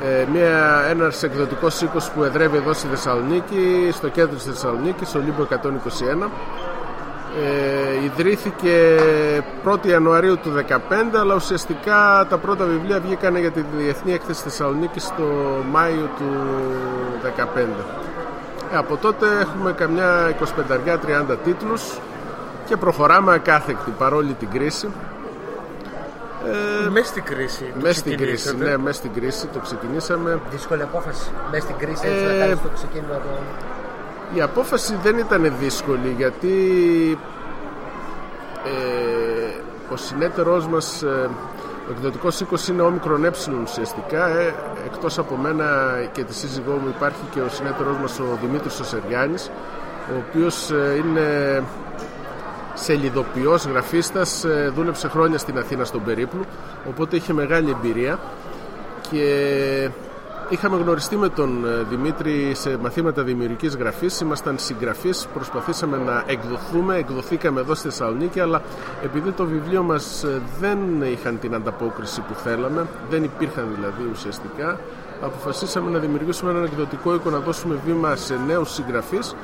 J: Ε, μια, ένας εκδοτικός οίκος που εδρεύει εδώ στη Θεσσαλονίκη, στο κέντρο της Θεσσαλονίκης, στο Λίμπο 121. Ε, ιδρύθηκε 1η Ιανουαρίου του 2015 αλλά ουσιαστικά τα πρώτα βιβλία βγήκαν για τη Διεθνή Έκθεση Θεσσαλονίκη το Μάιο του 2015. Ε, από τότε έχουμε καμιά 25-30 τίτλους και προχωράμε ακάθεκτη παρόλη την κρίση. Ε,
A: Μέσα στην κρίση. το
J: μέσα στην κρίση,
A: ξεκινήσατε.
J: ναι, μέσα στην κρίση το ξεκινήσαμε.
B: Δύσκολη απόφαση. Μέσα στην κρίση έτσι
J: Ε,
B: να κάνεις το ξεκίνημα το...
J: Η απόφαση δεν ήταν δύσκολη γιατί ε, ο συνέτερός μας ε, ο εκδοτικός οίκος είναι όμικρον ε ουσιαστικά ε, εκτός από μένα και τη σύζυγό μου υπάρχει και ο συνέτερός μας ο Δημήτρης ο Σεργιάνης ο οποίος ε, είναι σελιδοποιός, γραφίστας ε, δούλεψε χρόνια στην Αθήνα στον Περίπλου οπότε είχε μεγάλη εμπειρία και είχαμε γνωριστεί με τον ε, Δημήτρη σε μαθήματα δημιουργικής γραφής. Ήμασταν συγγραφείς, προσπαθήσαμε να εκδοθούμε εκδοθήκαμε εδώ στη Θεσσαλονίκη αλλά επειδή το βιβλίο μας ε, δεν είχαν την ανταπόκριση που θέλαμε δεν υπήρχαν δηλαδή ουσιαστικά αποφασίσαμε να δημιουργήσουμε έναν εκδοτικό οίκο να δώσουμε βήμα σε νέους συγγραφείς.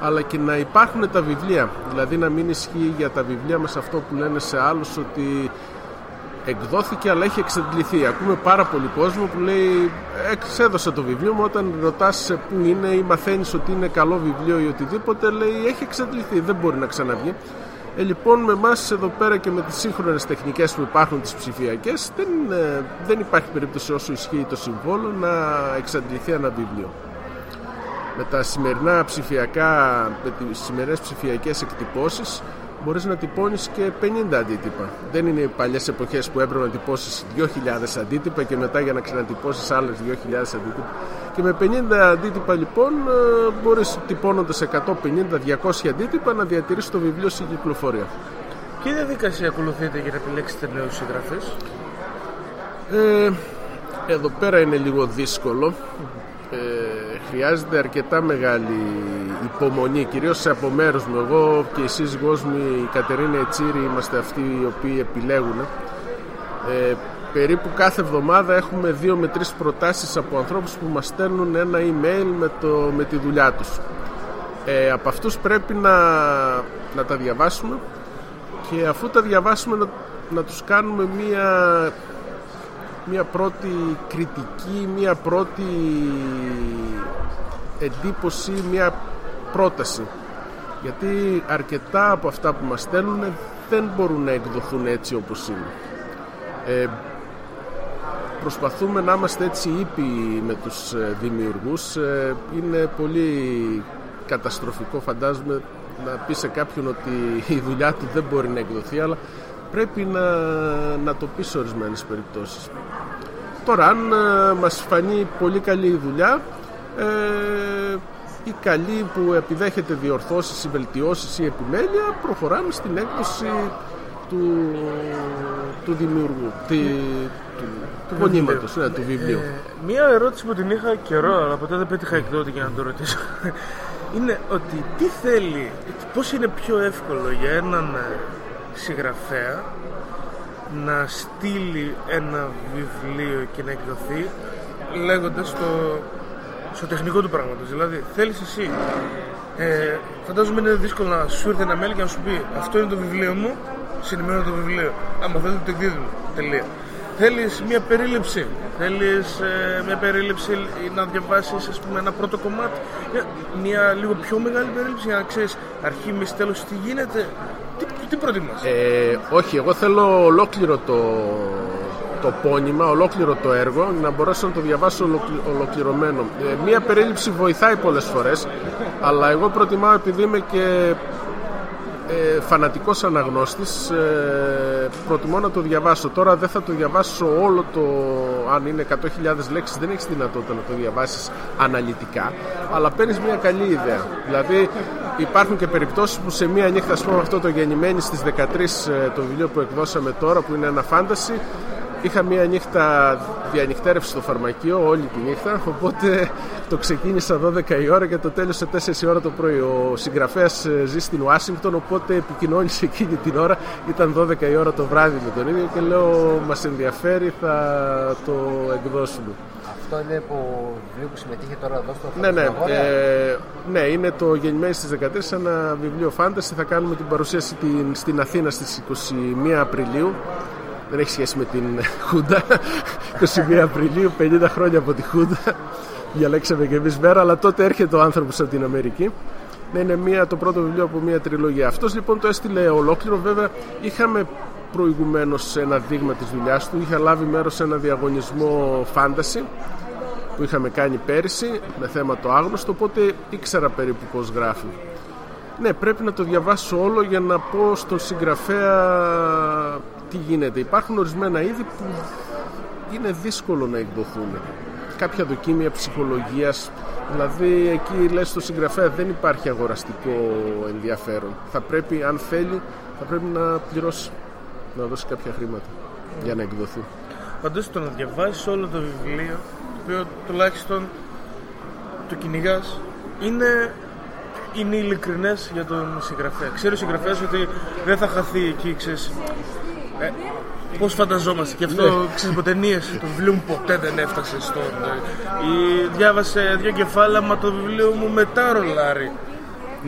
J: Αλλά και να υπάρχουν τα βιβλία δηλαδή να μην ισχύει για τα βιβλία μας αυτό που λένε σε άλλους ότι εκδόθηκε αλλά έχει εξαντληθεί. Ακούμε πάρα πολύ κόσμο που λέει εξέδωσα το βιβλίο μου όταν ρωτάς πού είναι ή μαθαίνεις ότι είναι καλό βιβλίο ή οτιδήποτε λέει έχει εξαντληθεί, δεν μπορεί να ξαναβγεί. Ε, λοιπόν με εμάς εδώ πέρα και με τις σύγχρονες τεχνικές που υπάρχουν τις ψηφιακές δεν, ε, δεν υπάρχει περίπτωση όσο ισχύει το συμβόλο να εξαντληθεί ένα βιβλίο. Με τα σημερινά ψηφιακά, με τις σημερινές ψηφιακές εκτυπώσεις μπορείς να τυπώνεις και 50 αντίτυπα. Δεν είναι οι παλιές εποχές που έπρεπε να τυπώσεις 2.000 αντίτυπα και μετά για να ξανατυπώσεις άλλες 2.000 αντίτυπα. Και με 50 αντίτυπα λοιπόν ε, μπορείς τυπώνοντας 150-200 αντίτυπα να διατηρήσεις το βιβλίο στην κυκλοφορία.
A: Ποια διαδικασία ακολουθείτε για να επιλέξετε νέους συγγραφείς;
J: Ε, εδώ πέρα είναι λίγο δύσκολο. Ε, χρειάζεται αρκετά μεγάλη υπομονή, κυρίως από μέρους μου. Εγώ και η σύζυγός μου, η Κατερίνα Ετσίρη, είμαστε αυτοί οι οποίοι επιλέγουν. Ε, περίπου κάθε εβδομάδα έχουμε δύο με τρεις προτάσεις από ανθρώπους που μας στέλνουν ένα email με, το, με τη δουλειά τους. Ε, από αυτούς πρέπει να, να τα διαβάσουμε και αφού τα διαβάσουμε να, να τους κάνουμε μία μια πρώτη κριτική, μια πρώτη εντύπωση, μια πρόταση. Γιατί αρκετά από αυτά που μας στέλνουν δεν μπορούν να εκδοθούν έτσι όπως είναι. Ε, προσπαθούμε να είμαστε έτσι ήπιοι με τους ε, δημιουργούς. Ε, είναι πολύ καταστροφικό φαντάζομαι να πεις σε κάποιον ότι η δουλειά του δεν μπορεί να εκδοθεί, αλλά πρέπει να, να το πεις σε ορισμένες περιπτώσεις. Τώρα αν ε, μας φανεί πολύ καλή η δουλειά ε, η καλή που επιδέχεται διορθώσεις ή βελτιώσεις ή επιμέλεια προχωράμε στην έκδοση του, του δημιουργού τη, του, του πονήματος, ναι, του βιβλίου. ε,
A: Μία ερώτηση που την είχα καιρό αλλά ποτέ δεν πέτυχα εκδότη για να το ρωτήσω. Είναι ότι τι θέλει, πώς είναι πιο εύκολο για έναν συγγραφέα να στείλει ένα βιβλίο και να εκδοθεί λέγοντας το, στο τεχνικό του πράγματος. Δηλαδή, θέλεις εσύ, ε, φαντάζομαι είναι δύσκολο να σου έρθει ένα mail και να σου πει αυτό είναι το βιβλίο μου, συνημερώνω το βιβλίο. Άμα θέλετε το εκδίδουμε. Τελεία. Θέλεις μια περίληψη, θέλεις ε, μια περίληψη να διαβάσεις ας πούμε ένα πρώτο κομμάτι, μια λίγο πιο μεγάλη περίληψη για να ξέρεις αρχή, μισή, τέλος τι γίνεται. Τι, τι προτιμάς;
J: Ε, όχι, εγώ θέλω ολόκληρο το, το πόνημα, ολόκληρο το έργο, να μπορέσω να το διαβάσω ολοκληρωμένο. Ε, μία περίληψη βοηθάει πολλές φορές, αλλά εγώ προτιμάω επειδή είμαι και ε, φανατικός αναγνώστης ε, προτιμώ να το διαβάσω τώρα δεν θα το διαβάσω όλο το αν είναι 100.000 λέξεις δεν έχεις δυνατότητα να το διαβάσεις αναλυτικά αλλά παίρνεις μια καλή ιδέα δηλαδή υπάρχουν και περιπτώσεις που σε μια νύχτα ας πούμε αυτό το γεννημένη στις 13 ε, το βιβλίο που εκδώσαμε τώρα που είναι ένα φάνταση Είχα μία νύχτα διανυκτέρευση στο φαρμακείο όλη τη νύχτα, οπότε το ξεκίνησα 12 η ώρα και το τέλειωσε 4 η ώρα το πρωί. Ο συγγραφέας ε, ζει στην Ουάσιγκτον, οπότε επικοινώνησε εκείνη την ώρα. Ήταν 12 η ώρα το βράδυ με τον ίδιο και λέω: Μας ενδιαφέρει, θα το εκδώσουμε.
B: Αυτό είναι που βιβλίο που συμμετείχε τώρα εδώ στο
J: Ναι, ναι. Ε, ναι, είναι το γεννημένο στις 13, ένα βιβλίο φάνταση. Θα κάνουμε την παρουσίαση στην Αθήνα στις 21 Απριλίου δεν έχει σχέση με την Χούντα. 21 Απριλίου 50 χρόνια από τη Χούντα. Διαλέξαμε και εμείς μέρα αλλά τότε έρχεται ο άνθρωπος από την Αμερική. Ναι, είναι μία, το πρώτο βιβλίο από μία τριλογία. Αυτός λοιπόν το έστειλε ολόκληρο. Βέβαια είχαμε προηγουμένως ένα δείγμα της δουλειάς του. Είχα λάβει μέρος σε ένα διαγωνισμό φάνταση που είχαμε κάνει πέρυσι με θέμα το άγνωστο οπότε ήξερα περίπου πως γράφει. Ναι, πρέπει να το διαβάσω όλο για να πω στον συγγραφέα τι γίνεται. Υπάρχουν ορισμένα είδη που είναι δύσκολο να εκδοθούν. Κάποια δοκίμια ψυχολογίας, δηλαδή εκεί λες στο συγγραφέα δεν υπάρχει αγοραστικό ενδιαφέρον. Θα πρέπει, αν θέλει, θα πρέπει να πληρώσει, να δώσει κάποια χρήματα για να εκδοθεί.
A: Πάντως το να διαβάσει όλο το βιβλίο, το οποίο τουλάχιστον το κυνηγάς, είναι είναι ειλικρινές για τον συγγραφέα. Ξέρει ο συγγραφέας ότι δεν θα χαθεί εκεί, ξέρεις. Ε, Πώς φανταζόμαστε και αυτό, ναι. ξέρεις από ταινίες. Το βιβλίο μου ποτέ δεν έφτασε στον. Ε, ή διάβασε δύο κεφάλαια, μα το βιβλίο μου μετά ρολάρι.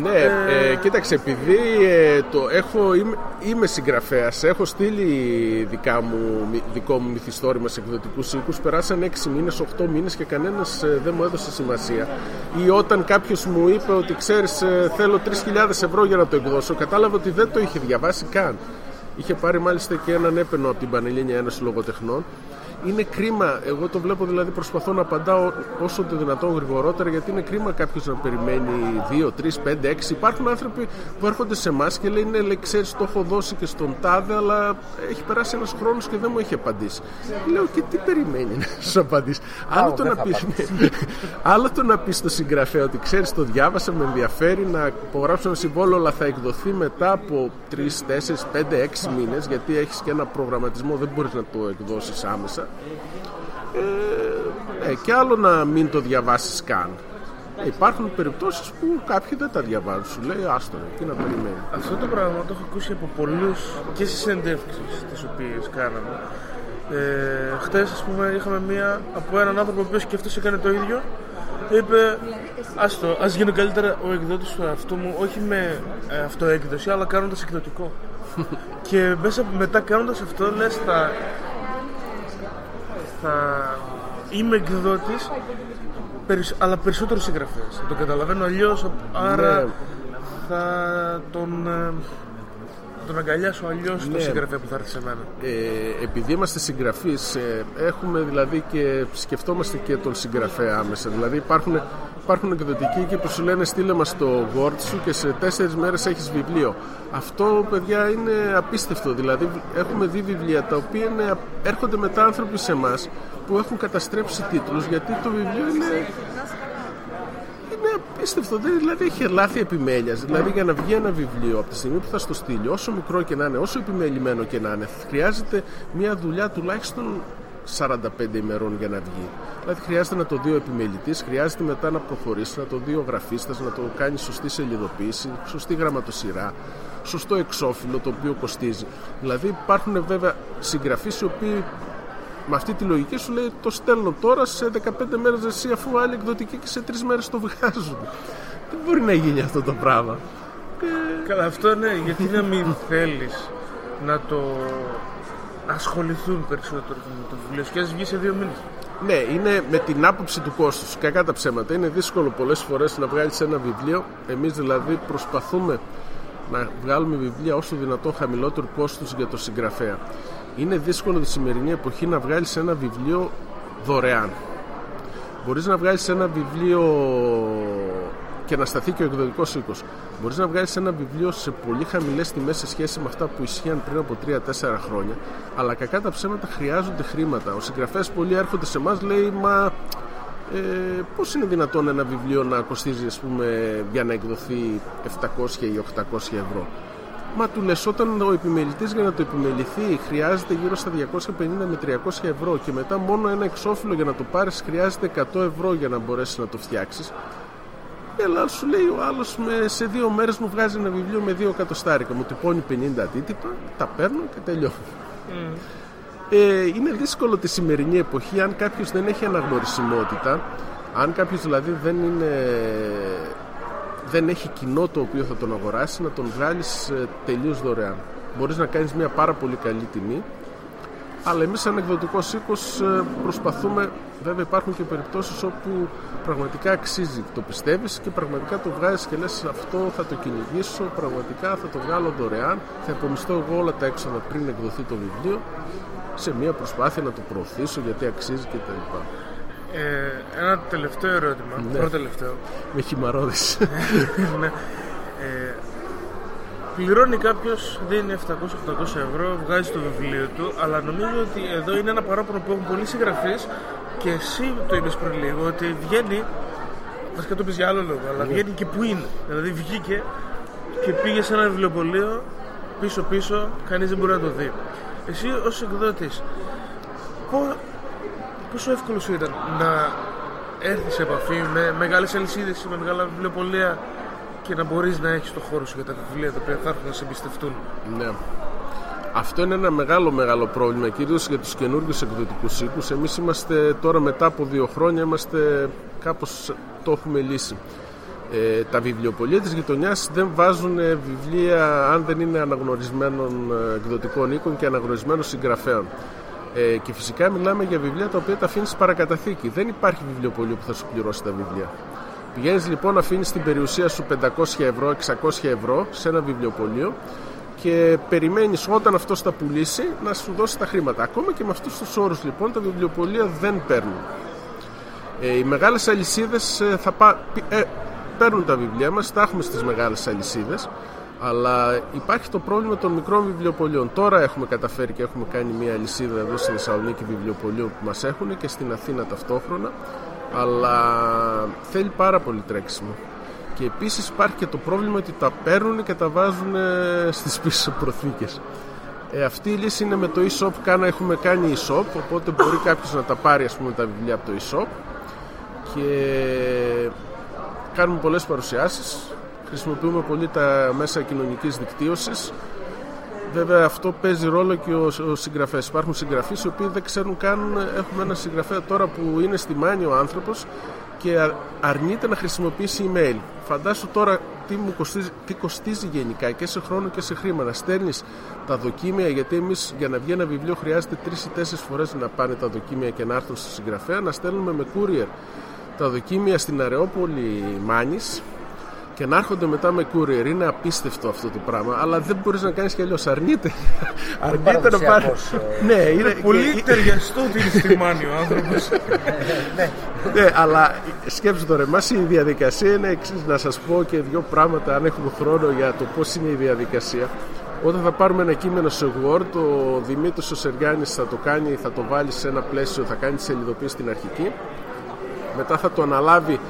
J: Ναι, ε, ε, κοίταξε, επειδή ε, το έχω, είμαι, είμαι συγγραφέας, έχω στείλει δικά μου, δικό μου μυθιστόρημα σε εκδοτικούς οίκους. Περάσαν 6 μήνες, 8 μήνες και κανένας ε, δεν μου έδωσε σημασία. Ή όταν κάποιος μου είπε ότι ξέρεις, ε, θέλω 3.000 ευρώ για να το εκδώσω, κατάλαβα ότι δεν το είχε διαβάσει καν. Είχε πάρει μάλιστα και έναν έπαινο από την Πανελλήνια Ένωση Λογοτεχνών είναι κρίμα, εγώ το βλέπω δηλαδή προσπαθώ να απαντάω όσο το δυνατόν γρηγορότερα γιατί είναι κρίμα κάποιος να περιμένει 2, 3, 5, 6. Υπάρχουν άνθρωποι που έρχονται σε εμάς και λένε λέει, ξέρεις, το έχω δώσει και στον τάδε, αλλά έχει περάσει ένας χρόνος και δεν μου έχει απαντήσει. Λέω και τι περιμένει να σου απαντήσει; Άλλο, το να πεις, άλλο το να πεις στο συγγραφέα ότι ξέρεις, το διάβασα, με ενδιαφέρει να υπογράψω ένα συμβόλαιο, αλλά θα εκδοθεί μετά από 3, 4, 5, 6 μήνες γιατί έχεις και ένα προγραμματισμό, δεν μπορείς να το εκδώσεις άμεσα ε, ε, και άλλο να μην το διαβάσεις καν Ε, υπάρχουν περιπτώσεις που κάποιοι δεν τα διαβάζουν. Σου λέει άστο, τι να περιμένεις.
A: Αυτό το πράγμα το έχω ακούσει από πολλούς και στις συνεντεύξει τις οποίες κάναμε. Ε, Χθε, ας πούμε, είχαμε μία από έναν άνθρωπο ο οποίο και αυτός έκανε το ίδιο. Είπε, άστο, ας γίνω καλύτερα ο εκδότης του εαυτού μου, όχι με ε, αυτοέκδοση, αλλά κάνοντας εκδοτικό. και μέσα, μετά κάνοντας αυτό, λες, θα, θα είμαι εκδότης, περισ- αλλά περισσότερος συγγραφέας. Θα το καταλαβαίνω αλλιώς, άρα
J: Ναι.
A: θα τον, ε, τον αγκαλιάσω αλλιώς τον
J: Ναι.
A: συγγραφέα που θα έρθει σε μένα.
J: Ε, επειδή είμαστε συγγραφείς ε, έχουμε δηλαδή και σκεφτόμαστε και τον συγγραφέα άμεσα δηλαδή υπάρχουν, υπάρχουν εκδοτικοί εκεί που σου λένε στείλε μας το Word σου και σε τέσσερις μέρες έχεις βιβλίο αυτό παιδιά είναι απίστευτο δηλαδή έχουμε δει βιβλία τα οποία είναι, έρχονται μετά άνθρωποι σε εμάς που έχουν καταστρέψει τίτλους γιατί το βιβλίο είναι είναι απίστευτο. Δεν, δηλαδή έχει λάθη επιμέλειας. Δηλαδή για να βγει ένα βιβλίο από τη στιγμή που θα στο στείλει, όσο μικρό και να είναι, όσο επιμελημένο και να είναι, χρειάζεται μια δουλειά τουλάχιστον 45 ημερών για να βγει. Δηλαδή χρειάζεται να το δει ο επιμελητής, χρειάζεται μετά να προχωρήσει, να το δει ο γραφίστας, να το κάνει σωστή σελιδοποίηση, σωστή γραμματοσυρά, σωστό εξώφυλλο το οποίο κοστίζει. Δηλαδή υπάρχουν βέβαια συγγραφείς οι οποίοι με αυτή τη λογική σου λέει το στέλνω τώρα σε 15 μέρες εσύ αφού άλλοι εκδοτικοί και σε 3 μέρες το βγάζουν. Δεν μπορεί να γίνει αυτό το πράγμα.
A: Καλά, αυτό ναι, γιατί να μην θέλεις να το ασχοληθούν περισσότερο με το βιβλίο σου και ας βγει σε δύο μήνες.
J: Ναι, είναι με την άποψη του κόστους. Κακά τα ψέματα. Είναι δύσκολο πολλές φορές να βγάλεις ένα βιβλίο. Εμείς δηλαδή προσπαθούμε να βγάλουμε βιβλία όσο δυνατόν χαμηλότερο κόστος για το συγγραφέα. Είναι δύσκολο τη σημερινή εποχή να βγάλεις ένα βιβλίο δωρεάν. Μπορείς να βγάλεις ένα βιβλίο και να σταθεί και ο εκδοτικός οίκος. Μπορείς να βγάλεις ένα βιβλίο σε πολύ χαμηλές τιμές σε σχέση με αυτά που ισχύαν πριν από 3-4 χρόνια. Αλλά κακά τα ψέματα χρειάζονται χρήματα. Ο συγγραφέας πολλοί έρχονται σε εμάς, λέει, Μα ε, πώς είναι δυνατόν ένα βιβλίο να κοστίζει, ας πούμε, για να εκδοθεί 700 ή 800 ευρώ; Μα του λες όταν ο επιμελητής για να το επιμεληθεί χρειάζεται γύρω στα 250 με 300 ευρώ και μετά μόνο ένα εξώφυλλο για να το πάρεις χρειάζεται 100 ευρώ για να μπορέσεις να το φτιάξεις αλλά σου λέει ο άλλος με, σε δύο μέρες μου βγάζει ένα βιβλίο με δύο εκατοστάρικα. Μου τυπώνει 50 αντίτυπα τα παίρνω και τελειώνω. Ε, είναι δύσκολο τη σημερινή εποχή αν κάποιος δεν έχει αναγνωρισιμότητα αν κάποιος δηλαδή δεν είναι δεν έχει κοινό το οποίο θα τον αγοράσει να τον βγάλεις ε, τελείως δωρεάν. Μπορείς να κάνεις μια πάρα πολύ καλή τιμή αλλά εμείς σαν εκδοτικός οίκος ε, προσπαθούμε βέβαια υπάρχουν και περιπτώσεις όπου πραγματικά αξίζει το πιστεύεις και πραγματικά το βγάζεις και λες αυτό θα το κυνηγήσω πραγματικά θα το βγάλω δωρεάν θα υπομισθώ εγώ όλα τα έξοδα πριν εκδοθεί το βιβλίο σε μια προσπάθεια να το προωθήσω γιατί αξίζει κτλ.
A: Ε, ένα τελευταίο ερώτημα.
J: Ναι.
A: Πρώτο τελευταίο.
J: Με χυμαρόδεις.
A: ναι. Ε, πληρώνει κάποιος, δίνει 700-800 ευρώ, βγάζει το βιβλίο του, αλλά νομίζω ότι εδώ είναι ένα παράπονο που έχουν πολλοί συγγραφείς και εσύ το είπες πριν λίγο, ότι βγαίνει. Βασικά το πεις για άλλο λόγο, αλλά
J: Ναι.
A: βγαίνει και που είναι. Δηλαδή βγήκε και πήγε σε ένα βιβλιοπωλείο πίσω-πίσω, κανείς δεν μπορεί να το δει. Εσύ ως εκδότης, πόσο εύκολο σου ήταν να έρθεις σε επαφή με μεγάλες αλυσίδες ή με μεγάλα βιβλιοπωλεία και να μπορείς να έχεις το χώρο σου για τα βιβλία τα οποία θα έρθουν να σε εμπιστευτούν;
J: Ναι. Αυτό είναι ένα μεγάλο μεγάλο πρόβλημα κυρίως για τους καινούργιους εκδοτικούς οίκους. Εμείς είμαστε τώρα μετά από δύο χρόνια είμαστε κάπως το έχουμε λύσει. Ε, τα βιβλιοπωλεία της γειτονιάς δεν βάζουν ε, βιβλία αν δεν είναι αναγνωρισμένων ε, εκδοτικών οίκων και αναγνωρισμένων συγγραφέων. Ε, και φυσικά μιλάμε για βιβλία τα οποία τα αφήνεις παρακαταθήκη. Δεν υπάρχει βιβλιοπωλείο που θα σου πληρώσει τα βιβλία. Πηγαίνεις λοιπόν, αφήνεις την περιουσία σου 500 ευρώ, 600 ευρώ σε ένα βιβλιοπωλείο και περιμένεις όταν αυτό τα πουλήσει να σου δώσει τα χρήματα. Ακόμα και με αυτούς τους όρους λοιπόν τα βιβλιοπωλεία δεν παίρνουν. Ε, οι μεγάλες αλυσίδες ε, θα πά, ε, παίρνουν τα βιβλία μας, τα έχουμε στις μεγάλες αλυσίδες αλλά υπάρχει το πρόβλημα των μικρών βιβλιοπωλείων. Τώρα έχουμε καταφέρει και έχουμε κάνει μια αλυσίδα εδώ στη Θεσσαλονίκη βιβλιοπωλείων που μας έχουν και στην Αθήνα ταυτόχρονα αλλά θέλει πάρα πολύ τρέξιμο. Και επίσης υπάρχει και το πρόβλημα ότι τα παίρνουν και τα βάζουν ε, στις πίσω προθήκες. Ε, αυτή η λύση είναι με το e-shop. Κάνα έχουμε κάνει e-shop, οπότε μπορεί κάποιος να τα πάρει ας πούμε, τα βιβλία από το e-shop και κάνουμε πολλές παρουσιάσεις, χρησιμοποιούμε πολύ τα μέσα κοινωνικής δικτύωσης. Βέβαια αυτό παίζει ρόλο και ο, ο συγγραφέας. Υπάρχουν συγγραφείς οι οποίοι δεν ξέρουν καν, έχουμε ένα συγγραφέα τώρα που είναι στη Μάνη ο άνθρωπος και α- αρνείται να χρησιμοποιήσει email. Φαντάσου τώρα τι, μου κοστίζει, τι κοστίζει γενικά και σε χρόνο και σε χρήμα. Να στέλνεις τα δοκίμια, γιατί εμείς για να βγει ένα βιβλίο χρειάζεται τρεις ή τέσσερις φορές να πάνε τα δοκίμια και να έρθουν στη συγγραφέα. Να στέλνουμε με courier τα δοκίμια στην Αρεόπολη Μάνης και να έρχονται μετά με courier. Είναι απίστευτο αυτό το πράγμα, αλλά δεν μπορείς να κάνεις κι αλλιώς. Αρνείται. Αρνείται να πάρει.
B: παραδοσιακός, ε,
J: Ναι, είναι
A: Πολύ ταιριαστό ότι είναι στη Μάνη ο άνθρωπος.
J: Ναι, αλλά σκέψτε τώρα, εμάς η διαδικασία είναι εξής. Να σας πω και δύο πράγματα, αν έχουμε χρόνο, για το πώς είναι η διαδικασία. Όταν θα πάρουμε ένα κείμενο σε Word, ο Δημήτρης ο Σεργιάννης θα το κάνει, θα το βάλει σε ένα πλαίσιο, θα κάνει τη σελιδοποίηση στην αρχική. Μετά θα το αναλάβει,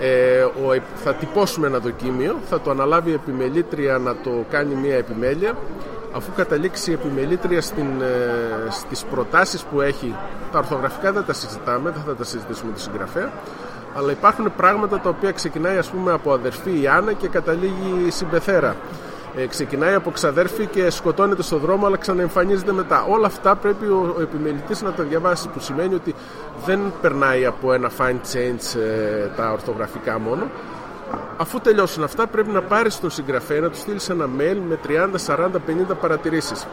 J: ε, ο, θα τυπώσουμε ένα δοκίμιο, θα το αναλάβει η επιμελήτρια να το κάνει μια επιμέλεια. Αφού καταλήξει η επιμελήτρια στην, ε, στις προτάσεις που έχει, τα ορθογραφικά δεν τα συζητάμε, δεν θα τα συζητήσουμε με τη συγγραφέα, αλλά υπάρχουν πράγματα τα οποία ξεκινάει ας πούμε από αδερφή η Άννα και καταλήγει η συμπεθέρα. Ε, ξεκινάει από ξαδέρφη και σκοτώνεται στο δρόμο αλλά ξαναεμφανίζεται μετά. Όλα αυτά πρέπει ο, ο επιμελητής να τα διαβάσει που σημαίνει ότι δεν περνάει από ένα fine change ε, τα ορθογραφικά μόνο. Αφού τελειώσουν αυτά πρέπει να πάρεις τον συγγραφέα να του στείλει ένα mail με 30, 40, 50 παρατηρήσεις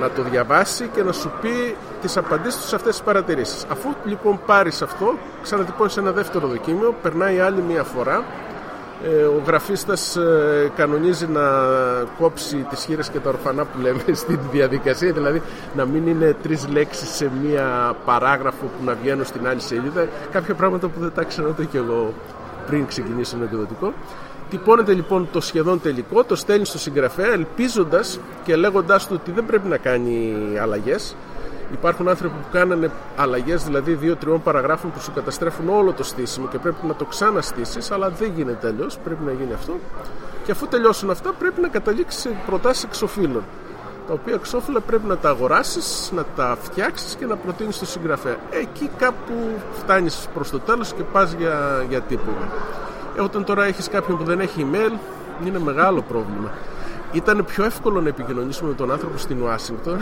J: να το διαβάσει και να σου πει τις απαντήσεις του σε αυτές τις παρατηρήσεις. Αφού λοιπόν πάρεις αυτό, ξανατυπώνεις ένα δεύτερο δοκίμιο, περνάει άλλη μία φορά ε, ο γραφίστας ε, κανονίζει να κόψει τις χείρες και τα ορφανά που λέμε στην διαδικασία δηλαδή να μην είναι τρεις λέξεις σε μία παράγραφο που να βγαίνουν στην άλλη σελίδα κάποια πράγματα που δεν τα ξέρω ούτε και εγώ πριν ξεκινήσω ένα εκδοτικό Τυπώνεται λοιπόν το σχεδόν τελικό, το στέλνει στο συγγραφέα ελπίζοντας και λέγοντάς του ότι δεν πρέπει να κάνει αλλαγές. Υπάρχουν άνθρωποι που κάνανε αλλαγές, δηλαδή δύο-τριών παραγράφων που σου καταστρέφουν όλο το στήσιμο και πρέπει να το ξαναστήσεις, αλλά δεν γίνεται αλλιώς. Πρέπει να γίνει αυτό. Και αφού τελειώσουν αυτά, πρέπει να καταλήξεις σε προτάσεις εξοφύλων. Τα οποία εξώφυλλα πρέπει να τα αγοράσεις, να τα φτιάξεις και να προτείνεις στο συγγραφέα. Εκεί κάπου φτάνεις προς το τέλος και πας για, για τύπημα. Ε, όταν τώρα έχεις κάποιον που δεν έχει email, είναι μεγάλο πρόβλημα. Ήταν πιο εύκολο να επικοινωνήσουμε με τον άνθρωπο στην Ουάσιγκτον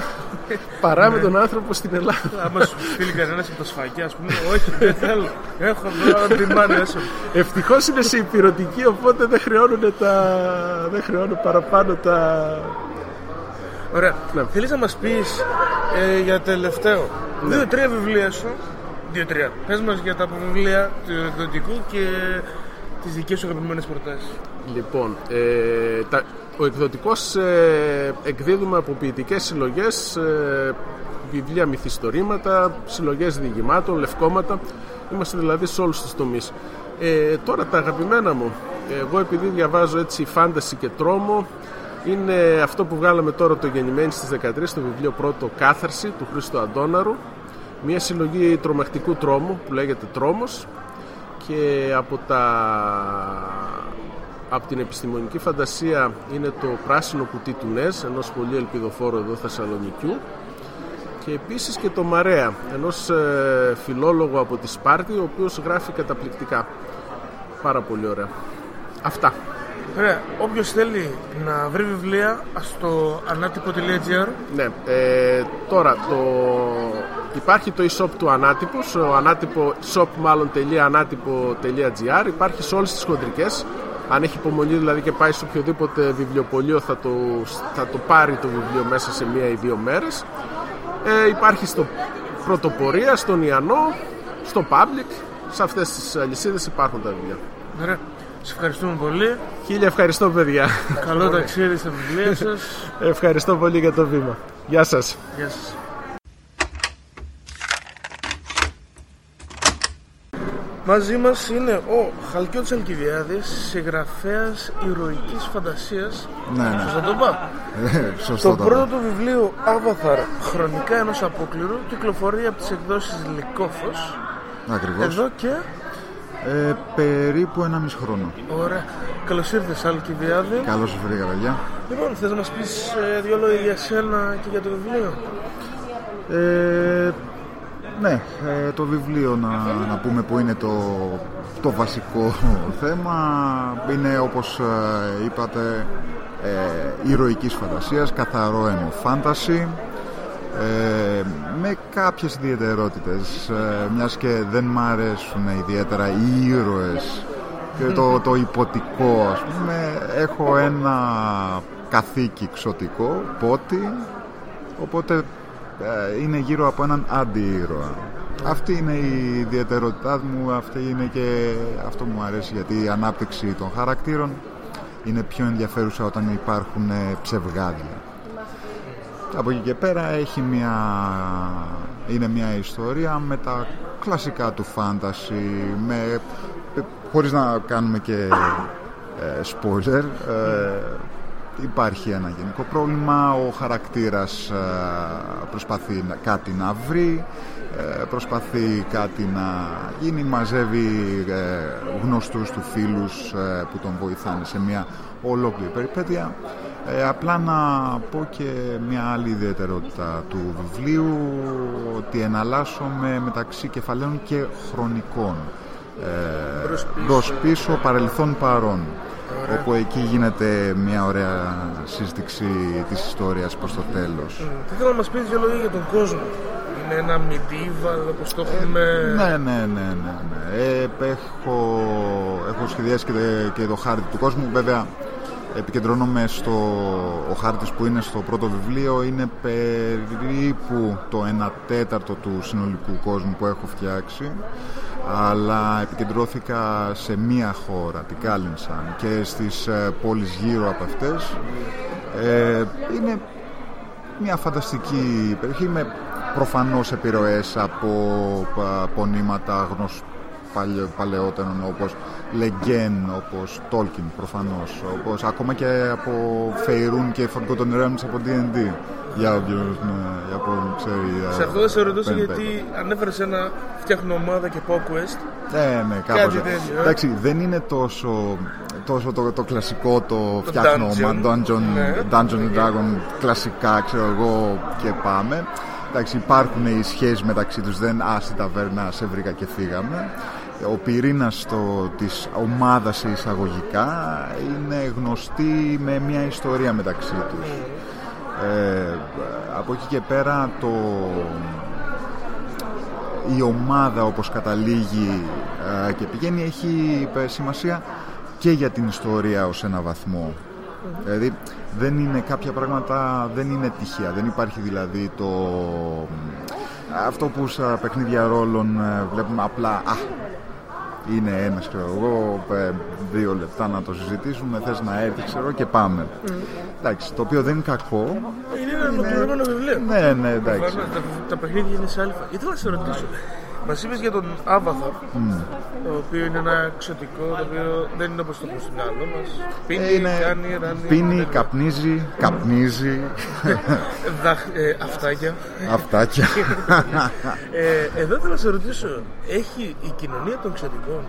J: παρά με τον άνθρωπο στην Ελλάδα.
A: Άμα σου στείλει κανένας από τα σφακιά, ας πούμε, όχι, δεν θέλω. Έχω εδώ την μάνη έσω.
J: Ευτυχώς είναι σε υπηρετική, οπότε δεν χρεώνουν, τα... δεν χρεώνουν παραπάνω τα.
A: Ωραία.
J: Ναι.
A: Θέλεις να μας πεις ε, για τελευταίο δύο-τρία βιβλία σου. Δύο-τρία. Πες μας για τα βιβλία του εκδοτικού και τις δικές σου αγαπημένες προτάσεις.
J: Λοιπόν, ε, τα, ο εκδοτικός ε, εκδίδουμε από ποιητικές συλλογές, ε, βιβλία μυθιστορήματα, συλλογές διηγημάτων, λευκόματα. Είμαστε δηλαδή σε όλους τους τομείς. Ε, τώρα τα αγαπημένα μου, εγώ επειδή διαβάζω έτσι φάνταση και τρόμο, είναι αυτό που βγάλαμε τώρα το γεννημένη στις 13, το βιβλίο πρώτο «Κάθαρση» του Χρήστο Αντώναρου. Μια συλλογή τρομακτικού τρόμου που λέγεται «Τρόμος» και από τα από την επιστημονική φαντασία είναι το πράσινο κουτί του ΝΕΣ, ενός πολύ ελπιδοφόρου εδώ Θεσσαλονικιού και επίσης και το Μαρέα, ενός ε, φιλόλογου από τη Σπάρτη, ο οποίος γράφει καταπληκτικά. Πάρα πολύ ωραία. Αυτά.
A: Ωραία. Όποιος θέλει να βρει βιβλία στο ανάτυπο.gr
J: Ναι, ε, τώρα το... υπάρχει το e-shop του Ανάτυπος, ο ανάτυπο shop μάλλον τελεία ανάτυπο.gr, υπάρχει σε όλες τις χοντρικές. Αν έχει υπομονή δηλαδή και πάει σε οποιοδήποτε βιβλιοπωλείο θα το, θα το πάρει το βιβλίο μέσα σε μία ή δύο μέρες. Ε, υπάρχει στο Πρωτοπορία, στον Ιαννό, στο Public, σε αυτές τις αλυσίδες υπάρχουν τα βιβλία.
A: Ωραία. Σε ευχαριστούμε πολύ.
J: Χίλια ευχαριστώ παιδιά.
A: Καλό ταξίδι στα βιβλία σας.
J: Ευχαριστώ πολύ για το βήμα. Γεια σας.
A: Γεια σας. Μαζί μας είναι ο Χαλκιώτης Αλκιβιάδης, συγγραφέας ηρωικής φαντασίας.
K: Ναι, ναι.
A: Σωστά το είπα.
K: Ε, Σωστό
A: Το
K: το
A: πρώτο του βιβλίο Avatar, χρονικά ενός απόκληρου, κυκλοφορεί από τις εκδόσεις Λυκόφος.
K: Ακριβώς.
A: Εδώ και...
K: Ε, περίπου ένα μισό χρόνο.
A: Ωραία. Καλώς ήρθες Αλκιβιάδη.
K: Καλώς σας βρήκα, παιδιά.
A: Λοιπόν, θες να μας πεις ε, δύο λόγια για σένα και για το βιβλίο;
K: Ε, Ναι, ε, το βιβλίο να, να πούμε που είναι το, το βασικό θέμα. Είναι όπως ε, είπατε ε, ηρωικής φαντασίας, καθαρό έμο φάνταση ε, με κάποιες ιδιαιτερότητες ε, μιας και δεν μ' αρέσουν ιδιαίτερα οι ήρωες και το, το υποτικό ας πούμε. Έχω ένα καθήκη ξωτικό, πότη οπότε ε, είναι γύρω από έναν αντιήρωα αυτή είναι η ιδιαιτερότητά μου αυτή είναι και αυτό που μου αρέσει γιατί η ανάπτυξη των χαρακτήρων είναι πιο ενδιαφέρουσα όταν υπάρχουν ε, ψευγάδια. Από εκεί και πέρα έχει μια, είναι μια ιστορία με τα κλασικά του φάνταση με, χωρίς να κάνουμε και ε, spoiler ε, υπάρχει ένα γενικό πρόβλημα. Ο χαρακτήρας ε, προσπαθεί να- κάτι να βρει ε, προσπαθεί κάτι να γίνει μαζεύει ε, γνωστούς του φίλους ε, που τον βοηθάνε σε μια ολόκληρη περιπέτεια. Ε, απλά να πω και μια άλλη ιδιαιτερότητα του βιβλίου ότι εναλλάσσομαι μεταξύ κεφαλαίων και χρονικών. Ε,
A: Μπρος-πίσω.
K: μπρος-πίσω, παρελθόν παρόν όπου εκεί γίνεται μια ωραία σύστηξη της ιστορίας προς το τέλος
A: Τι θέλω να μας πεις δύο λόγια για τον κόσμο. Είναι ένα medieval όπως το έχουμε...
K: Ναι, ναι, ναι, ναι. ναι. Ε, έχω, έχω σχεδιάσει και, το- και το χάρτη του κόσμου. Βέβαια, επικεντρώνομαι στο ο χάρτης που είναι στο πρώτο βιβλίο είναι περίπου το 1 τέταρτο του συνολικού κόσμου που έχω φτιάξει αλλά επικεντρώθηκα σε μία χώρα, την Κάλινσαν και στις ε, πόλεις γύρω από αυτές. Ε, είναι μια φανταστική περιοχή με προφανώς επιρροές από πα- πονήματα γνωσ... παλαιο- παλαιότερων όπως Λεγκέν, όπως Tolkien προφανώς όπως ακόμα και από Φεϊρούν και Forgotten Realms από D&D για όποιον, ναι, για όποιον ξέρει
A: Σε
K: ε,
A: αυτό θα σε ρωτήσω
K: pen and
A: γιατί ανέφερες ένα φτιάχνω ομάδα και πάω quest.
K: ναι, ναι, κάπως.
A: Κάτι
K: έτσι.
A: τέτοιο, ε.
K: Εντάξει, δεν είναι τόσο, τόσο το, το κλασικό το
A: Το
K: φτιάχνω
A: dungeon.
K: μα- dungeon,
A: Ναι.
K: dungeon and Dragon κλασικά, ξέρω εγώ και πάμε. Εντάξει, υπάρχουν οι σχέσεις μεταξύ τους, δεν α, στην ταβέρνα σε βρήκα και φύγαμε. Ο πυρήνας το, της ομάδας σε εισαγωγικά είναι γνωστή με μια ιστορία μεταξύ τους. Ε, από εκεί και πέρα το, η ομάδα όπως καταλήγει ε, και πηγαίνει έχει ε, σημασία και για την ιστορία ως ένα βαθμό. Δηλαδή δεν είναι κάποια πράγματα, δεν είναι τυχαία. Δεν υπάρχει δηλαδή το... Αυτό που στα παιχνίδια ρόλων ε, βλέπουμε απλά «Α, είναι ένας ξέρω εγώ, ε, δύο λεπτά να το συζητήσουμε, θες να έρθεις ξέρω και πάμε. Εντάξει, το οποίο δεν είναι κακό.
A: Είναι ένα ολοκληρωμένο βιβλίο.
K: Ναι, ναι, εντάξει.
A: Προφανώς, Τα, τα παιχνίδια είναι σε αλφα. Ήθελα να σε ρωτήσω. Μας είπες για τον Avatar, το οποίο είναι ένα εξωτικό, το οποίο δεν είναι όπως το προς το μυαλό μας. Πίνει,
K: Ε, είναι-
A: κάνει, ράνει.
K: Πίνει,
A: δεν-
K: καπνίζει, καπνίζει,
A: Δαχ- ε, αυτάκια.
K: αυτάκια.
A: Ε, εδώ θέλω να σε ρωτήσω, έχει η κοινωνία των ξωτικών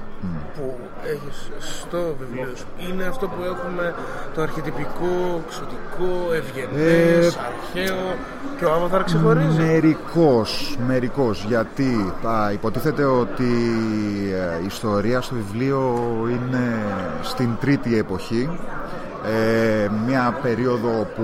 A: που έχεις στο βιβλίο σου, είναι αυτό που έχουμε το αρχιτυπικό, ξωτικό, ευγενές,
K: Ε,
A: αρχαίο και ο Avatar ξεχωρίζει;
K: Μερικώς, μερικώς, γιατί α, υποτίθεται ότι ε, η ιστορία στο βιβλίο είναι στην τρίτη εποχή ε, μια περίοδο που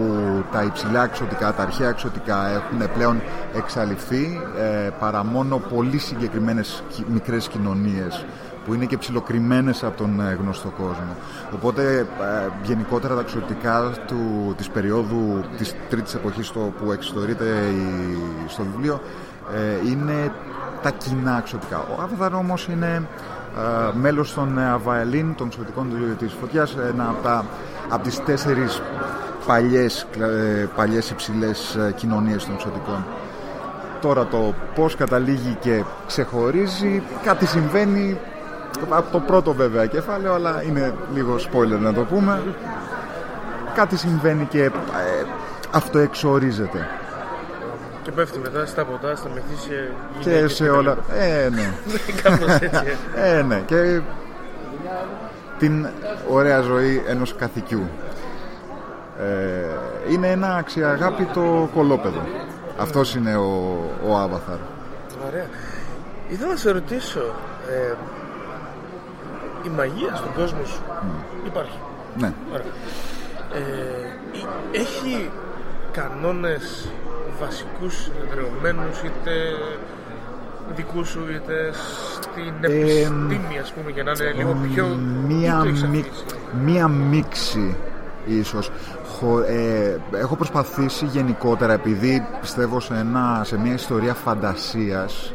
K: τα υψηλά εξωτικά, τα αρχαία εξωτικά έχουν πλέον εξαλειφθεί ε, παρά μόνο πολύ συγκεκριμένες κι- μικρές κοινωνίες που είναι και ψιλοκριμμένες από τον ε, γνωστό κόσμο. Οπότε ε, γενικότερα τα εξωτικά του, της περίοδου της τρίτης εποχής στο, που εξιστορείται η, στο βιβλίο ε, είναι τα κοινά εξωτικά. Ο Avatar όμως είναι ε, μέλος των ε, Αβαελίν, των εξωτικών του της φωτιάς, ένα από, τα, από τις τέσσερις παλιές, κλα- ε, παλιές υψηλές ε, κοινωνίες των εξωτικών. Τώρα το πώς καταλήγει και ξεχωρίζει, κάτι συμβαίνει από το πρώτο βέβαια κεφάλαιο, αλλά είναι λίγο spoiler να το πούμε. Κάτι συμβαίνει και ε, αυτοεξορίζεται.
A: Και πέφτει μετά στα ποτά, στα μεθύσια.
K: Και
A: γυναίκες
K: σε
A: τα
K: όλα.
A: λοιπά.
K: Ε, ναι.
A: Κάπως έτσι. ε.
K: Ε, ναι. Και την ωραία ζωή ενός καθηκιού. Ε, είναι ένα αξιαγάπητο κολόπεδο. Αυτός είναι ο, ο Avatar.
A: Ωραία. Ήθελα να σε ρωτήσω, ε, η μαγεία στον κόσμο σου υπάρχει;
K: Ναι.
A: Ωραία. Ε, ε, έχει κανόνες βασικούς συνεδριωμένους είτε δικούς σου είτε στην επιστήμη ας πούμε για να είναι λίγο πιο
K: μία,
A: ή το έχεις
K: μι-
A: αφήσει;
K: μία μίξη ίσως. Χω- ε, έχω προσπαθήσει γενικότερα επειδή πιστεύω σε, ένα, σε μια ιστορία φαντασίας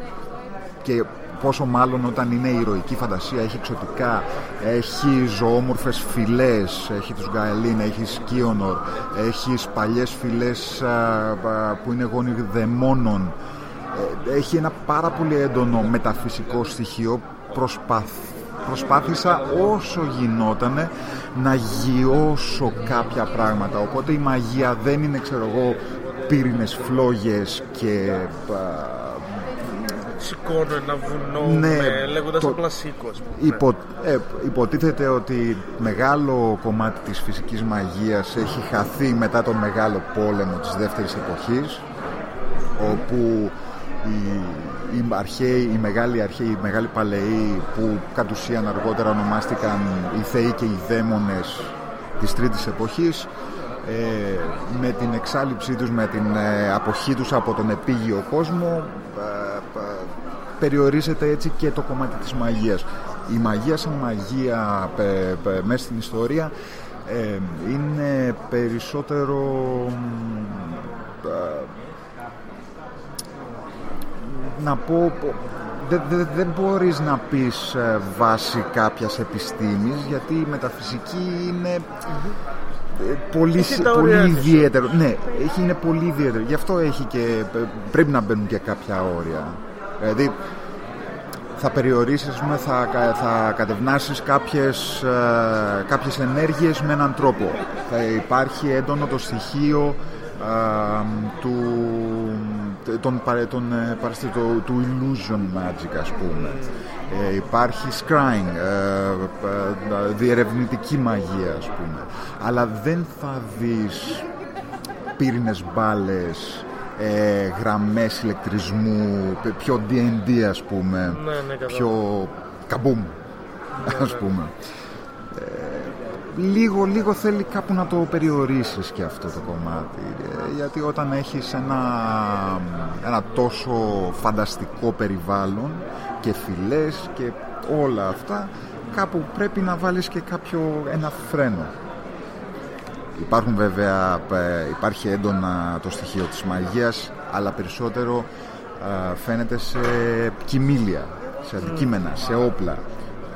K: και πόσο μάλλον όταν είναι ηρωική φαντασία έχει εξωτικά έχει ζωόμορφες φυλές έχει τους Γκαελίν, έχει Σκίονορ έχει παλιές φυλές α, α, που είναι γόνοι δαιμόνων. Ε, έχει ένα πάρα πολύ έντονο μεταφυσικό στοιχείο. Προσπαθ, προσπάθησα όσο γινότανε να γιώσω κάποια πράγματα. Οπότε η μαγεία δεν είναι ξέρω εγώ πύρινες φλόγες και α,
A: Σηκώνω ένα βουνό
K: Ναι,
A: με, λέγοντας
K: το-
A: απλά σήκω ας πούμε.
K: Υπο, ε, υποτίθεται ότι μεγάλο κομμάτι της φυσικής μαγείας έχει χαθεί μετά τον μεγάλο πόλεμο της δεύτερης εποχής όπου οι, οι αρχαίοι, οι μεγάλοι αρχαίοι, οι μεγάλοι παλαιοί που κατ' ουσίαν αργότερα ονομάστηκαν οι θεοί και οι δαίμονες της τρίτης εποχής ε, με την εξάλληψή τους, με την ε, αποχή τους από τον επίγειο κόσμο ε, ε, περιορίζεται έτσι και το κομμάτι της μαγείας. Η μαγεία σαν μαγεία πε- πε- μέσα στην ιστορία ε, είναι περισσότερο μ, ε, να πω δεν δεν- δεν μπορείς να πεις ε, βάση κάποιας επιστήμης γιατί η μεταφυσική είναι ε, πολύ,
A: Έχει
K: σι-
A: τα
K: πολύ
A: όρια της.
K: ιδιαίτερο ναι, έχει, είναι πολύ ιδιαίτερο γι' αυτό έχει και, ε, πρέπει να μπαίνουν και κάποια όρια δηλαδή θα περιορίσεις, ας πούμε, θα, κα- θα κατευνάσεις κάποιες, ε, κάποιες ενέργειες με έναν τρόπο. Θα υπάρχει έντονο το στοιχείο α, του, των, παρε- των, ε, παραστη- του, του illusion magic, ας πούμε. Ε, υπάρχει scrying, ε, ε, διερευνητική μαγεία, ας πούμε. Αλλά δεν θα δεις πύρινες μπάλες, ε, γραμμές ηλεκτρισμού, π- πιο D&D ας πούμε,
A: Ναι, ναι, κατάλαβα.
K: πιο καμπούμ ας πούμε. Ε, λίγο, λίγο θέλει κάπου να το περιορίσεις και αυτό το κομμάτι ε, γιατί όταν έχεις ένα, ένα τόσο φανταστικό περιβάλλον και φυλές και όλα αυτά κάπου πρέπει να βάλεις και κάποιο ένα φρένο Υπάρχουν βέβαια, ε, υπάρχει έντονα το στοιχείο της μαγείας, αλλά περισσότερο ε, φαίνεται σε κοιμήλια, σε αντικείμενα, σε όπλα.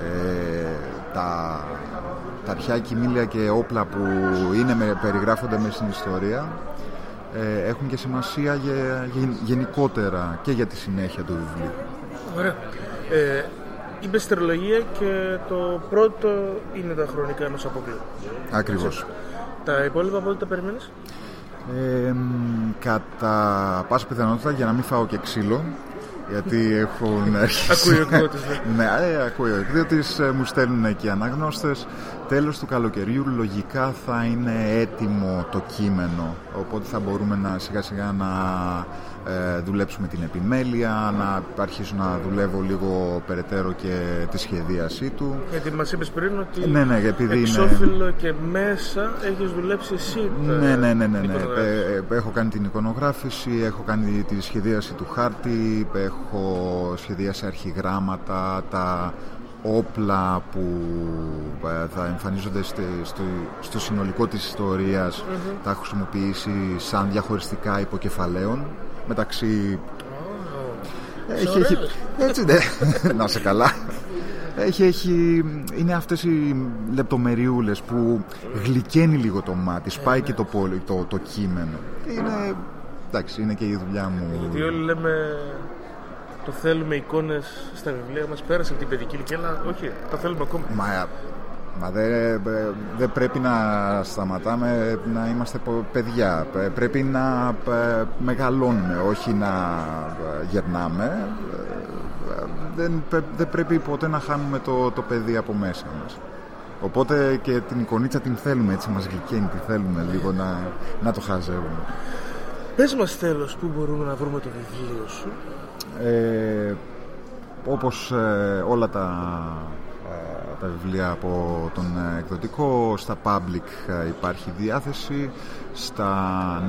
K: Ε, τα, τα αρχαία κοιμήλια και όπλα που είναι, με, περιγράφονται μέσα στην ιστορία ε, έχουν και σημασία για, για- γενικότερα και για τη συνέχεια του βιβλίου.
A: Ωραία. Ε, είπε αστρολογία και το πρώτο είναι τα χρονικά ενός αποκλείου.
K: Ακριβώς.
A: Τα υπόλοιπα από ό,τι τα περιμένεις;
K: Ε, μ, κατά πάσα πιθανότητα για να μην φάω και ξύλο γιατί έχουν αρχίσει
A: Ακούει ο εκδότης, ναι.
K: ναι, ε, ακούει ο εκδότης ε, μου στέλνουν και οι αναγνώστες τέλος του καλοκαιριού λογικά θα είναι έτοιμο το κείμενο οπότε θα μπορούμε να σιγά σιγά να ε, δουλέψουμε την επιμέλεια να αρχίσω να δουλεύω λίγο περαιτέρω και τη σχεδίασή του
A: Γιατί μας είπες πριν ότι
K: Ναι, ναι, επειδή είναι-
A: εξώφυλλο και μέσα έχεις δουλέψει εσύ. τα-
K: Ναι, ναι, ναι, ναι,
A: την
K: ναι.
A: εικονογράφηση.
K: Ε, ε, Έχω κάνει την εικονογράφηση, έχω κάνει τη σχεδίαση του χάρτη, έχω σχεδιάσει αρχιγράμματα, τα όπλα που ε, θα εμφανίζονται στη- στο, στο συνολικό της ιστορίας τα έχω χρησιμοποιήσει σαν διαχωριστικά υποκεφαλαίων μεταξύ έχει, έχει, έτσι ναι, να σε καλά. Έχει, έχει, είναι αυτές οι λεπτομεριούλες που γλυκαίνει λίγο το μάτι, σπάει και το, πόλι- το, το κείμενο. Είναι, εντάξει, είναι και η δουλειά μου.
A: Γιατί όλοι λέμε το θέλουμε εικόνες στα βιβλία μας πέρασε από την παιδική ηλικία, αλλά όχι, τα θέλουμε ακόμα.
K: Μα, μα δεν δεν πρέπει να σταματάμε να είμαστε πο- παιδιά. Πε- Πρέπει να ε, μεγαλώνουμε, όχι να ε, γερνάμε. Ε, Δεν, πρέ- δεν πρέπει ποτέ να χάνουμε το, το παιδί από μέσα μας. Οπότε και την εικονίτσα την θέλουμε, έτσι μας γλυκαίνει, τη θέλουμε λίγο να, να το χαζεύουμε.
A: Πες μας τέλος πού μπορούμε να βρούμε το βιβλίο σου;
K: Ε, όπως ε, όλα τα, ε, τα βιβλία από τον ε, εκδοτικό. Στα public ε, υπάρχει διάθεση. Στα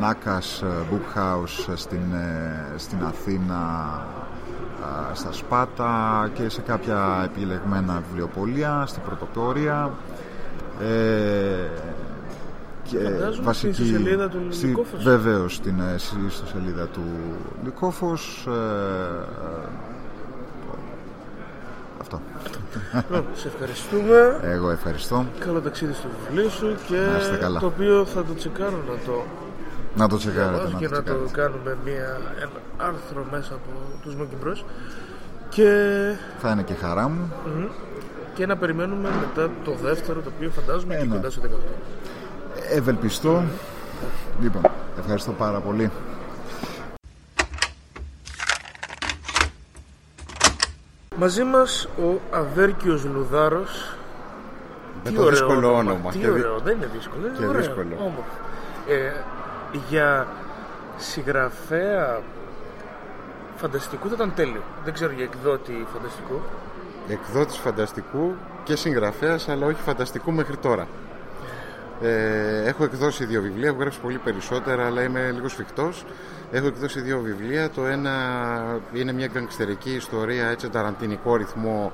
K: Nakas Book House στην, ε, στην Αθήνα ε, στα Σπάτα και σε κάποια επιλεγμένα βιβλιοπολία στην Πρωτοπόρια ε, και
A: Φαντάζομαι στη ιστοσελίδα του
K: στη-
A: Λυκόφος.
K: Βεβαίως στην ε, στη ιστοσελίδα του Λυκόφος ε, ε, αυτό
A: Λοιπόν, σε ευχαριστούμε.
K: εγώ ευχαριστώ
A: Καλό ταξίδι στο βιβλίο σου και
K: Να είστε καλά.
A: το οποίο θα το τσεκάρω να το
K: να το τσεκάρετε
A: διαβάσω
K: να
A: και
K: το
A: να το
K: τσεκάρετε.
A: κάνουμε μια, ένα άρθρο μέσα από τους Smoking Bros. Και,
K: θα είναι και χαρά μου
A: μμμ, και να περιμένουμε μετά το δεύτερο το οποίο φαντάζομαι
K: Ε,
A: και
K: ναι.
A: κοντά στο 18.
K: ευελπιστώ λοιπόν ευχαριστώ πάρα πολύ
A: Μαζί μας ο Αβέρκιος Λουδάρος
L: Με
A: Τι
L: το
A: ωραίο
L: δύσκολο όνομα.
A: Τι
L: Και δυ-
A: ωραίο, δεν είναι δύσκολο. Είναι
L: και
A: ωραίο,
L: δύσκολο.
A: όμορφο. Ε, για συγγραφέα φανταστικού θα ήταν τέλειο. Δεν ξέρω για εκδότη φανταστικού.
L: εκδότης φανταστικού και συγγραφέας αλλά όχι φανταστικού μέχρι τώρα. Ε, έχω εκδώσει δύο βιβλία, έχω γράψει πολύ περισσότερα αλλά είμαι λίγο σφιχτός. Έχω εκδώσει δύο βιβλία. Το ένα είναι μια γκαγκστερική ιστορία, έτσι ταραντινικό ρυθμό,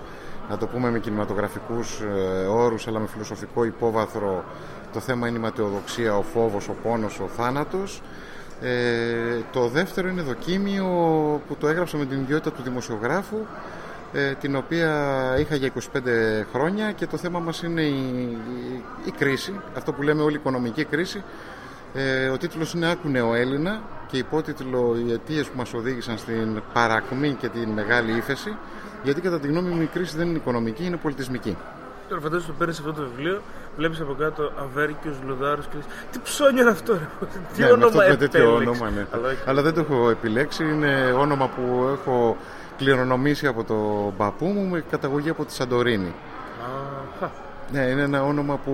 L: να το πούμε με κινηματογραφικούς ε, όρους αλλά με φιλοσοφικό υπόβαθρο. Το θέμα είναι η ματαιοδοξία, ο φόβος, ο πόνος, ο θάνατος. Ε, το δεύτερο είναι δοκίμιο που το έγραψα με την ιδιότητα του δημοσιογράφου ε, την οποία είχα για 25 χρόνια και το θέμα μας είναι η, η, η κρίση, αυτό που λέμε όλη η οικονομική κρίση. Ε, ο τίτλος είναι «Άκουνε ο Έλληνα» και υπότιτλο «Οι αιτίες που μας οδήγησαν στην παρακμή και την μεγάλη ύφεση» γιατί κατά τη γνώμη μου η κρίση δεν είναι οικονομική, είναι πολιτισμική.
A: Τώρα φαντάζομαι το παίρνεις αυτό το βιβλίο, βλέπεις από κάτω Αβέρκιος Λουδάρος και λες Τι ψώνια είναι αυτό, ρε. Τι
L: Ναι, με
A: όνομα
L: αυτό, με τέτοιο
A: επέλεξες».
L: όνομα, ναι.
A: Αλλά όχι.
L: Αλλά δεν το έχω επιλέξει. Είναι όνομα που έχω κληρονομήσει από τον παππού μου με καταγωγή από τη Σαντορίνη.
A: Αχα.
L: Ναι, είναι ένα όνομα που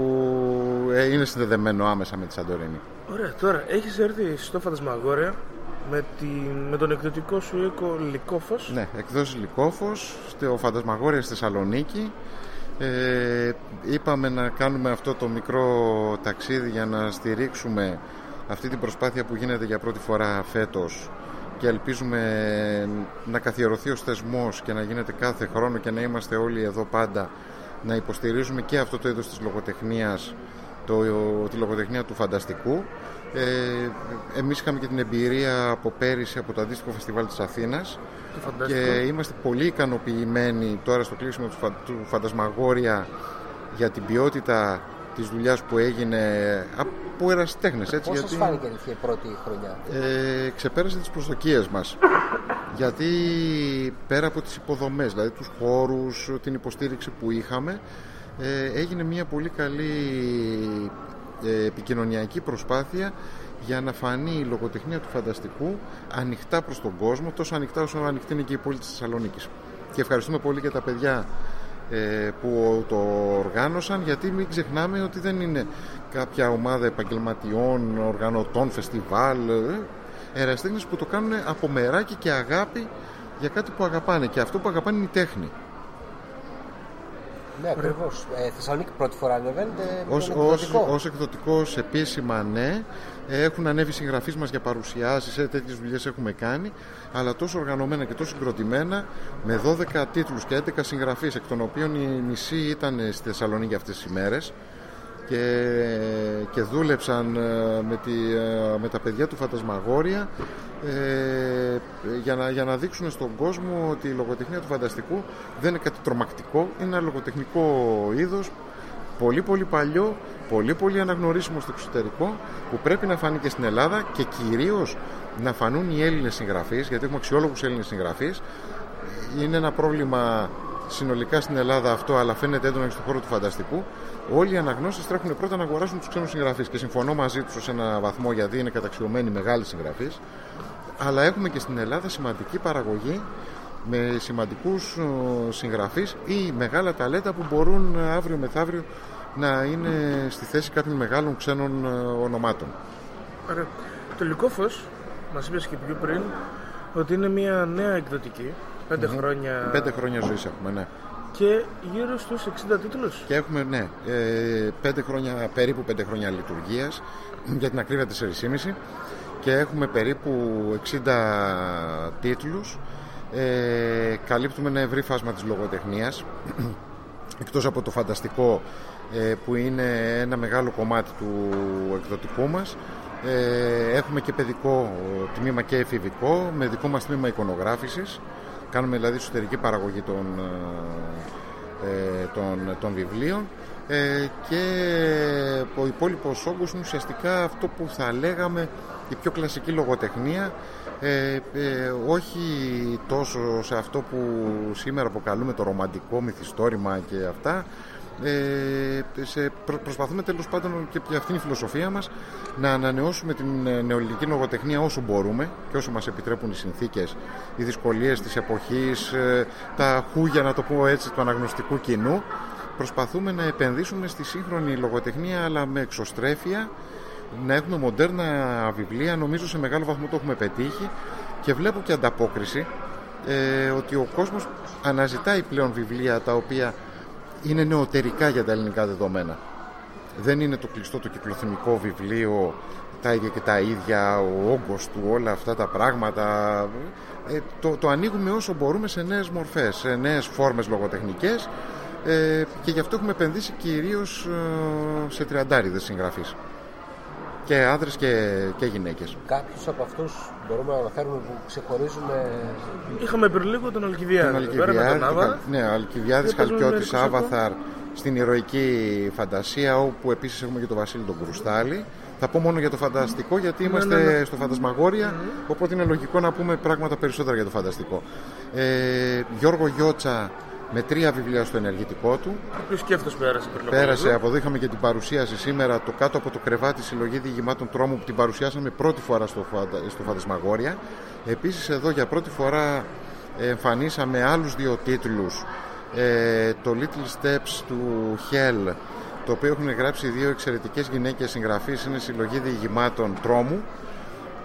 L: ε, είναι συνδεδεμένο άμεσα με τη Σαντορίνη.
A: Ωραία, τώρα έχεις έρθει στο Φαντασμαγόρια με, την, με τον εκδοτικό σου οίκο Λυκόφος.
L: Ναι, εκδόσεις Λυκόφος, στο Φαντασμαγόρια στη Θεσσαλονίκη. Ε, είπαμε να κάνουμε αυτό το μικρό ταξίδι για να στηρίξουμε αυτή την προσπάθεια που γίνεται για πρώτη φορά φέτος και ελπίζουμε να καθιερωθεί ο θεσμός και να γίνεται κάθε χρόνο και να είμαστε όλοι εδώ πάντα να υποστηρίζουμε και αυτό το είδος της λογοτεχνίας το, τη λογοτεχνία του φανταστικού ε, εμείς είχαμε και την εμπειρία από πέρυσι από το αντίστοιχο φεστιβάλ της Αθήνας
A: Το φανταστικό.
L: και είμαστε πολύ ικανοποιημένοι τώρα στο κλείσιμο του, φα- του Φαντασμαγόρια για την ποιότητα της δουλειάς που έγινε από ερασιτέχνες έτσι,
B: Πώς
L: γιατί
B: σας φάνηκε η πρώτη χρονιά;
L: ε, ξεπέρασε τις προσδοκίες μας γιατί πέρα από τις υποδομές δηλαδή τους χώρους, την υποστήριξη που είχαμε ε, έγινε μια πολύ καλή ε, επικοινωνιακή προσπάθεια για να φανεί η λογοτεχνία του φανταστικού ανοιχτά προς τον κόσμο τόσο ανοιχτά όσο ανοιχτή είναι και η πόλη της Θεσσαλονίκης και ευχαριστούμε πολύ και τα παιδιά ε, που το οργάνωσαν γιατί μην ξεχνάμε ότι δεν είναι κάποια ομάδα επαγγελματιών, οργανωτών, φεστιβάλ ε, εραστέχνες που το κάνουν από μεράκι και αγάπη για κάτι που αγαπάνε και αυτό που αγαπάνε είναι η τέχνη
B: Ναι, ακριβώς. Ε, Θεσσαλονίκη πρώτη φορά ανεβαίνετε. με
L: Ως,
B: τον
L: ως,
B: εκδοτικό.
L: ως εκδοτικός επίσημα ναι έχουν ανέβει συγγραφείς μας για παρουσιάσεις ε, τέτοιες δουλειές έχουμε κάνει αλλά τόσο οργανωμένα και τόσο συγκροτημένα με 12 τίτλους και 11 συγγραφείς εκ των οποίων η μισή ήταν στη Θεσσαλονίκη αυτές τις ημέρες και, και δούλεψαν ε, με, τη, ε, με τα παιδιά του Φαντασμαγόρια ε, για, να, για να δείξουν στον κόσμο ότι η λογοτεχνία του φανταστικού δεν είναι κάτι τρομακτικό, είναι ένα λογοτεχνικό είδος πολύ πολύ παλιό, πολύ πολύ αναγνωρίσιμο στο εξωτερικό που πρέπει να φανεί και στην Ελλάδα και κυρίως να φανούν οι Έλληνες συγγραφείς γιατί έχουμε αξιόλογους Έλληνες συγγραφείς είναι ένα πρόβλημα συνολικά στην Ελλάδα αυτό, αλλά φαίνεται έντονα και στον χώρο του φανταστικού. Όλοι οι αναγνώστε τρέχουν πρώτα να αγοράσουν τους ξένους συγγραφείς και συμφωνώ μαζί τους σε ένα βαθμό γιατί είναι καταξιωμένοι μεγάλοι συγγραφείς. Αλλά έχουμε και στην Ελλάδα σημαντική παραγωγή με σημαντικούς ε, συγγραφείς ή μεγάλα ταλέντα που μπορούν ε, αύριο μεθαύριο να είναι στη θέση κάποιων μεγάλων ξένων ε, ονομάτων.
A: Ωραία. Το Λυκόφος μας είπες και πιο πριν, ότι είναι μια νέα εκδοτική, πέντε χρόνια
L: Πέντε χρόνια ζωής έχουμε, ναι.
A: και γύρω στους 60 τίτλους.
L: Και έχουμε, ναι, ε, πέντε χρόνια, περίπου πέντε χρόνια λειτουργίας, για την ακρίβεια 4,5 και έχουμε περίπου 60 τίτλους. Ε, καλύπτουμε ένα ευρύ φάσμα της λογοτεχνίας, εκτός από το φανταστικό ε, που είναι ένα μεγάλο κομμάτι του εκδοτικού μας. Ε, έχουμε και παιδικό τμήμα και εφηβικό, με δικό μας τμήμα εικονογράφησης. Κάνουμε δηλαδή εσωτερική παραγωγή των, ε, των, των βιβλίων ε, και ο υπόλοιπος όγκος είναι ουσιαστικά αυτό που θα λέγαμε η πιο κλασική λογοτεχνία ε, ε, όχι τόσο σε αυτό που σήμερα αποκαλούμε το ρομαντικό μυθιστόρημα και αυτά ε, σε, προ, προσπαθούμε τέλος πάντων και για αυτήν η φιλοσοφία μας να ανανεώσουμε την ε, νεοελληνική λογοτεχνία όσο μπορούμε και όσο μας επιτρέπουν οι συνθήκες, οι δυσκολίες της εποχής, ε, τα χούγια να το πω έτσι του αναγνωστικού κοινού. Προσπαθούμε να επενδύσουμε στη σύγχρονη λογοτεχνία αλλά με εξωστρέφεια να έχουμε μοντέρνα βιβλία νομίζω σε μεγάλο βαθμό το έχουμε πετύχει και βλέπω και ανταπόκριση ε, ότι ο κόσμος αναζητάει πλέον βιβλία τα οποία είναι νεωτερικά για τα ελληνικά δεδομένα. Δεν είναι το κλειστό το κυκλοθυμικό βιβλίο τα ίδια και τα ίδια ο όγκος του όλα αυτά τα πράγματα. Ε, το, το ανοίγουμε όσο μπορούμε σε νέες μορφές σε νέες φόρμες λογοτεχνικές ε, και γι' αυτό έχουμε επενδύσει κυρίως ε, σε τριαντάριδες συγγραφείς. Και άνδρες και, και γυναίκες.
B: Κάποιους από αυτούς μπορούμε να αναφέρουμε που ξεχωρίζουν.
A: Είχαμε πριν λίγο τον Αλκιβιάδη.
L: Τον Αλκιβιάδη, ναι, Αλκιβιάδης, Χαλκιώτης, Άβαθαρ στην ηρωική φαντασία όπου επίσης έχουμε και τον Βασίλη τον Κρουστάλη. Θα πω μόνο για το φανταστικό γιατί είμαστε
A: ναι, ναι.
L: στο φαντασμαγόρια οπότε είναι λογικό να πούμε πράγματα περισσότερα για το φανταστικό. Ε, Γιώργο Γιώτσα με τρία βιβλία στο ενεργητικό του.
A: Ποιος και αυτός πέρασε πριν από
L: Πέρασε,
A: λίγο;
L: από εδώ είχαμε και την παρουσίαση σήμερα το κάτω από το κρεβάτι συλλογή διηγημάτων τρόμου που την παρουσιάσαμε πρώτη φορά στο, φαντα- στο Φαντασμαγόρια. Επίσης εδώ για πρώτη φορά εμφανίσαμε άλλους δύο τίτλους ε, το Little Steps του Hell το οποίο έχουν γράψει δύο εξαιρετικές γυναίκες συγγραφείς είναι συλλογή διηγημάτων τρόμου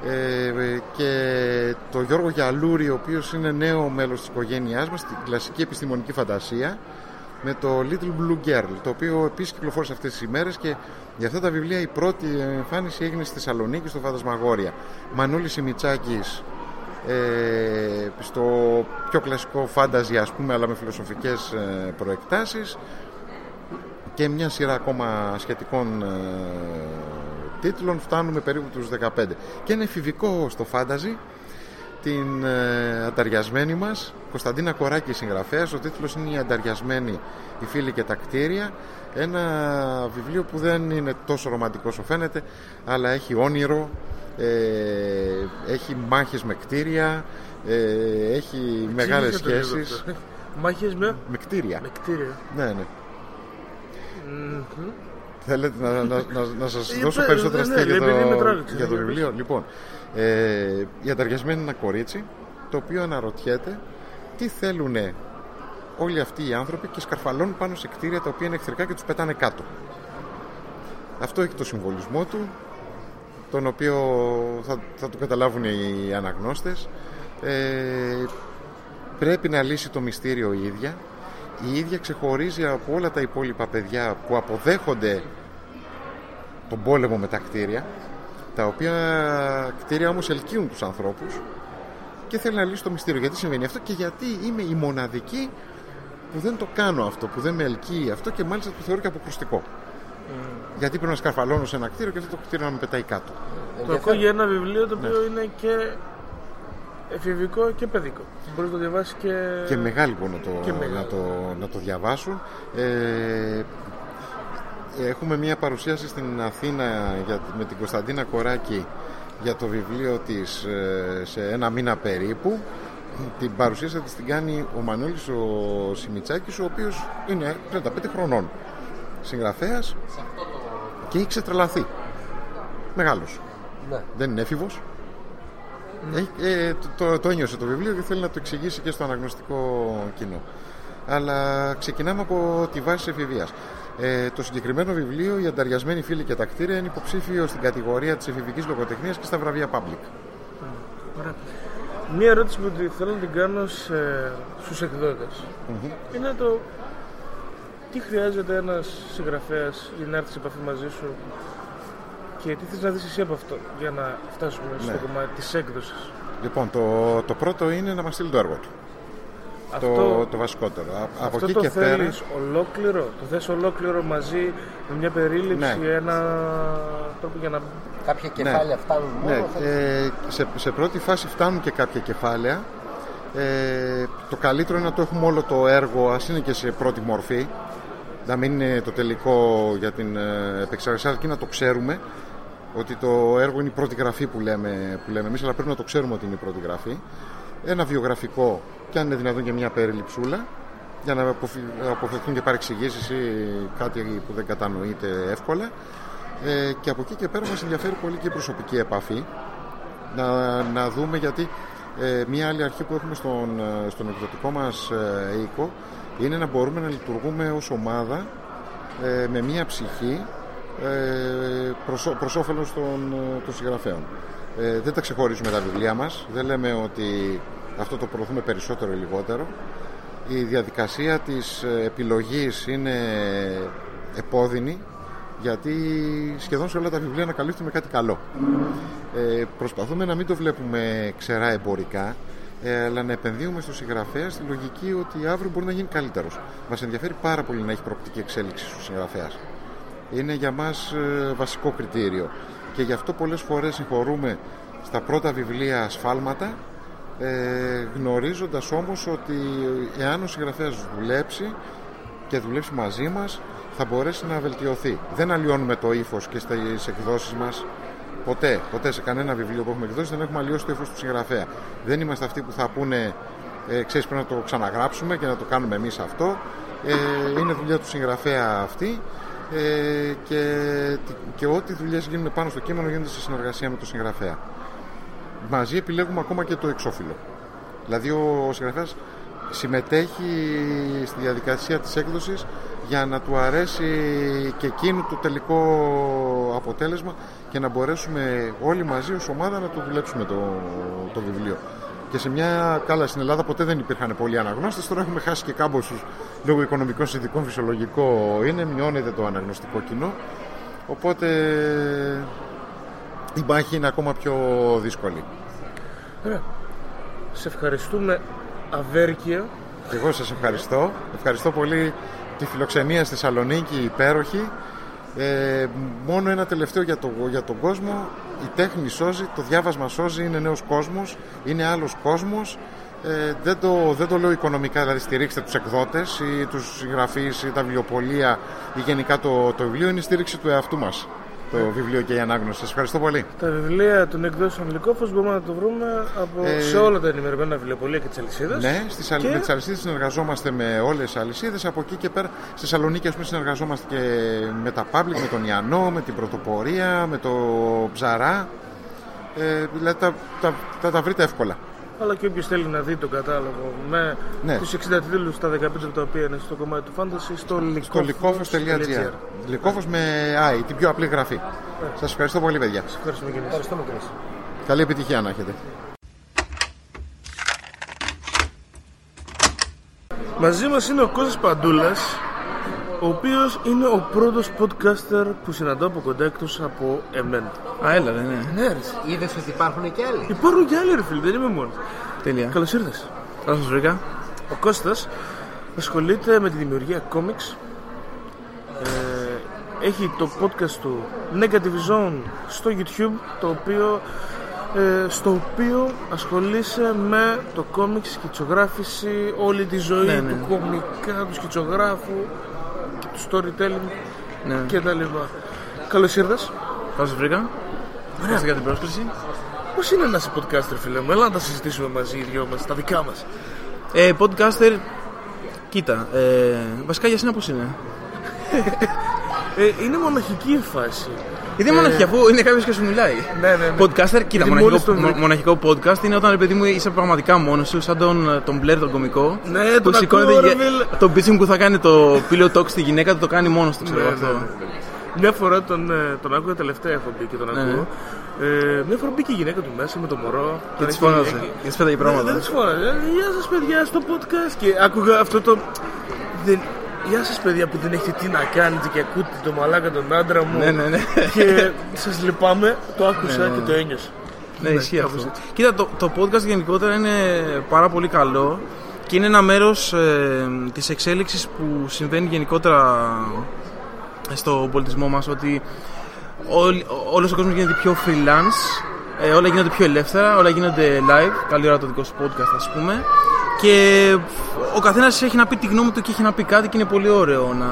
L: ε, και το Γιώργο Γιαλούρη ο οποίος είναι νέο μέλος της οικογένειάς μας στην κλασική επιστημονική φαντασία με το Little Blue Girl το οποίο επίσης κυκλοφόρησε αυτές τις ημέρες και για αυτά τα βιβλία η πρώτη εμφάνιση έγινε στη Θεσσαλονίκη στο Φαντασμαγόρια. Μανούλης Σιμιτσάκης ε, στο πιο κλασικό φάνταζι ας πούμε αλλά με φιλοσοφικές ε, προεκτάσεις και μια σειρά ακόμα σχετικών ε, τίτλων φτάνουμε περίπου τους 15 και ένα εφηβικό στο φάνταζι την ε, ανταριασμένη μας. Κωνσταντίνα Κοράκη συγγραφέας. Ο τίτλος είναι η ανταριασμένη η φίλη και τα κτίρια ένα βιβλίο που δεν είναι τόσο ρομαντικό όσο φαίνεται αλλά έχει όνειρο ε, έχει μάχες με κτίρια ε, έχει μεγάλες
A: Εξήγησε το λίγο
L: σχέσεις
A: αυτό. Μάχες με...
L: με κτίρια.
A: Με κτίρια.
L: ναι ναι.
A: Μμμ.
L: Θέλετε να, να, να, να σας
A: Ε,
L: δώσω
A: πέ-
L: περισσότερα
A: ναι,
L: στοιχεία
A: ναι,
L: για,
A: επειδή με
L: το,
A: τράβηξε,
L: για το
A: ναι,
L: βιβλίο. Λοιπόν, ε, η ανταριασμένη είναι ένα κορίτσι το οποίο αναρωτιέται τι θέλουν όλοι αυτοί οι άνθρωποι και σκαρφαλώνουν πάνω σε κτίρια τα οποία είναι εχθρικά και τους πετάνε κάτω. Αυτό έχει το συμβολισμό του, τον οποίο θα, θα το καταλάβουν οι αναγνώστες. Ε, πρέπει να λύσει το μυστήριο η ίδια. Η ίδια ξεχωρίζει από όλα τα υπόλοιπα παιδιά που αποδέχονται τον πόλεμο με τα κτίρια, τα οποία κτίρια όμως ελκύουν τους ανθρώπους και θέλει να λύσει το μυστήριο. Γιατί συμβαίνει αυτό και γιατί είμαι η μοναδική που δεν το κάνω αυτό, που δεν με ελκύει αυτό και μάλιστα το θεωρώ και αποκρουστικό. Γιατί πρέπει να σκαρφαλώνω σε ένα κτίριο και αυτό το κτίριο να με πετάει κάτω.
A: Το ακούω για ένα βιβλίο το οποίο είναι και εφηβικό και παιδικό. Μπορείς να το διαβάσεις και.
L: και μεγάλοι μπορούν να το,
A: Και μεγάλοι.
L: να το, να το διαβάσουν. Ε, έχουμε μια παρουσίαση στην Αθήνα για, με την Κωνσταντίνα Κοράκη για το βιβλίο της ε, σε ένα μήνα περίπου. Την παρουσίαση της την κάνει ο Μανώλης ο Σιμιτσάκης ο οποίος είναι 35 χρονών συγγραφέας και έχει ξετρελαθεί. Μεγάλος.
B: Ναι.
L: Δεν είναι έφηβος. Έχει, ε, το, το, το ένιωσε το βιβλίο και θέλει να το εξηγήσει και στο αναγνωστικό κοινό. Αλλά ξεκινάμε από τη βάση της εφηβείας. Ε, το συγκεκριμένο βιβλίο, Οι Ανταριασμένοι Φίλοι και τα Κτίρια, είναι υποψήφιο στην κατηγορία της εφηβικής λογοτεχνίας και στα βραβεία Public.
A: Ωραία. Μία ερώτηση που τη- θέλω να την κάνω σε, στους εκδότες είναι το τι χρειάζεται ένας συγγραφέας για να έρθει σε επαφή μαζί σου; Και τι θες να δεις εσύ από αυτό για να φτάσουμε στο
L: Ναι.
A: κομμάτι της έκδοσης;
L: Λοιπόν, το, το πρώτο είναι να μας στείλει το έργο του.
A: Αυτό-
L: Το, το βασικότερο. Α- Από
A: Αυτό
L: εκεί
A: το
L: και πέρα.
A: θέλεις ολόκληρο, το θες ολόκληρο μαζί με μια περίληψη,
L: Ναι.
A: ένα τρόπο για να...
B: Κάποια κεφάλαια φτάνουν μόνο.
L: Ναι,
B: θα-
L: ε, σε, σε πρώτη φάση φτάνουν και κάποια κεφάλαια. Ε, το καλύτερο είναι να το έχουμε όλο το έργο, ας είναι και σε πρώτη μορφή. Να μην είναι το τελικό για την ε, επεξεργασία, αλλά και να το ξέρουμε ότι το έργο είναι η πρώτη γραφή που λέμε, που λέμε εμείς, αλλά πρέπει να το ξέρουμε ότι είναι η πρώτη γραφή. Ένα βιογραφικό και αν είναι δυνατόν και μια περιληψούλα για να αποφυ- αποφευθούν και παρεξηγήσεις ή κάτι που δεν κατανοείται εύκολα. Ε, και από εκεί και πέρα μας ενδιαφέρει πολύ και η προσωπική επαφή να, να δούμε γιατί ε, μια άλλη αρχή που έχουμε στον, ε, στον εκδοτικό μας ε, οίκο είναι να μπορούμε να λειτουργούμε ως ομάδα ε, με μια ψυχή ε, προς, ο- προς όφελος των, ε, των συγγραφέων. Ε, δεν τα ξεχωρίζουμε τα βιβλία μας, δεν λέμε ότι αυτό το προωθούμε περισσότερο ή λιγότερο. Η διαδικασία της ε, επιλογής είναι επώδυνη γιατί σχεδόν σε όλα τα βιβλία ανακαλύπτουμε κάτι καλό. Ε, προσπαθούμε να μην το βλέπουμε ξερά εμπορικά, ε, αλλά να επενδύουμε στο συγγραφέα στη λογική ότι αύριο μπορεί να γίνει καλύτερος. Μας ενδιαφέρει πάρα πολύ να έχει προοπτική εξέλιξη στο συγγραφέας. Είναι για μας βασικό κριτήριο. Και γι' αυτό πολλές φορές συγχωρούμε στα πρώτα βιβλία ασφάλματα, ε, γνωρίζοντας όμως ότι εάν ο συγγραφέας δουλέψει και δουλέψει μαζί μας θα μπορέσει να βελτιωθεί. Δεν αλλοιώνουμε το ύφος και στις εκδόσεις μας ποτέ, ποτέ σε κανένα βιβλίο που έχουμε εκδώσει δεν έχουμε αλλοιώσει το ύφος του συγγραφέα. Δεν είμαστε αυτοί που θα πούνε ε, ξέρεις πρέπει να το ξαναγράψουμε και να το κάνουμε εμείς αυτό. Ε, είναι δουλειά του συγγραφέα αυτή ε, και, και ό,τι δουλειές γίνουν πάνω στο κείμενο γίνονται σε συνεργασία με τον συγγραφέα. Μαζί επιλέγουμε ακόμα και το εξώφυλλο. Δηλαδή ο συγγραφέας συμμετέχει στη διαδικασία της έκδοσης για να του αρέσει και εκείνου το τελικό αποτέλεσμα και να μπορέσουμε όλοι μαζί ως ομάδα να το δουλέψουμε το, το βιβλίο. Και σε μια καλά στην Ελλάδα ποτέ δεν υπήρχαν πολλοί αναγνώστες, τώρα έχουμε χάσει και κάμποσους λόγω οικονομικών συνδικών φυσιολογικό είναι, μειώνεται το αναγνωστικό κοινό. Οπότε η μάχη είναι ακόμα πιο δύσκολη.
A: Ωραία. Σε ευχαριστούμε αβέρκεια.
L: Και εγώ σας ευχαριστώ. Ευχαριστώ πολύ τη φιλοξενία στη Θεσσαλονίκη, υπέροχη. Ε, μόνο ένα τελευταίο για, το, για τον κόσμο. Η τέχνη σώζει, το διάβασμα σώζει, είναι νέος κόσμος, είναι άλλος κόσμος. Ε, δεν, το, δεν το λέω οικονομικά, δηλαδή στηρίξτε τους εκδότες ή τους συγγραφείς ή τα βιβλιοπολία ή γενικά το, το βιβλίο, είναι η στήριξη του εαυτού μας το βιβλίο και η ανάγνωση. Σας ευχαριστώ πολύ.
A: Τα βιβλία των εκδόσεων Λυκόφος μπορούμε να το βρούμε από,
L: Ε,
A: σε όλα τα ενημερωμένα βιβλιοπολία και τις αλυσίδες.
L: Ναι, στις, αλ-
A: Και-
L: με τις αλυσίδες συνεργαζόμαστε με όλες τις αλυσίδες. Από εκεί και πέρα, στη Θεσσαλονίκη ας πούμε, συνεργαζόμαστε και με τα Public, με τον Ιαννό, με την Πρωτοπορία, με το Ψαρά. Ε, δηλαδή τα, τα, τα, τα βρείτε εύκολα.
A: Αλλά και όποιος θέλει να δει τον κατάλογο με
L: Ναι.
A: τους 60 τίτλους τα 15 από τα οποία είναι στο κομμάτι του fantasy στο
L: Στο λικόφος.gr Λικόφος με I, την πιο απλή γραφή. Σας ευχαριστώ πολύ παιδιά.
A: Ευχαριστούμε και εμείς.
B: Ευχαριστούμε και εμείς.
L: Καλή επιτυχία να έχετε.
A: Μαζί μας είναι ο Κώστας Παντούλας ο οποίος είναι ο πρώτος podcaster που συναντώ από κοντά εκτός από εμένα.
D: Α, έλα, δεν είναι.
A: Ναι, ρε.
B: Είδες ότι υπάρχουν και άλλοι;
A: Υπάρχουν και άλλοι ρε φίλοι, δεν είμαι μόνος.
D: Τέλεια.
A: Καλώς ήρθες.
D: Καλώς σας βρήκα.
A: Ο Κώστας ασχολείται με τη δημιουργία κόμιξ. Ε, έχει το podcast του Negative Zone στο YouTube, το οποίο, ε, στο οποίο ασχολείσαι με το κόμιξ, σκητσογράφηση, όλη τη ζωή
D: Ναι, ναι.
A: του κομικά, του σκητσογράφου και του storytelling
D: Ναι.
A: και τα λοιπά. Καλώς ήρθες.
D: Καλώς σας βρήκα. Ευχαριστώ για την πρόσκληση.
A: Πώς είναι να είσαι podcaster φίλε μου, έλα να τα συζητήσουμε μαζί οι δυο μας, τα δικά μας.
D: Ε, podcaster, κοίτα, ε, βασικά για σένα πώς είναι;
A: Ε, είναι μοναχική η φάση.
D: Γιατί είναι μοναχική, αφού είναι κάποιος και σου μιλάει.
A: Ναι, ναι, ναι.
D: Podcaster, κοίτα,
A: Γιατί
D: μοναχικό,
A: μόλις το βρήκα.
D: μο- μοναχικό podcast είναι όταν ρε παιδί μου είσαι πραγματικά μόνος σου, σαν τον, τον Blair τον κομικό.
A: Ναι,
D: που
A: τον
D: σηκώνεται
A: ακούω, ρε
D: για-
A: φίλε.
D: Το bitching που θα κάνει το pillow talk στη γυναίκα του το κάνει μόνος του, ξέρω
A: Ναι,
D: εγώ αυτό.
A: ναι, ναι. Μια φορά τον, ε, τον άκουγα τελευταία έχω μπει και τον
D: Ναι.
A: ακούω. Ε, μια φορά μπήκε η γυναίκα του μέσα με το μωρό.
M: Και
A: τον
M: της
A: έχει
M: φώναζε.
A: γυναίκα.
M: Και της πέταγε πράγματα.
A: Ναι, δεν της φώναζε. Ε, Γεια σας παιδιά στο podcast. Και άκουγα αυτό το. Δεν... Γεια σας παιδιά που δεν έχετε τι να κάνετε και ακούτε το μαλάκα τον άντρα μου.
M: Ναι, ναι, ναι.
A: Και σας λυπάμαι, το άκουσα
M: Ναι, ναι,
A: και
M: ναι.
A: το ένιωσα.
M: Ναι, ισχύει
A: κάπως
M: αυτό.
A: έτσι.
M: Κοίτα, το, το podcast γενικότερα είναι πάρα πολύ καλό και είναι ένα μέρος ε, της εξέλιξης που συμβαίνει γενικότερα στο πολιτισμό μας ότι όλ- όλος ο κόσμος γίνεται πιο freelance, ε, όλα γίνονται πιο ελεύθερα, όλα γίνονται live, καλή ώρα το δικό σου podcast ας πούμε και ο καθένας έχει να πει τη γνώμη του και έχει να πει κάτι και είναι πολύ ωραίο να,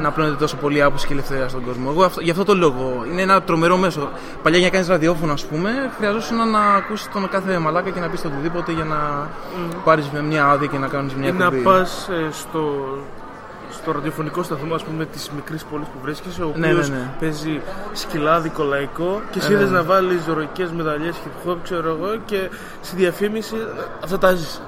M: να πλώνεται τόσο πολύ άποψη και ελευθερία στον κόσμο. Εγώ αυτό, γι' αυτό το λόγο είναι ένα τρομερό μέσο. Παλιά για να κάνεις ραδιόφωνο ας πούμε χρειαζόταν να ακούσεις τον κάθε μαλάκα και να πεις το οτιδήποτε για να πάρεις μια άδεια και να κάνεις μια
A: Ή να
M: εκπομπή.
A: πας στο, στο ραδιοφωνικό σταθμό, ας πούμε, της μικρής πόλης που βρίσκεσαι, ο οποίος
M: Ναι, ναι, ναι.
A: παίζει σκυλάδικο λαϊκό και εσύ
M: Ναι, ναι,
A: είδες
M: ναι.
A: να βάλεις ροϊκέ μεταλλιές hip hop, ξέρω εγώ, και στη διαφήμιση αυτά τα ζεις.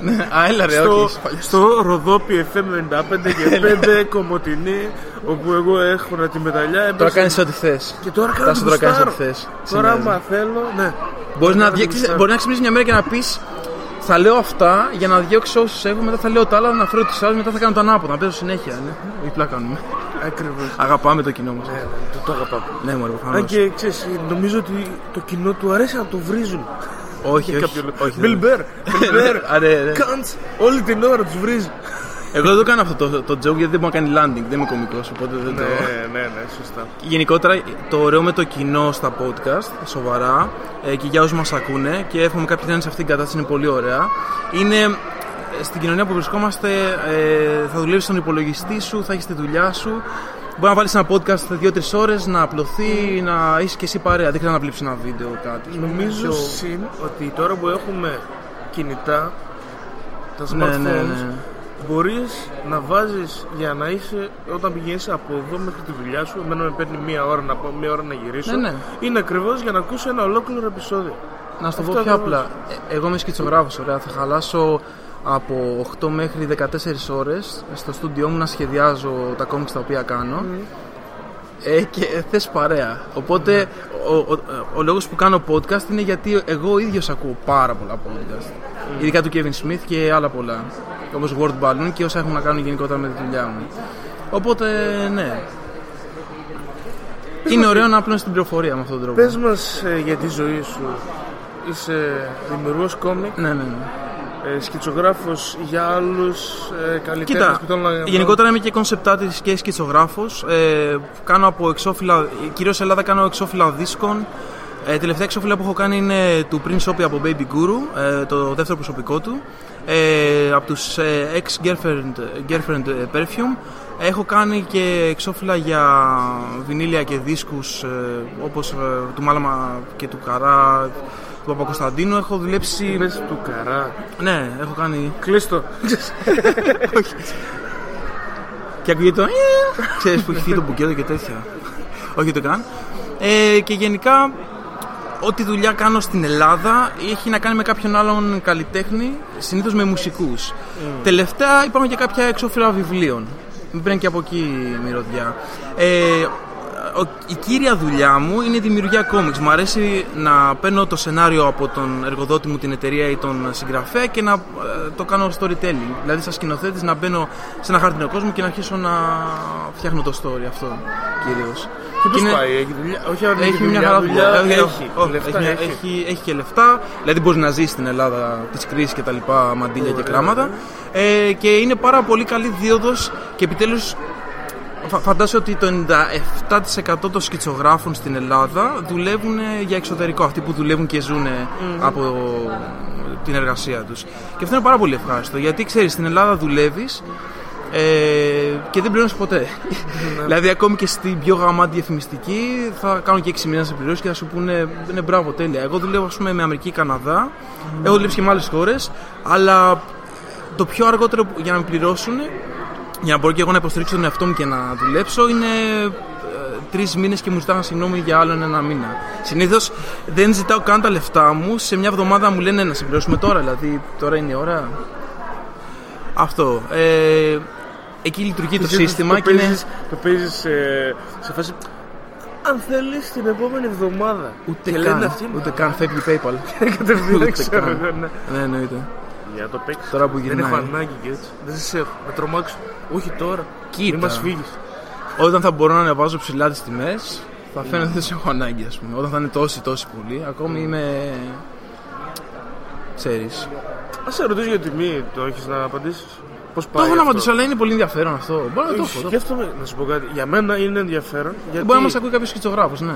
M: Ναι, α, έλα ρε,
A: στο,
M: όχι, είσαι παλιός.
A: στο Ροδόπι FM 95 και 5 Κομωτινή, όπου εγώ έχω τη μεταλλιά.
M: Τώρα
A: έπαιζε-
M: κάνεις ό,τι θες.
A: Και τώρα κάνω
M: Τάσο, τώρα κάνεις
A: γουστάρω.
M: ό,τι θες.
A: Τώρα,
M: Συνέβη.
A: άμα θέλω, ναι.
M: Μπορείς να,
A: Τώρα
M: διέξεις-
A: γουστάρω.
M: μπορείς να ξυπνήσεις μια μέρα και να πεις θα λέω αυτά για να διώξω όσους έχω, μετά θα λέω τα άλλα, να φέρω τους άλλους, μετά θα κάνω το ανάποδο, να παίζω συνέχεια. Ναι. Διπλά κάνουμε.
A: Ακριβώς.
M: Αγαπάμε το κοινό μας.
A: Ναι, το, το αγαπάμε.
M: Ναι, μωρέ,
A: Αν
M: προφανώ.
A: και ξέρεις, νομίζω ότι το κοινό του αρέσει να το βρίζουν.
M: Όχι,
A: Για
M: όχι.
A: κάποιο λόγο.
M: όχι,
A: Bill
M: δεν-
A: Burr, Bill Burr,
M: Α, ναι, ναι.
A: Cunts, όλη την ώρα τους βρίζει.
M: Εγώ δεν το κάνω αυτό το, το joke γιατί δεν μπορεί να κάνει landing, δεν είμαι κωμικός, οπότε δεν το.
A: Ναι, ναι, ναι, σωστά.
M: Γενικότερα το ωραίο με το κοινό στα podcast, σοβαρά, ε, και για όσους μας ακούνε και εύχομαι κάποιοι να είναι σε αυτήν την κατάσταση, είναι πολύ ωραία. Είναι ε, στην κοινωνία που βρισκόμαστε, ε, θα δουλεύεις στον υπολογιστή σου, θα έχεις τη δουλειά σου. Μπορεί να βάλεις ένα podcast 2-3 ώρες, να απλωθεί, να είσαι και εσύ παρέα. Δεν χρειάζεται να βλέπεις ένα βίντεο κάτι.
A: Νομίζω
M: Πιο-
A: συν ότι τώρα που έχουμε κινητά, τα smartphones,
M: Ναι, ναι, ναι.
A: μπορείς να βάζεις για να είσαι όταν πηγαίνεις από εδώ μέχρι τη δουλειά σου, εμένα με παίρνει μία ώρα να πάω, μία ώρα να γυρίσω,
M: Ναι, ναι.
A: είναι ακριβώς για να ακούσω ένα ολόκληρο επεισόδιο.
M: Να σου το
A: Αυτό
M: πω πιο
A: ακριβώς.
M: απλά. Ε, Εγώ είμαι σκητσογράφος, ωραία. Θα χαλάσω από 8 μέχρι 14 ώρες στο στούντιό μου να σχεδιάζω τα κόμικς τα οποία κάνω. Ε, και θες παρέα. Οπότε ο, ο, ο λόγος που κάνω podcast είναι γιατί εγώ ίδιος ακούω πάρα πολλά podcast. Ειδικά του Kevin Smith και άλλα πολλά. Όπως World Balloon και όσα έχουν να κάνουν γενικότερα με τη δουλειά μου. Οπότε ναι. Είναι ωραίο να απλώνεις την πληροφορία με αυτόν τον τρόπο.
A: Πες μας ε, για τη ζωή σου. Είσαι δημιουργός κόμικ,
M: Ναι, ναι, ναι.
A: Ε, σκητσογράφος για άλλους ε, καλλιτέχνες
M: Κοίτα,
A: που θέλουν να...
M: γενικότερα είμαι και concept artist και σκητσογράφος. Ε, κάνω από εξώφυλλα, κυρίως σε Ελλάδα κάνω εξώφυλλα δίσκων. Ε, τελευταία εξώφυλλα που έχω κάνει είναι του Prince Opie από Baby Guru, ε, το δεύτερο προσωπικό του. Ε, από τους ε, ex-girlfriend girlfriend, ε, perfume. Έχω κάνει και εξώφυλλα για βινίλια και δίσκους ε, όπως ε, του Μάλαμα και του Καρά, του Παπακοσταντίνου. Έχω δουλέψει...
A: Πες του καρά.
M: Ναι, έχω κάνει...
A: Κλείστο.
M: Και ακούγεται το. «Ε», Ξέρεις που έχει φύγει το μπουκέτο και τέτοια. Όχι το καν. Ε, και γενικά, ό,τι δουλειά κάνω στην Ελλάδα έχει να κάνει με κάποιον άλλον καλλιτέχνη, συνήθως με μουσικούς. Τελευταία είπαμε και κάποια εξώφυλλα βιβλίων. Μην παίρνει και από εκεί η μυρωδιά. Ε, ο- η κύρια δουλειά μου είναι η δημιουργία κόμιξ. Μου αρέσει να παίρνω το σενάριο από τον εργοδότη μου, την εταιρεία ή τον συγγραφέα και να ε, το κάνω storytelling. Δηλαδή, σαν σκηνοθέτης, να μπαίνω σε ένα χάρτινο κόσμο και να αρχίσω να φτιάχνω το story αυτό κυρίως.
A: Και πώς πάει, έχει δουλειά. Όχι, αν
M: έχει
A: έχει
M: μια
A: δουλειά,
M: χαρά
A: δουλειά,
M: δουλειά.
A: έχει.
M: όχι,
A: Λεφτά
M: έχει, μια-
A: έχει.
M: έχει, έχει και λεφτά. Δηλαδή, μπορείς να ζεις στην Ελλάδα τη κρίση και τα λοιπά, μαντήλια και κλάματα. Ε, και είναι πάρα πολύ καλή δίωδος και επιτέλους Φα- Φαντάζομαι ότι το 97% των σκητσογράφων στην Ελλάδα δουλεύουν ε, για εξωτερικό. Αυτοί που δουλεύουν και ζουν από την εργασία τους. Και αυτό είναι πάρα πολύ ευχάριστο. Γιατί ξέρεις, στην Ελλάδα δουλεύεις ε, και δεν πληρώνεις ποτέ. δηλαδή, ακόμη και στην πιο γαμάτη διαφημιστική θα κάνουν και 6 μήνες να σε πληρώσει και θα σου πούνε είναι μπράβο, τέλεια. Εγώ δουλεύω, ας πούμε, με Αμερική και Καναδά. Έχω δουλέψει και με άλλες χώρες. Αλλά το πιο αργότερο που- για να με πληρώσουν για να μπορώ και εγώ να υποστηρίξω τον εαυτό μου και να δουλέψω είναι τρεις μήνες και μου ζητάγαν συγγνώμη για άλλον ένα μήνα. Συνήθως δεν ζητάω καν τα λεφτά μου. Σε μια εβδομάδα μου λένε να συμπληρώσουμε τώρα, δηλαδή τώρα είναι η ώρα. Αυτό. Ε, εκεί λειτουργεί το
A: Συνήθως
M: σύστημα
A: το
M: και είναι.
A: παίζεις, το παίζεις ε, σε φάση αν θέλεις την επόμενη εβδομάδα.
M: Ούτε
A: Και
M: καν.
A: λένε αυτοί,
M: Ούτε καν φεύγει PayPal.
A: Κατευθείαν
M: Ούτε
A: ξέρω
M: καν.
A: εγώ, ναι.
M: Ναι, εννοείται.
A: Για να το παίξει.
M: Τώρα που
A: Δεν
M: γυρνάει.
A: έχω ανάγκη και έτσι. Δεν σε έχω. Να τρομάξω. Όχι τώρα.
M: Κοίτα.
A: Μην μας φύγεις.
M: Όταν θα μπορώ να ανεβάζω ψηλά τις τιμές, θα φαίνεται ότι δεν σε έχω ανάγκη, ας πούμε. Όταν θα είναι τόσοι, τόσοι πολλοί, ακόμη είμαι. ξέρεις.
A: Ας σε ρωτήσω για τιμή, το έχεις να απαντήσεις. Πώς
M: Το
A: πάει.
M: έχω να
A: αυτό;
M: απαντήσω, αλλά είναι πολύ ενδιαφέρον αυτό. Μπορώ να το
A: Όχι,
M: έχω. το έχω.
A: Σκέφτομαι να σου πω κάτι. Για μένα είναι ενδιαφέρον. Γιατί...
M: Μπορεί να μας ακούει κάποιος σκιτσογράφος, ναι.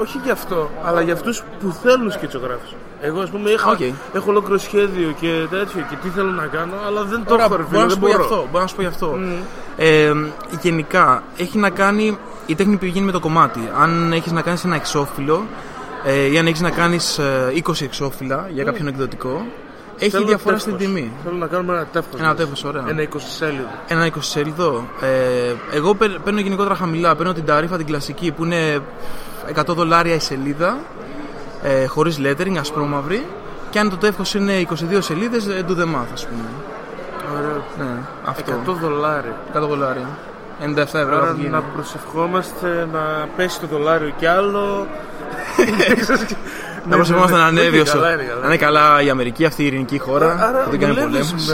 A: Όχι για αυτό, αλλά για αυτούς που θέλουν σκιτσογράφους. Εγώ, ας πούμε, είχα,
M: Οκ.
A: έχω ολόκληρο σχέδιο και τέτοιο και τι θέλω να κάνω, αλλά δεν το
M: Τώρα,
A: έχω ρε
M: μπορώ
A: φίλε,
M: να σου
A: δεν
M: πω γι'
A: μπορώ.
M: αυτό. Μπορώ να σου πω γι' αυτό. Ε, γενικά, έχει να κάνει η τέχνη που γίνει με το κομμάτι. Αν έχεις να κάνεις ένα εξώφυλλο ε, ή αν έχεις να κάνεις 20 εξώφυλλα για κάποιον εκδοτικό, έχει
A: Θέλω
M: διαφορά
A: τεύχος.
M: στην τιμή.
A: Θέλω να κάνουμε ένα τεύχος.
M: Ένα τεύχος, ωραία.
A: Ένα 20 σέλιδο.
M: Ένα 20 σελίδο. Ε, εγώ παίρ- παίρνω γενικότερα χαμηλά. Παίρνω την ταρήφα την κλασική που είναι 100 δολάρια η σελίδα, ε, χωρίς lettering, ασπρόμαυρη. Και αν το τεύχος είναι 22 σελίδες, do the math, ας πούμε.
A: Ωραίο.
M: Ναι, αυτό.
A: 100 δολάρια.
M: 100 δολάρια. 97 ευρώ
A: Άρα
M: κάπου γίνει.
A: να προσευχόμαστε να πέσει το δολάριο κι άλλο.
M: Να προσεχόμαστε να ανέβει όσο.
A: Καλά είναι, καλά.
M: Να είναι καλά η Αμερική, αυτή η ειρηνική χώρα
A: Άρα
M: που δεν κάνει
A: δουλεύεις
M: πολέμους.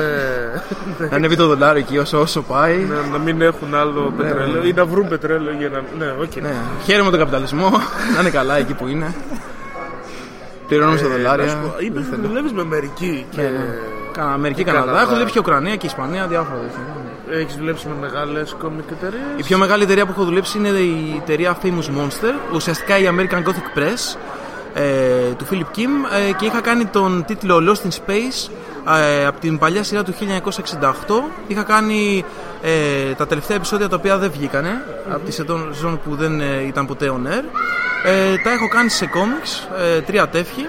A: με-
M: Να ανέβει το δολάριο εκεί όσο, όσο πάει.
A: Ναι, να μην έχουν άλλο πετρέλαιο
M: ναι.
A: ή να βρουν πετρέλαιο για να. Ναι, οκ.
M: Ναι, χαίρομαι τον καπιταλισμό. να είναι καλά εκεί που είναι. Πληρώνουμε στα
A: Ε, να σου
M: δολάρια.
A: πω, Είπες ότι δουλεύεις με Αμερική και.
M: Ναι, ναι. Κα- Αμερική,
A: και
M: Καναδά. Έχω δουλέψει και Ουκρανία και Ισπανία, διάφορα τέτοια.
A: Έχεις δουλέψει με μεγάλες κόμικ εταιρείες;
M: Η πιο μεγάλη εταιρεία που έχω δουλέψει είναι η εταιρεία Famous Monster, ουσιαστικά η American Gothic Press ε, του Philip Kim ε, και είχα κάνει τον τίτλο Lost in Space ε, από την παλιά σειρά του 1968. Είχα κάνει ε, τα τελευταία επεισόδια τα οποία δεν βγήκανε από τη σεζόν που δεν ε, ήταν ποτέ on air. Ε, τα έχω κάνει σε comics, ε, τρία τεύχη.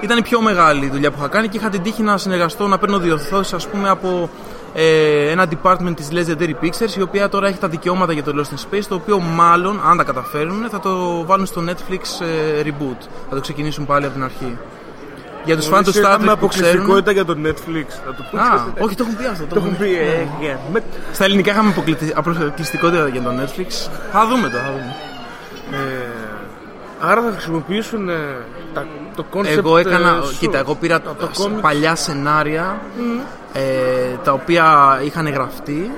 M: Ήταν η πιο μεγάλη δουλειά που είχα κάνει και είχα την τύχη να συνεργαστώ, να παίρνω διορθώσεις ας πούμε από ε, ένα department της Legendary Pictures η οποία τώρα έχει τα δικαιώματα για το Lost in Space το οποίο μάλλον, αν τα καταφέρουν, θα το βάλουν στο Netflix ε, reboot. Θα το ξεκινήσουν πάλι από την αρχή. Για τους φαν του Star
A: Είχαμε
M: Trek που ξέρουν...
A: αποκλειστικότητα για το Netflix. Να το πούμε.
M: Α, όχι, το έχουν πει αυτό.
A: Το έχουν πει. ε, yeah. Με-
M: Στα ελληνικά είχαμε αποκλειστη- αποκλειστικότητα για το Netflix. Θα δούμε το, θα δούμε.
A: Ε, άρα θα χρησιμοποιήσουν ε, τα, το concept
M: Εγώ έκανα,
A: ε, σου.
M: κοίτα, εγώ πήρα
A: το
M: σ-
A: comics.
M: παλιά σενάρια ε, τα οποία είχαν γραφτεί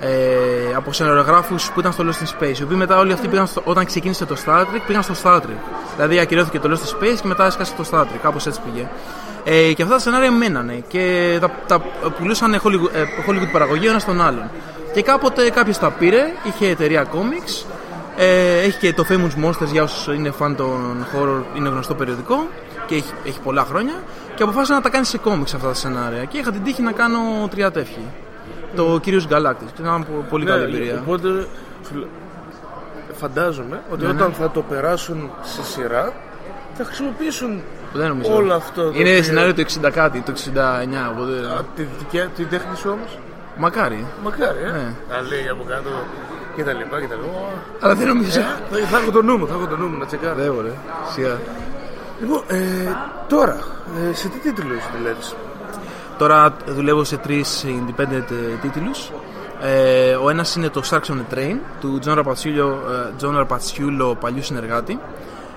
M: ε, από σεναριογράφου που ήταν στο Lost in Space. Οι οποίοι μετά όλοι αυτοί πήγαν στο, όταν ξεκίνησε το Star Trek πήγαν στο Star Trek. Δηλαδή ακυρώθηκε το Lost in Space και μετά έσκασε το Star Trek. Κάπως έτσι πήγε. Ε, και αυτά τα σενάρια μένανε και τα, τα πουλούσαν Hollywood, ε, Hollywood παραγωγή ένας στον άλλον. Και κάποτε κάποιος τα πήρε, είχε εταιρεία comics, ε, έχει και το Famous Monsters για όσους είναι φαν των horror, είναι γνωστό περιοδικό και έχει, έχει πολλά χρόνια. Και αποφάσισα να τα κάνει σε comics αυτά τα σενάρια. Και είχα την τύχη να κάνω τρία τεύχη. Το Κυρίως Galactic. Ήταν μια πο- πολύ
A: Ναι,
M: καλή εμπειρία.
A: Οπότε σου λέ- φαντάζομαι ότι
M: Ναι, ναι.
A: όταν θα το περάσουν σε σειρά θα χρησιμοποιήσουν
M: Δεν νομίζω.
A: όλο αυτό. το
M: Είναι
A: οποίο-
M: σενάριο του 60 κάτι, το 69. Οπότε...
A: Α, τη, δικιά- τη τέχνη σου όμως;
M: Μακάρι.
A: Μακάρι, ε.
M: Ναι.
A: Να λέει από κάτω και τα λοιπά και τα λοιπά.
M: Αλλά δεν νομίζω.
A: Ε, θα, θα έχω το νου μου, θα έχω το νου μου να τσεκάρω.
M: Δεν μπορεί. Σιγά.
A: Λοιπόν, ε, τώρα, ε, σε τι τίτλους δουλεύεις;
M: Τώρα δουλεύω σε τρεις independent ε, τίτλους. Ε, ο ένας είναι το Sharks on a Train του John Rapazziullo, ε, John Rapazziullo παλιού συνεργάτη.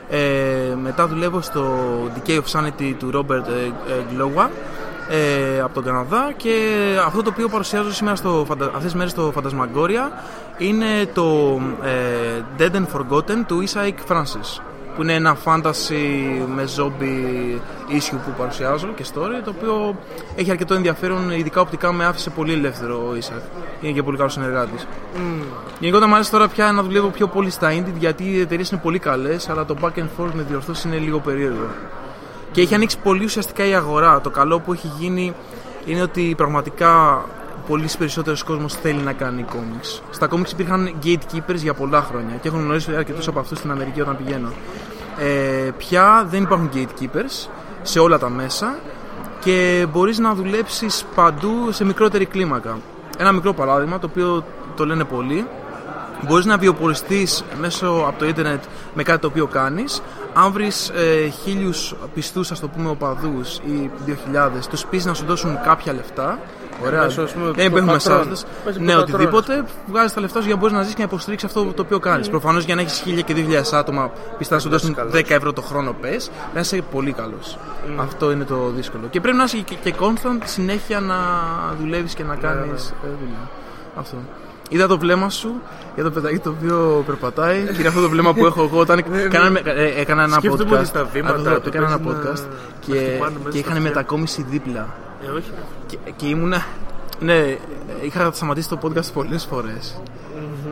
M: Ε, μετά δουλεύω στο Decay of Sanity του Robert ε, ε, Glowa ε, από τον Καναδά και αυτό το οποίο παρουσιάζω σήμερα στο, φαντα- αυτές τις μέρες στο Phantasmagoria είναι το ε, Dead and Forgotten του Isaac Francis που είναι ένα fantasy με zombie issue που παρουσιάζω και story το οποίο έχει αρκετό ενδιαφέρον ειδικά οπτικά με άφησε πολύ ελεύθερο ο Isaac. Είναι και πολύ καλός συνεργάτης. Γενικότερα μου αρέσει τώρα πια να δουλεύω πιο πολύ στα indie γιατί οι εταιρείες είναι πολύ καλές, αλλά το back and forth με διορθώσεις είναι λίγο περίεργο. Και έχει ανοίξει πολύ ουσιαστικά η αγορά. Το καλό που έχει γίνει είναι ότι πραγματικά πολύ περισσότερος κόσμος θέλει να κάνει comics. Στα comics υπήρχαν gatekeepers για πολλά χρόνια και έχω γνωρίσει αρκετούς από αυτούς στην Αμερική όταν πηγαίνω. Ε, πια δεν υπάρχουν gatekeepers σε όλα τα μέσα και μπορείς να δουλέψεις παντού σε μικρότερη κλίμακα. Ένα μικρό παράδειγμα το οποίο το λένε πολλοί Μπορείς να βιοποριστείς μέσω από το ίντερνετ με κάτι το οποίο κάνεις αν βρεις ε, χίλιους πιστούς, ας το πούμε, οπαδούς ή 2.000, τους πεις να σου δώσουν κάποια λεφτά. Ωραία,
A: Μέσω, ας πούμε,
M: δεν
A: το
M: έχουμε
A: πατρόν.
M: εσά.
A: Μέσω
M: Ναι,
A: το πατρόν.
M: οτιδήποτε, βγάζεις τα λεφτά σου για να μπορείς να ζήσει και να υποστηρίξεις αυτό το οποίο κάνεις.
A: Mm.
M: Προφανώς για να έχεις 1.000 και 2.000 άτομα, πιστά να σου δώσουν 10 ευρώ το χρόνο, πες, να είσαι πολύ καλός.
A: Mm.
M: Αυτό είναι το δύσκολο. Και πρέπει να είσαι και, και constant συνέχεια να δουλεύεις και να
A: Ναι,
M: κάνεις δουλειά. Αυτό. Είδα το βλέμμα σου για το παιδάκι το οποίο περπατάει και είναι αυτό το βλέμμα που έχω εγώ όταν κάναμε- ε, έκανα ένα
A: Σκέφτομαι
M: podcast.
A: ότι στα βήματα
M: Αυτό,
A: του
M: έκανα ένα
A: παίζει να-
M: podcast
A: να
M: και,
A: χτυπάνε μέσα
M: και
A: στα
M: είχαν
A: αυτιά.
M: μετακόμιση δίπλα.
A: Ε, όχι.
M: Και, και ήμουνα. Ναι, είχα σταματήσει το podcast πολλές φορές.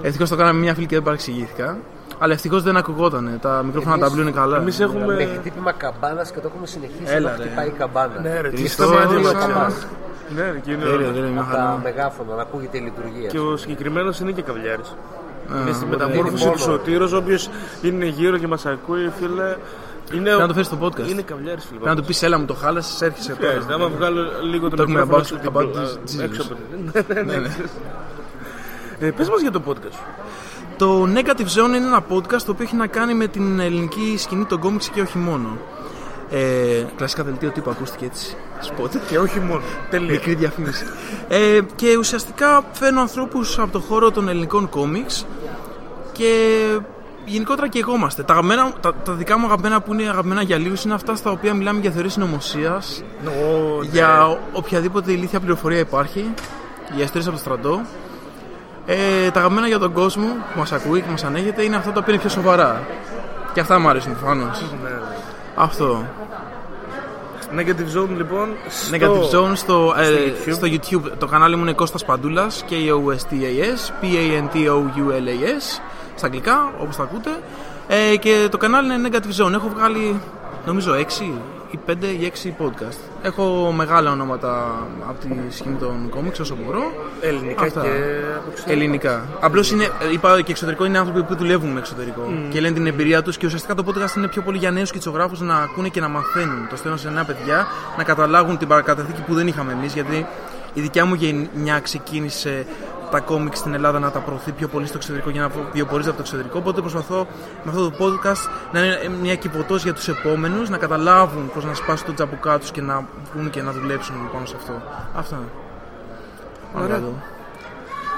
M: Ευτυχώς το κάναμε μια φίλη και δεν παρεξηγήθηκα. Αλλά ευτυχώς δεν ακουγότανε. Τα μικρόφωνα τα πλούν καλά.
A: εμείς έχουμε-
B: Με χτύπημα καμπάνας και το έχουμε συνεχίσει
M: Έλα,
B: να
M: ρε.
B: χτυπάει η καμπάνα.
A: Ναι, ρε, τι
M: Χριστός,
A: σταμάτησε.
M: Χριστός.
B: καμπάνα.
A: Ναι, ρε, και είναι
M: Τέλεια, τέλεια, μια
B: Από τα
M: χαρά.
B: μεγάφωνα να ακούγεται η λειτουργία.
A: Και ο συγκεκριμένος είναι και καβλιάρη.
M: Α,
A: Είναι στη
M: οπότε
A: μεταμόρφωση
B: είναι
A: του
B: μόνο.
A: Σωτήρος, όποιο είναι γύρω και μας ακούει, φίλε. Είναι,
M: Πρέπει να το φέρεις στο podcast.
A: είναι καβλιάρη, φίλε.
M: Πρέπει να του πεις έλα μου το χάλασες, έρχεσαι
A: Χρειάζεται.
M: τώρα.
A: Άμα βγάλω λίγο το
M: Το έχουμε
A: μικρόφωνο
M: about-
A: έξω την
M: about
A: πλο-
M: Jesus.
A: έξω από την- Ναι, ναι, ναι. Ε, Πες μας για το podcast σου.
M: Το Negative Zone είναι ένα podcast το οποίο έχει να κάνει με την ελληνική σκηνή των κόμιξ και όχι μόνο. Ε, κλασικά δελτίο τύπου ακούστηκε έτσι. Σποτ.
A: Και όχι μόνο. Τελεία.
M: Μικρή διαφήμιση. ε, και ουσιαστικά φέρνω ανθρώπους από το χώρο των ελληνικών κόμιξ και γενικότερα και εγώ είμαστε. Τα, αγαπημένα, τα, τα δικά μου αγαπημένα που είναι αγαπημένα για λίγους είναι αυτά στα οποία μιλάμε για θεωρίες συνωμοσίας,
A: Ω, ναι.
M: για ο- οποιαδήποτε ηλίθια πληροφορία υπάρχει, για ιστορίες από το στρατό. Ε, τα αγαπημένα για τον κόσμο που μας ακούει και μας ανέχεται είναι αυτά τα οποία είναι πιο σοβαρά. Και αυτά μου αρέσουν προφανώς.
A: Ναι, ναι.
M: Αυτό.
A: Negative Zone λοιπόν. στο-
M: Negative Zone στο, ε,
A: στο YouTube.
M: στο YouTube. Το κανάλι μου είναι Κώστας Παντούλας K-O-S-T-A-S P-A-N-T-O-U-L-A-S στα αγγλικά όπως τα ακούτε ε, και το κανάλι είναι Negative Zone έχω βγάλει νομίζω 6 ή 5 ή 6 podcast έχω μεγάλα ονόματα από τη σκηνή των κόμιξ όσο μπορώ
A: Ελληνικά
M: Αυτά.
A: και από εξωτερικό.
M: Ελληνικά. Απλώς είναι, ε, είπα και εξωτερικό, είναι άνθρωποι που δουλεύουν με εξωτερικό και λένε την εμπειρία τους και ουσιαστικά το podcast είναι πιο πολύ για νέους κιτσογράφου να ακούνε και να μαθαίνουν. Το στέλνω σε νέα παιδιά να καταλάβουν την παρακαταθήκη που δεν είχαμε εμείς γιατί η δικιά μου γενιά ξεκίνησε τα κόμικ στην Ελλάδα να τα προωθεί πιο πολύ στο εξωτερικό για να βιοπορίζεται από το εξωτερικό. Οπότε προσπαθώ με αυτό το podcast να είναι μια κυβωτός για τους επόμενους, να καταλάβουν πώς να σπάσουν το τζαμπουκά τους και να βγουν και να δουλέψουν πάνω σε αυτό. Αυτά.
A: Ωραία.
M: Ωραία.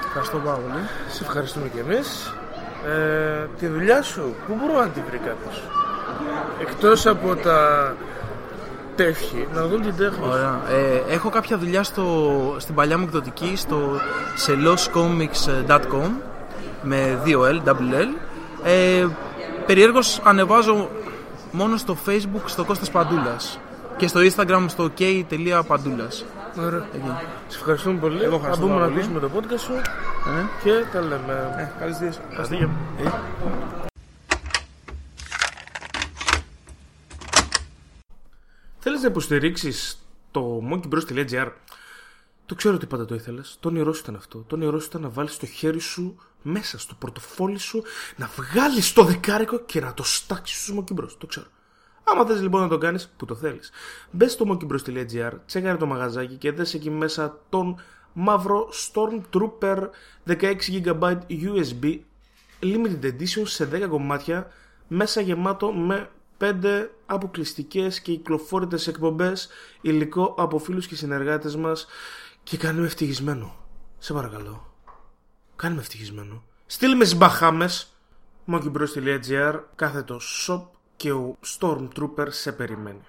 M: Ευχαριστώ πάρα πολύ.
A: Σε ευχαριστούμε κι εμείς. Ε, τη δουλειά σου, πού μπορώ να την βρει κάποιος; Εκτός από τα τεύχη, να δουν την τέχνη σου.
M: Ωραία. Ε, έχω κάποια δουλειά στο, στην παλιά μου εκδοτική στο seloscomics.com με 2L, double L. Ε, περιέργως ανεβάζω μόνο στο facebook στο Κώστας Παντούλας και στο instagram στο k.παντούλας.
A: Ωραία. Σε ευχαριστούμε πολύ.
M: Εγώ
A: Θα
M: ευχαριστώ
A: μπούμε να
M: πάρα πολύ.
A: ακούσουμε το podcast σου
M: Ε,
A: και τα λέμε.
M: καλή συνέχεια.
A: Αστίγια. Θέλεις να υποστηρίξεις το monkeybros.gr Το ξέρω ότι πάντα το ήθελες. Το όνειρό σου ήταν αυτό. Το όνειρό σου ήταν να βάλεις το χέρι σου μέσα στο πορτοφόλι σου, να βγάλεις το δεκάρικο και να το στάξεις στους monkeybros. Το ξέρω. Άμα θες λοιπόν να το κάνεις, που το θέλεις. Μπες στο monkeybros.gr, τσέκαρε το μαγαζάκι και δες εκεί μέσα τον μαύρο Stormtrooper 16GB USB limited edition σε 10 κομμάτια μέσα γεμάτο με 5 αποκλειστικές και κυκλοφόρητες εκπομπές υλικό από φίλους και συνεργάτες μας και κάνε με ευτυχισμένο. Σε παρακαλώ. Κάνε με ευτυχισμένο. Στείλ με στις Μπαχάμες monkeybros.gr κάθετο shop και ο Stormtrooper σε περιμένει.